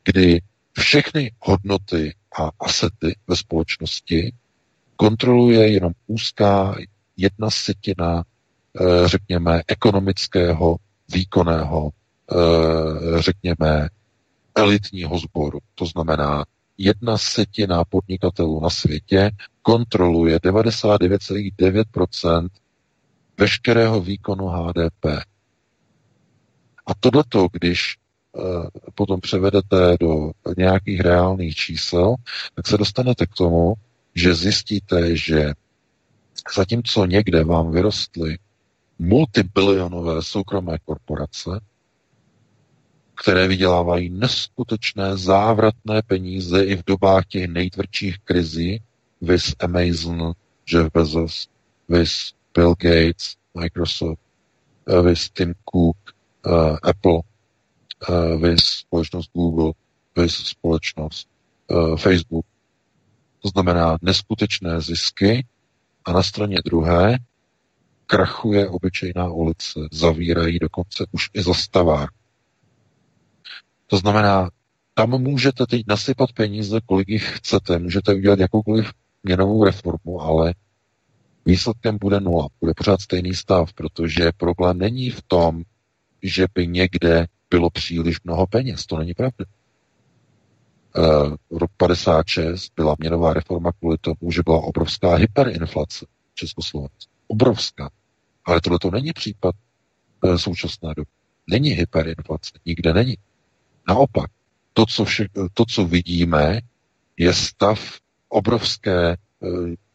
kdy všechny hodnoty a asety ve společnosti kontroluje jenom úzká jedna setina, eh, řekněme, ekonomického, výkonného řekněme, elitního sboru. To znamená, jedna setina podnikatelů na světě kontroluje 99,9% veškerého výkonu HDP. A tohleto, když uh, potom převedete do nějakých reálných čísel, tak se dostanete k tomu, že zjistíte, že zatímco někde vám vyrostly multibilionové soukromé korporace, které vydělávají neskutečné závratné peníze i v dobách těch nejtvrdších krizí, vis Amazon, Jeff Bezos, vis Bill Gates, Microsoft, eh, vis Tim Cook, uh, Apple, uh, vis společnost Google, vis společnost uh, Facebook. To znamená neskutečné zisky. A na straně druhé krachuje obyčejná ulice, zavírají dokonce už i zastavák to znamená, tam můžete teď nasypat peníze, kolik jich chcete, můžete udělat jakoukoliv měnovou reformu, ale výsledkem bude nula. Bude pořád stejný stav, protože problém není v tom, že by někde bylo příliš mnoho peněz. To není pravda. Uh, rok 56 byla měnová reforma kvůli tomu, že byla obrovská hyperinflace v Československu. Obrovská. Ale tohle to není případ uh, současné doby. Není hyperinflace. Nikde není. Naopak, to, co, vše, to, co vidíme, je stav obrovské eh,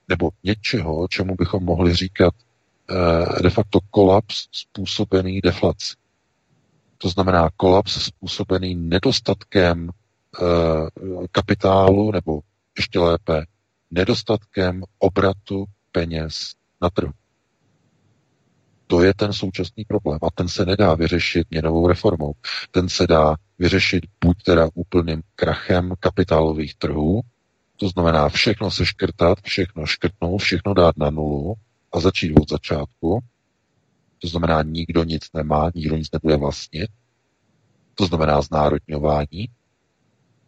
nebo něčeho, čemu bychom mohli říkat eh, de facto kolaps způsobený deflací. To znamená kolaps způsobený nedostatkem eh, kapitálu, nebo ještě lépe, nedostatkem obratu peněz na trhu. To je ten současný problém a ten se nedá vyřešit měnovou reformou. Ten se dá vyřešit buď teda úplným krachem kapitálových trhů, to znamená všechno se škrtat, všechno škrtnout, všechno dát na nulu a začít od začátku. To znamená, nikdo nic nemá, nikdo nic nebude vlastnit. To znamená znárodňování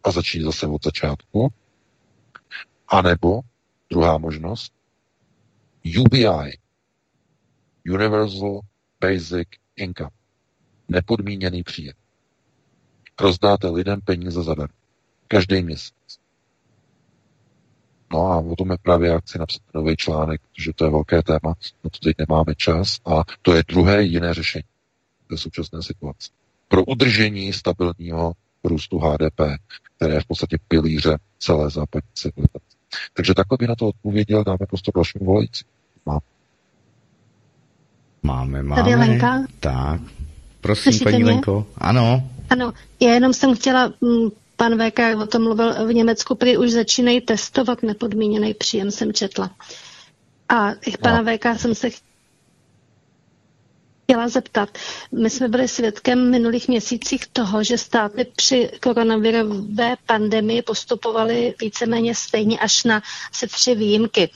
a začít zase od začátku. A nebo druhá možnost, UBI, Universal Basic Income, nepodmíněný příjem rozdáte lidem peníze za den. Každý měsíc. No a o tom je právě akci napsat nový článek, protože to je velké téma, na to teď nemáme čas a to je druhé jiné řešení. té současné situaci. Pro udržení stabilního růstu HDP, které je v podstatě pilíře celé západní civilizace. Takže takhle by na to odpověděl, dáme prostor dalšímu volající. Mám. Máme, máme. Tady Lenka. Tak, prosím, Slyšíte paní mě? Lenko. Ano. Ano, já jenom jsem chtěla, mm, pan VK o tom mluvil, v Německu prý už začínají testovat nepodmíněný příjem, jsem četla. A pana no. VK jsem se chtěla zeptat. My jsme byli svědkem v minulých měsících toho, že státy při koronavirové pandemii postupovaly víceméně stejně až na asi tři výjimky.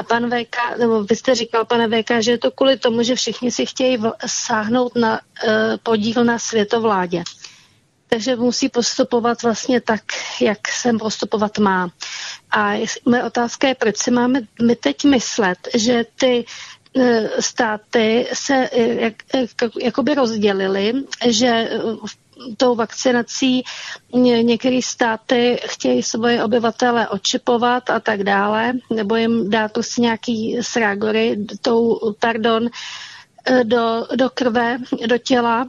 A pan VK, nebo vy jste říkal, pane VK, že je to kvůli tomu, že všichni si chtějí sáhnout na uh, podíl na světovládě. Takže musí postupovat vlastně tak, jak se postupovat má. A moje otázka je, proč si máme my teď myslet, že ty státy se e, jak, e, jakoby rozdělily, že tou vakcinací některé státy chtějí svoje obyvatele očipovat a tak dále, nebo jim dát prostě nějaký srágory, tou, pardon, do, do krve, do těla.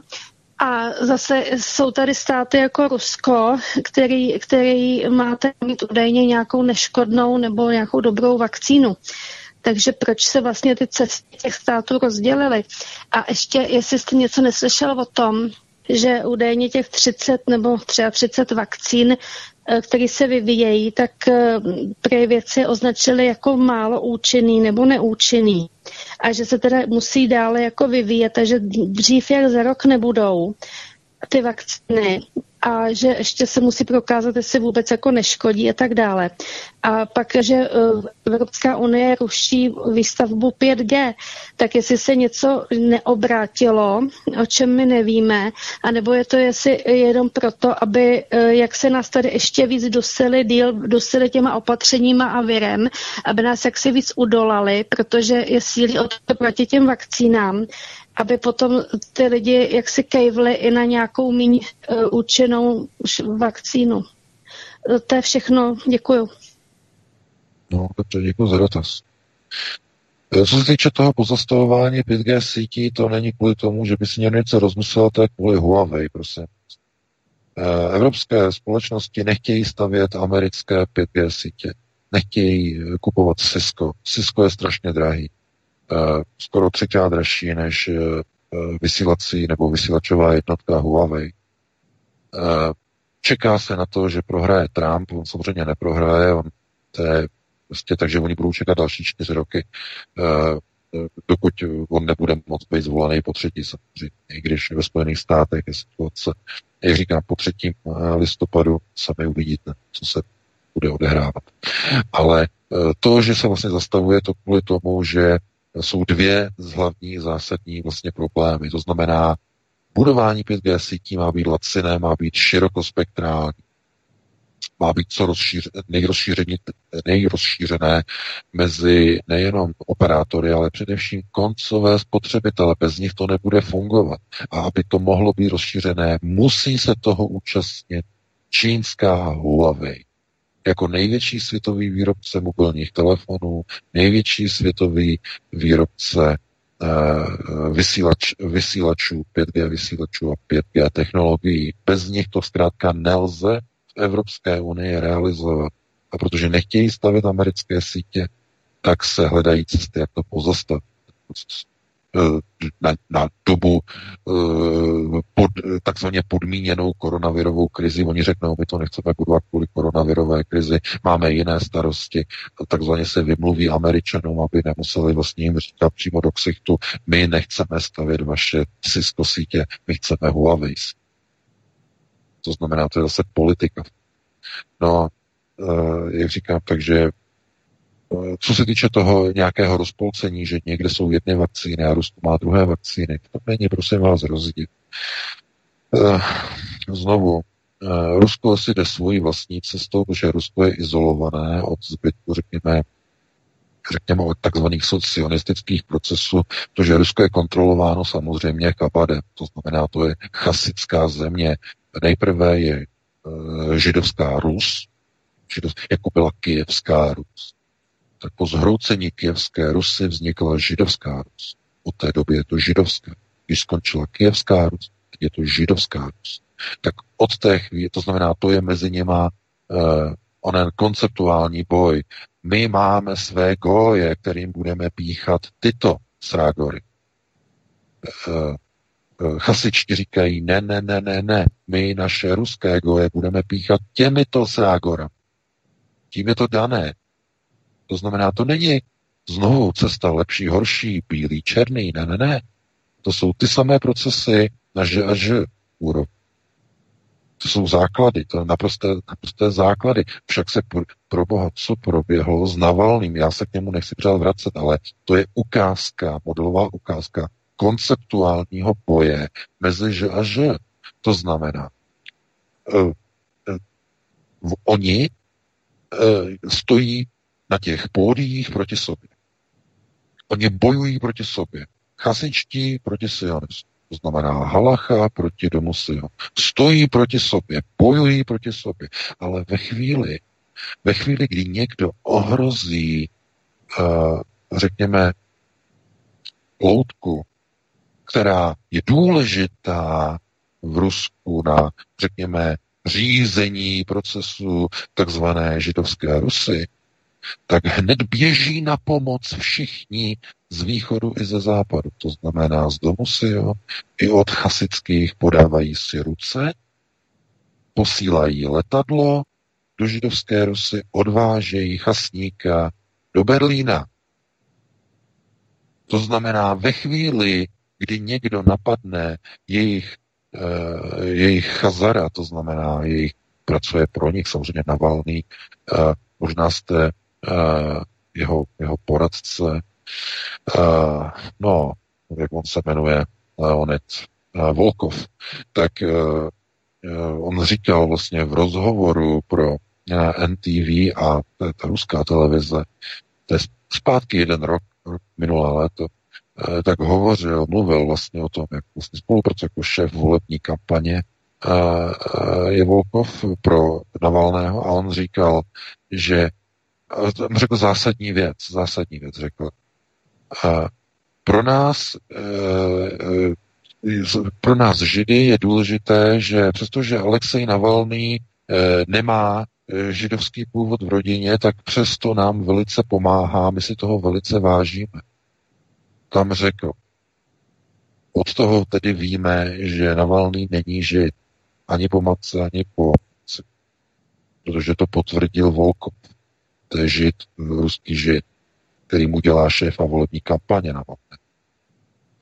A zase jsou tady státy jako Rusko, který, který máte mít údajně nějakou neškodnou nebo nějakou dobrou vakcínu. Takže proč se vlastně ty cesty těch států rozdělily? A ještě, jestli jste něco neslyšel o tom, že údajně těch 30 nebo třeba 30 vakcín, eh, které se vyvíjejí, tak eh, prý věci označili jako málo účinný nebo neúčinný. A že se teda musí dále jako vyvíjet, takže dřív jak za rok nebudou ty vakcíny, a že ještě se musí prokázat, jestli vůbec jako neškodí a tak dále. A pak, že eh, Evropská unie ruší výstavbu 5G, tak jestli se něco neobrátilo, o čem my nevíme, anebo je to jestli jenom proto, aby eh, jak se nás tady ještě víc dosili, díl, dosili těma opatřeníma a virem, aby nás jaksi víc udolali, protože je sílí od proti těm vakcínám, aby potom ty lidi jak si kejvli i na nějakou méně uh, účinnou vakcínu. To je všechno. Děkuju. No, dobře, děkuji za dotaz. E, co se týče toho pozastavování 5G sítí, to není kvůli tomu, že by si někdo něco rozmyslel, to je kvůli Huawei, prosím. Evropské společnosti nechtějí stavět americké 5G sítě. Nechtějí kupovat Cisco. Cisco je strašně drahý. Eh, skoro třikrát dražší než eh, vysílací nebo vysílačová jednotka Huawei. Eh, čeká se na to, že prohraje Trump, on samozřejmě neprohraje, on to je prostě tak, že oni budou čekat další čtyři roky, dokud on nebude moc být zvolený po třetí samozřejmě, i když ve Spojených státech je situace, jak říkám, po třetím listopadu sami uvidíte, co se bude odehrávat. Ale to, že se vlastně zastavuje to kvůli tomu, že jsou dvě z hlavních zásadní vlastně problémy. To znamená, budování 5G sítí má být laciné, má být širokospektrální, má být co nejrozšířené, nejrozšířené mezi nejenom operátory, ale především koncové spotřebitele. Bez nich to nebude fungovat. A aby to mohlo být rozšířené, musí se toho účastnit čínská Huawei jako největší světový výrobce mobilních telefonů, největší světový výrobce uh, vysílač, vysílačů, 5G vysílačů a 5G technologií. Bez nich to zkrátka nelze v Evropské unii realizovat. A protože nechtějí stavit americké sítě, tak se hledají cesty, jak to pozastavit na, na dobu eh, pod, takzvaně podmíněnou koronavirovou krizi. Oni řeknou, my to nechceme budovat kvůli koronavirové krizi, máme jiné starosti. Takzvaně se vymluví Američanům, aby nemuseli vlastně jim říkat přímo do ksichtu, my nechceme stavět vaše Cisco sítě, my chceme Huawei. To znamená, to je zase politika. No, eh, jak říkám, takže co se týče toho nějakého rozpolcení, že někde jsou jedny vakcíny a Rusko má druhé vakcíny, to není, prosím vás, rozdíl. Eh, znovu, eh, Rusko si jde svojí vlastní cestou, protože Rusko je izolované od zbytku, řekněme, řekněme, od takzvaných socionistických procesů, protože Rusko je kontrolováno samozřejmě Kabadem, to znamená, to je chasická země. Nejprve je židovská Rus, jako byla kijevská Rus tak po zhroucení kijevské Rusy vznikla židovská Rus. Od té doby je to židovské. Když skončila kijevská Rus, je to židovská Rus. Tak od té chvíle, to znamená, to je mezi něma uh, onen konceptuální boj. My máme své goje, kterým budeme píchat tyto srágory. Uh, chasičti říkají, ne, ne, ne, ne, ne, my naše ruské goje budeme píchat těmito srágorami. Tím je to dané. To znamená, to není znovu cesta lepší, horší, bílý, černý, ne, ne, ne. To jsou ty samé procesy na ž a ž úrovni. To jsou základy, to je naprosté, naprosté základy. Však se pro, pro boha, co proběhlo s Navalným, já se k němu nechci přát vracet, ale to je ukázka, modelová ukázka konceptuálního boje mezi ž a ž. To znamená, uh, uh, oni uh, stojí na těch pódiích proti sobě. Oni bojují proti sobě. Chasičtí proti sionismu. To znamená Halacha proti domu Sion. Stojí proti sobě, bojují proti sobě. Ale ve chvíli, ve chvíli, kdy někdo ohrozí, uh, řekněme, loutku, která je důležitá v Rusku na, řekněme, řízení procesu takzvané židovské Rusy, tak hned běží na pomoc všichni z východu i ze západu. To znamená z domu si, jo, i od chasických podávají si ruce, posílají letadlo do židovské Rusy, odvážejí chasníka do Berlína. To znamená, ve chvíli, kdy někdo napadne jejich, uh, jejich chazara, to znamená, jejich pracuje pro nich, samozřejmě Navalný, uh, možná jste jeho, jeho poradce, uh, no, jak on se jmenuje, Leonid uh, Volkov, tak on říkal vlastně v rozhovoru pro NTV a je ta ruská televize, to je zpátky jeden rok, rok minulé léto, tak hovořil, mluvil vlastně o tom, jak vlastně spolupracuje jako šéf volební kampaně. Je Volkov pro Navalného a on říkal, že řekl zásadní věc, zásadní věc řekl. Pro nás, e, e, pro nás Židy je důležité, že přestože Alexej Navalný e, nemá židovský původ v rodině, tak přesto nám velice pomáhá, my si toho velice vážíme. Tam řekl. Od toho tedy víme, že Navalný není žid. Ani po matce, ani po matce. Protože to potvrdil Volkov to je žid, ruský žid, který mu dělá šéfa volební kampaně na Vatne.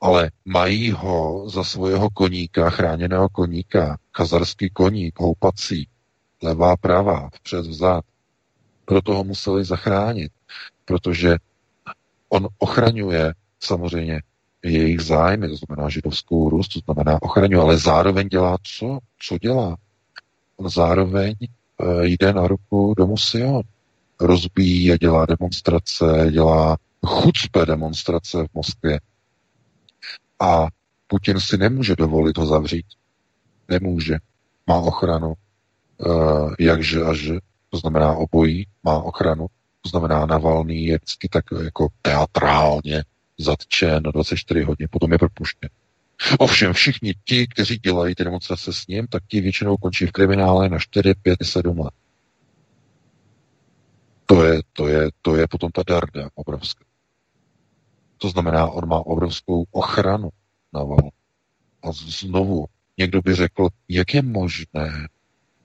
Ale mají ho za svého koníka, chráněného koníka, kazarský koník, houpací, levá, pravá, vpřed, vzad. Proto ho museli zachránit, protože on ochraňuje samozřejmě jejich zájmy, to znamená židovskou růst, to znamená ochraňuje, ale zároveň dělá co? Co dělá? On zároveň e, jde na ruku domu Sion rozbíjí a dělá demonstrace, dělá chucpe demonstrace v Moskvě. A Putin si nemůže dovolit ho zavřít. Nemůže. Má ochranu, uh, jakže až, to znamená obojí, má ochranu, to znamená Navalný je vždycky tak jako teatrálně zatčen 24 hodin, potom je propuštěn. Ovšem všichni ti, kteří dělají ty demonstrace s ním, tak ti většinou končí v kriminále na 4, 5, 7 let. To je, to je, to je potom ta darda obrovská. To znamená, on má obrovskou ochranu na val. A znovu, někdo by řekl, jak je možné,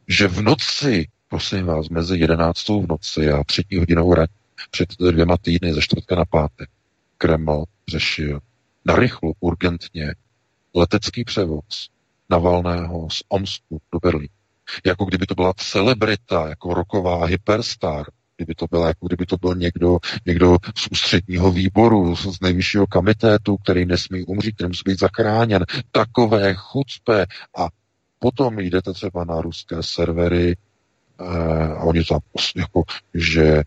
že v noci, prosím vás, mezi jedenáctou v noci a třetí hodinou rád, před dvěma týdny, ze čtvrtka na pátek, Kreml řešil narychlo, urgentně letecký převoz Navalného z Omsku do Berlína. Jako kdyby to byla celebrita, jako roková hyperstar, kdyby to byl, jako kdyby to byl někdo, někdo z ústředního výboru, z nejvyššího komitetu, který nesmí umřít, který musí být zachráněn. Takové chucpe. A potom jdete třeba na ruské servery eh, a oni tam jako, že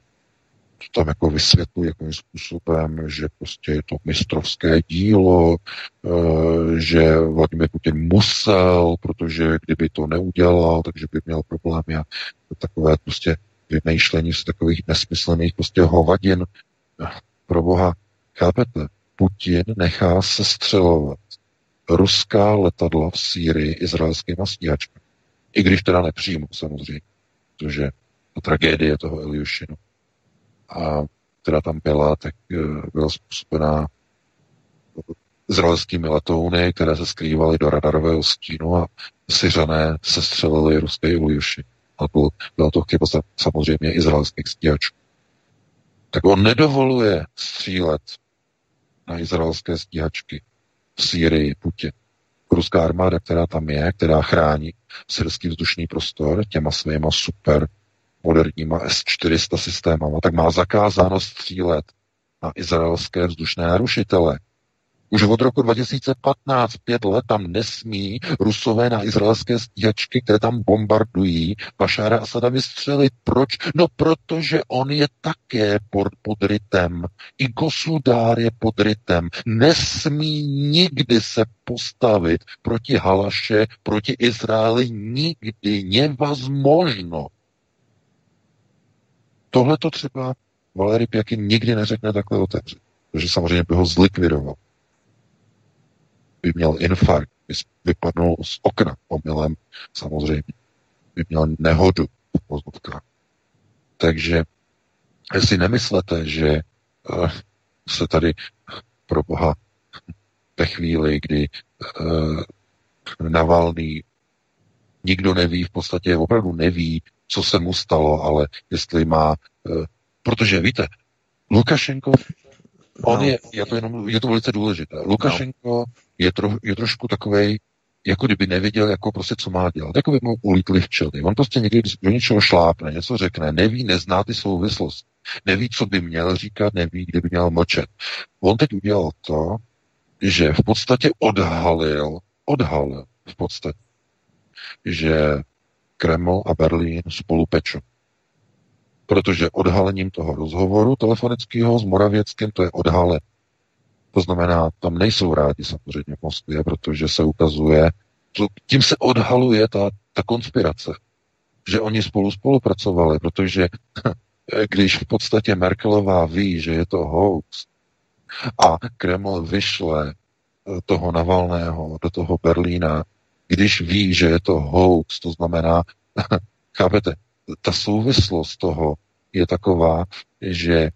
to tam jako vysvětlují jakým způsobem, že prostě je to mistrovské dílo, e, že Vladimir Putin musel, protože kdyby to neudělal, takže by měl problémy a takové prostě vymýšlení z takových nesmyslných prostě hovadin. Pro boha, chápete? Putin nechá se střelovat ruská letadla v Sýrii izraelskými stíhačkami. I když teda nepřímo, samozřejmě, protože to tragédie toho Eliušinu. A která tam byla, tak eh, byla způsobená izraelskými letouny, které se skrývaly do radarového stínu a Syřané se střelili ruské Iljuši. A byl, byla to chyba samozřejmě izraelských stíhačů. Tak on nedovoluje střílet na izraelské stíhačky v Sýrii Putin. Ruská armáda, která tam je, která chrání syrský vzdušný prostor těma svýma super moderníma S-400 systémama, tak má zakázáno střílet na izraelské vzdušné narušitele. Už od roku 2015, pět let, tam nesmí rusové na izraelské stíhačky, které tam bombardují, Bašára Asada vystřelit. Proč? No protože on je také pod, pod rytem. I Gosudár je pod rytem. Nesmí nikdy se postavit proti Halaše, proti Izraeli. Nikdy. Nevazmožno. Tohle to třeba Valery Pjakin nikdy neřekne takhle otevřít. Protože samozřejmě by ho zlikvidoval by měl infarkt, by vypadnul z okna omylem, samozřejmě, by měl nehodu v. Takže si nemyslete, že uh, se tady pro boha ve chvíli, kdy uh, Navalný nikdo neví, v podstatě opravdu neví, co se mu stalo, ale jestli má, uh, protože víte, Lukašenko On no. je, je, to jenom, je to velice důležité. Lukašenko no. je, tro, je trošku takovej, jako kdyby nevěděl, jako prostě, co má dělat. Jako by mu ulítli včely. On prostě někdy do něčeho šlápne, něco řekne, neví, nezná ty souvislost. Neví, co by měl říkat, neví, kde by měl mlčet. On teď udělal to, že v podstatě odhalil, odhalil v podstatě, že Kreml a Berlín spolu pečou protože odhalením toho rozhovoru telefonického s Moravěckým to je odhale. To znamená, tam nejsou rádi samozřejmě v Moskvě, protože se ukazuje, tím se odhaluje ta, ta konspirace, že oni spolu spolupracovali, protože když v podstatě Merkelová ví, že je to hoax a Kreml vyšle eh, toho Navalného do toho Berlína, když ví, že je to hoax, to znamená, chápete, ta souvislost toho je taková, že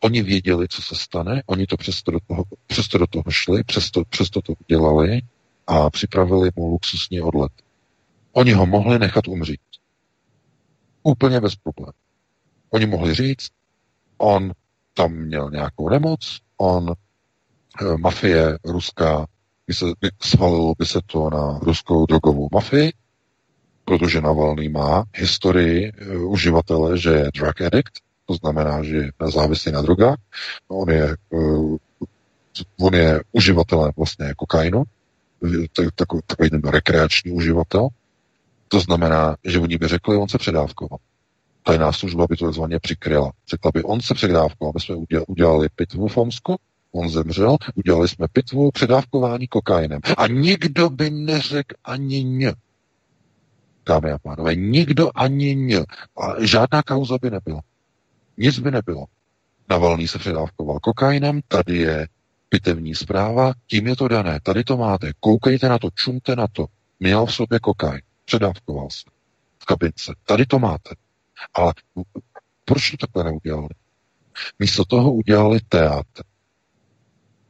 oni věděli, co se stane, oni to přesto do toho, přesto do toho šli, přesto, přesto to udělali a připravili mu luxusní odlet. Oni ho mohli nechat umřít. Úplně bez problémů. Oni mohli říct, on tam měl nějakou nemoc, on, e, mafie ruská, by se, by, svalilo by se to na ruskou drogovou mafii, protože Navalný má historii uh, uživatele, že je drug addict, to znamená, že je závislý na drogách. On je, uh, on je uživatelem vlastně kokainu, takový, takový ten rekreační uživatel. To znamená, že oni by řekli, on se předávkoval. Tajná služba by to takzvaně přikryla. Řekla by, on se předávkoval. My jsme udělali pitvu v Omsku, on zemřel, udělali jsme pitvu předávkování kokainem. A nikdo by neřekl ani ně dámy a pánové. Nikdo ani. A žádná kauza by nebyla. Nic by nebylo. Navalný se předávkoval kokainem, tady je pitevní zpráva, tím je to dané, tady to máte, koukejte na to, čumte na to. Měl v sobě kokain, předávkoval se v kabince, tady to máte. Ale proč to takhle neudělali? Místo toho udělali teatr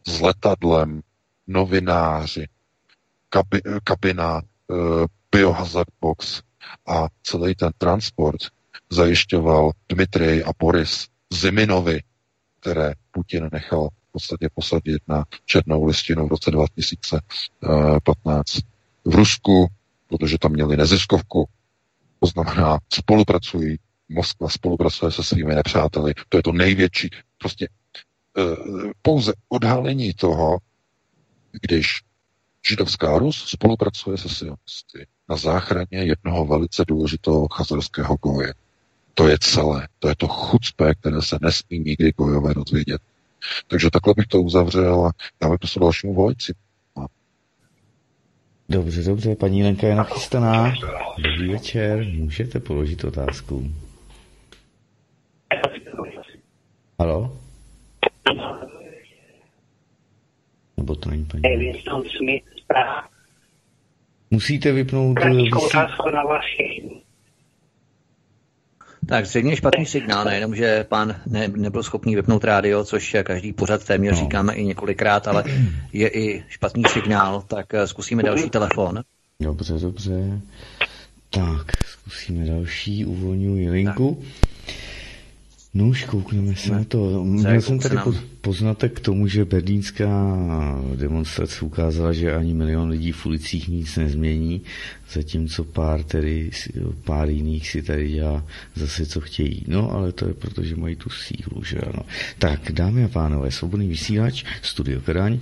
s letadlem, novináři, kabi, kabina, eh, biohazard box a celý ten transport zajišťoval Dmitrej a Boris Ziminovi, které Putin nechal v podstatě posadit na černou listinu v roce 2015 v Rusku, protože tam měli neziskovku, to znamená spolupracují, Moskva spolupracuje se svými nepřáteli, to je to největší, prostě eh, pouze odhalení toho, když židovská Rus spolupracuje se sionisty na záchraně jednoho velice důležitého chazarského goje. To je celé. To je to chucpe, které se nesmí nikdy gojové dozvědět. Takže takhle bych to uzavřel a dáme to dalšímu volici. Dobře, dobře, paní Lenka je nachystaná. Dobrý večer, můžete položit otázku. Halo? Nebo to není paní? Winston Smith z Praha. Musíte vypnout... Na vaši. Tak zřejmě špatný signál, nejenom, že pán ne, nebyl schopný vypnout rádio, což každý pořad téměř no. říkáme i několikrát, ale je i špatný signál, tak eh, zkusíme další telefon. Dobře, dobře. Tak, zkusíme další, uvolňuji linku. Tak. No už koukneme se na to. Měl jsem tady poznatek k tomu, že berlínská demonstrace ukázala, že ani milion lidí v ulicích nic nezmění, zatímco pár, tedy, pár jiných si tady dělá zase, co chtějí. No, ale to je proto, že mají tu sílu, že ano. Tak, dámy a pánové, svobodný vysílač, Studio Kráň,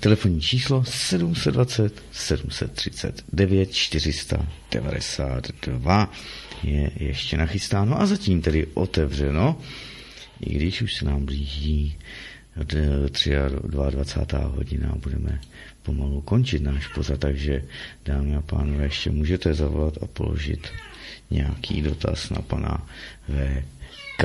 telefonní číslo 720 739 492 je ještě nachystáno a zatím tedy otevřeno, i když už se nám blíží 22. hodina budeme pomalu končit náš pozad, takže dámy a pánové, ještě můžete zavolat a položit nějaký dotaz na pana VK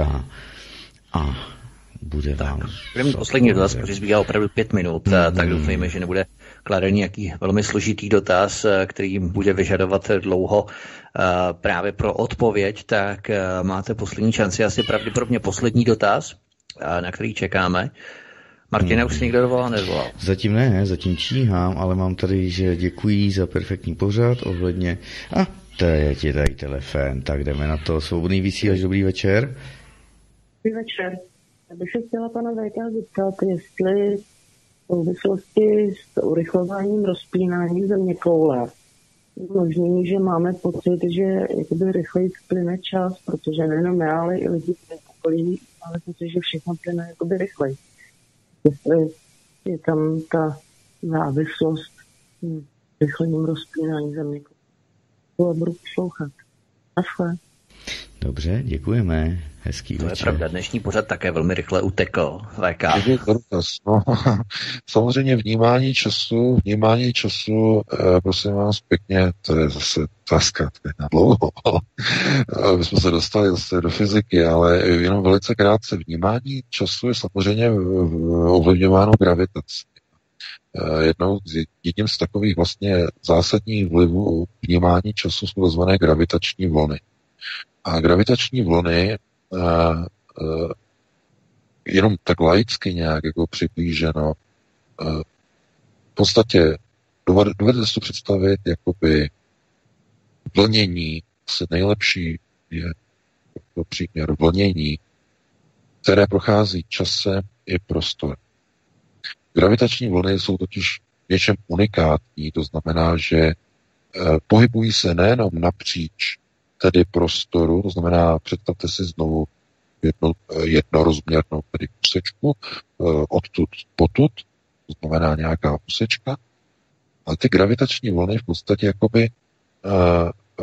a bude tak, vám... Budeme poslední dotaz, protože zbývá opravdu pět minut, mm. tak doufejme, že nebude kladen nějaký velmi složitý dotaz, který bude vyžadovat dlouho Eh, právě pro odpověď, tak eh, máte poslední šanci, asi pravděpodobně poslední dotaz, eh, na který čekáme. Martina už si někdo dovolal, nezvolal? Zatím ne, zatím číhám, ale mám tady, že děkuji za perfektní pořad ohledně... A to je ti tady telefon, tak jdeme na to. Svobodný vysílač, dobrý večer. Dobrý večer. Já bych se chtěla pana VK zeptat, jestli v souvislosti s urychlováním rozpínání země koule možný, že máme pocit, že jakoby rychleji plyne čas, protože nejenom já, ale i lidi v okolí máme pocit, že všechno plyne jakoby rychleji. Jestli je tam ta závislost hm, rychlým rozpínání země. To budu poslouchat. Dobře, děkujeme. Hezký to večer. je pravda, dnešní pořad také velmi rychle utekl. VK. No, samozřejmě vnímání času, vnímání času, eh, prosím vás pěkně, to je zase otázka na dlouho. My jsme se dostali zase do fyziky, ale jenom velice krátce. Vnímání času je samozřejmě ovlivňováno gravitací. Eh, jednou z, jedním z takových vlastně zásadních vlivů vnímání času jsou tzv. gravitační vlny. A gravitační vlny uh, jenom tak laicky nějak jako přiblíženo, uh, v podstatě dovedete si to představit jakoby vlnění, asi nejlepší je jako příměr vlnění, které prochází časem i prostor. Gravitační vlny jsou totiž něčem unikátní, to znamená, že pohybují se nejenom napříč prostoru, to znamená, představte si znovu jedno, jednorozměrnou tedy úsečku, eh, odtud potud, to znamená nějaká úsečka, a ty gravitační vlny v podstatě jakoby uh,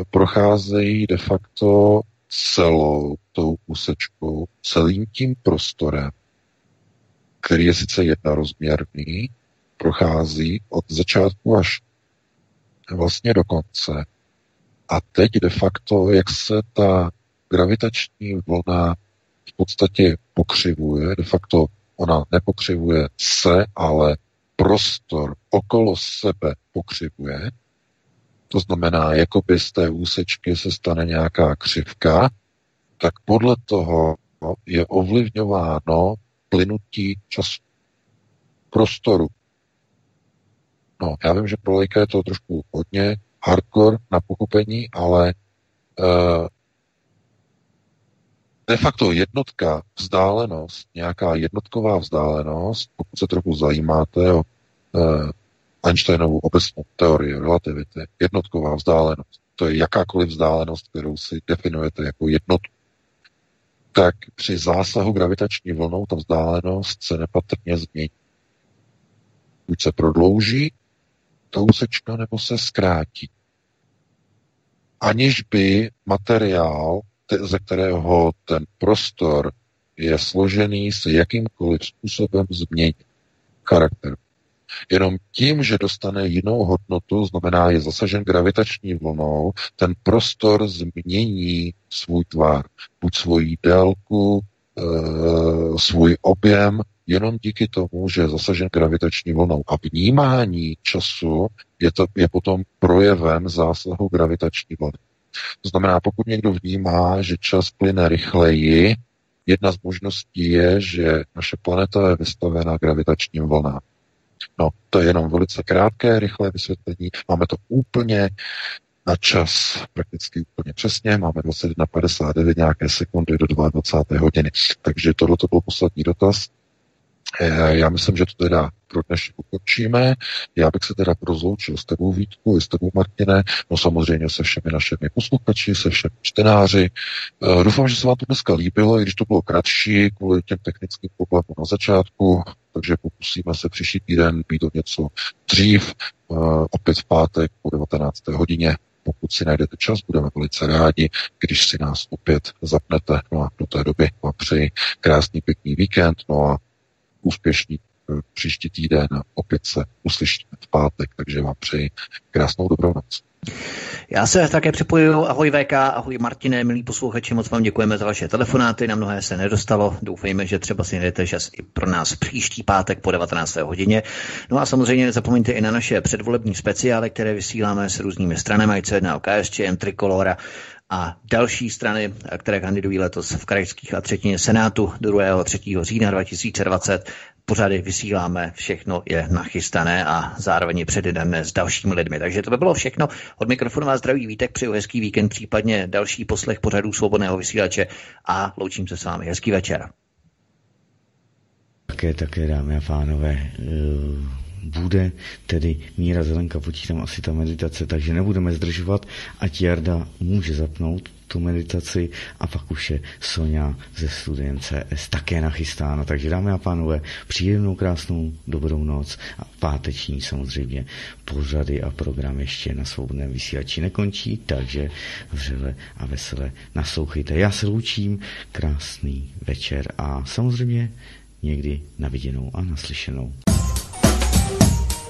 procházejí de facto celou tou úsečkou, celým tím prostorem, který je sice jednorozměrný, prochází od začátku až vlastně do konce a teď de facto, jak se ta gravitační vlna v podstatě pokřivuje, de facto ona nepokřivuje se, ale prostor okolo sebe pokřivuje, to znamená, jako by z té úsečky se stane nějaká křivka, tak podle toho je ovlivňováno plynutí času, prostoru. No, já vím, že pro lajka je to trošku hodně hardcore na pochopení, ale uh, de facto jednotka, vzdálenost, nějaká jednotková vzdálenost, pokud se trochu zajímáte o uh, Einsteinovou obecnou teorii relativity, jednotková vzdálenost, to je jakákoliv vzdálenost, kterou si definujete jako jednotku, tak při zásahu gravitační vlnou ta vzdálenost se nepatrně změní. Buď se prodlouží ta úsečka, nebo se zkrátí aniž by materiál, ze kterého ten prostor je složený, se jakýmkoliv způsobem změní charakter. Jenom tím, že dostane jinou hodnotu, znamená, je zasažen gravitační vlnou, ten prostor změní svůj tvar, buď svoji délku, e, svůj objem, jenom díky tomu, že je zasažen gravitační vlnou. A vnímání času je, to, je potom projevem zásahu gravitační vlny. To znamená, pokud někdo vnímá, že čas plyne rychleji, jedna z možností je, že naše planeta je vystavená gravitačním vlnám. No, to je jenom velice krátké, rychlé vysvětlení. Máme to úplně na čas, prakticky úplně přesně. Máme 21.59 nějaké sekundy do 22. hodiny. Takže tohle to byl poslední dotaz. Eh, já myslím, že to teda pro dnešek ukončíme. Já bych se teda rozloučil s tebou Vítku i s tebou Martine, no samozřejmě se všemi našimi posluchači, se všemi čtenáři. Eh, doufám, že se vám to dneska líbilo, i když to bylo kratší kvůli těm technickým problémům na začátku, takže pokusíme se příští týden být o něco dřív, eh, opět v pátek po 19. hodině. Pokud si najdete čas, budeme velice rádi, když si nás opět zapnete. No a do té doby vám přeji krásný, pěkný víkend. No a úspěšný eh, příští týden a opět se uslyšíme v pátek, takže vám přeji krásnou dobrou noc. Já se také připojuju. Ahoj VK, ahoj Martine, milí posluchači, moc vám děkujeme za vaše telefonáty, na mnohé se nedostalo. Doufejme, že třeba si najdete čas i pro nás příští pátek po 19. hodině. No a samozřejmě nezapomeňte i na naše předvolební speciály, které vysíláme s různými stranami, ať se jedná o KSČM, Trikolora, a další strany, které kandidují letos v krajských a třetině Senátu 2. 3. října 2020. Pořady vysíláme, všechno je nachystané a zároveň přededané s dalšími lidmi. Takže to by bylo všechno. Od mikrofonu vás zdraví Vítek, přeju hezký víkend, případně další poslech pořadů svobodného vysílače a loučím se s vámi. Hezký večer. Také, také, dámy a pánové, bude tedy Míra Zelenka, počítám asi ta meditace, takže nebudeme zdržovat, ať Jarda může zapnout tu meditaci a pak už je Sonja ze Studien CS také nachystána. Takže dámy a pánové, příjemnou, krásnou, dobrou noc a páteční samozřejmě pořady a program ještě na svobodném vysílači nekončí, takže vřele a vesele naslouchejte. Já se loučím, krásný večer a samozřejmě někdy na viděnou a naslyšenou.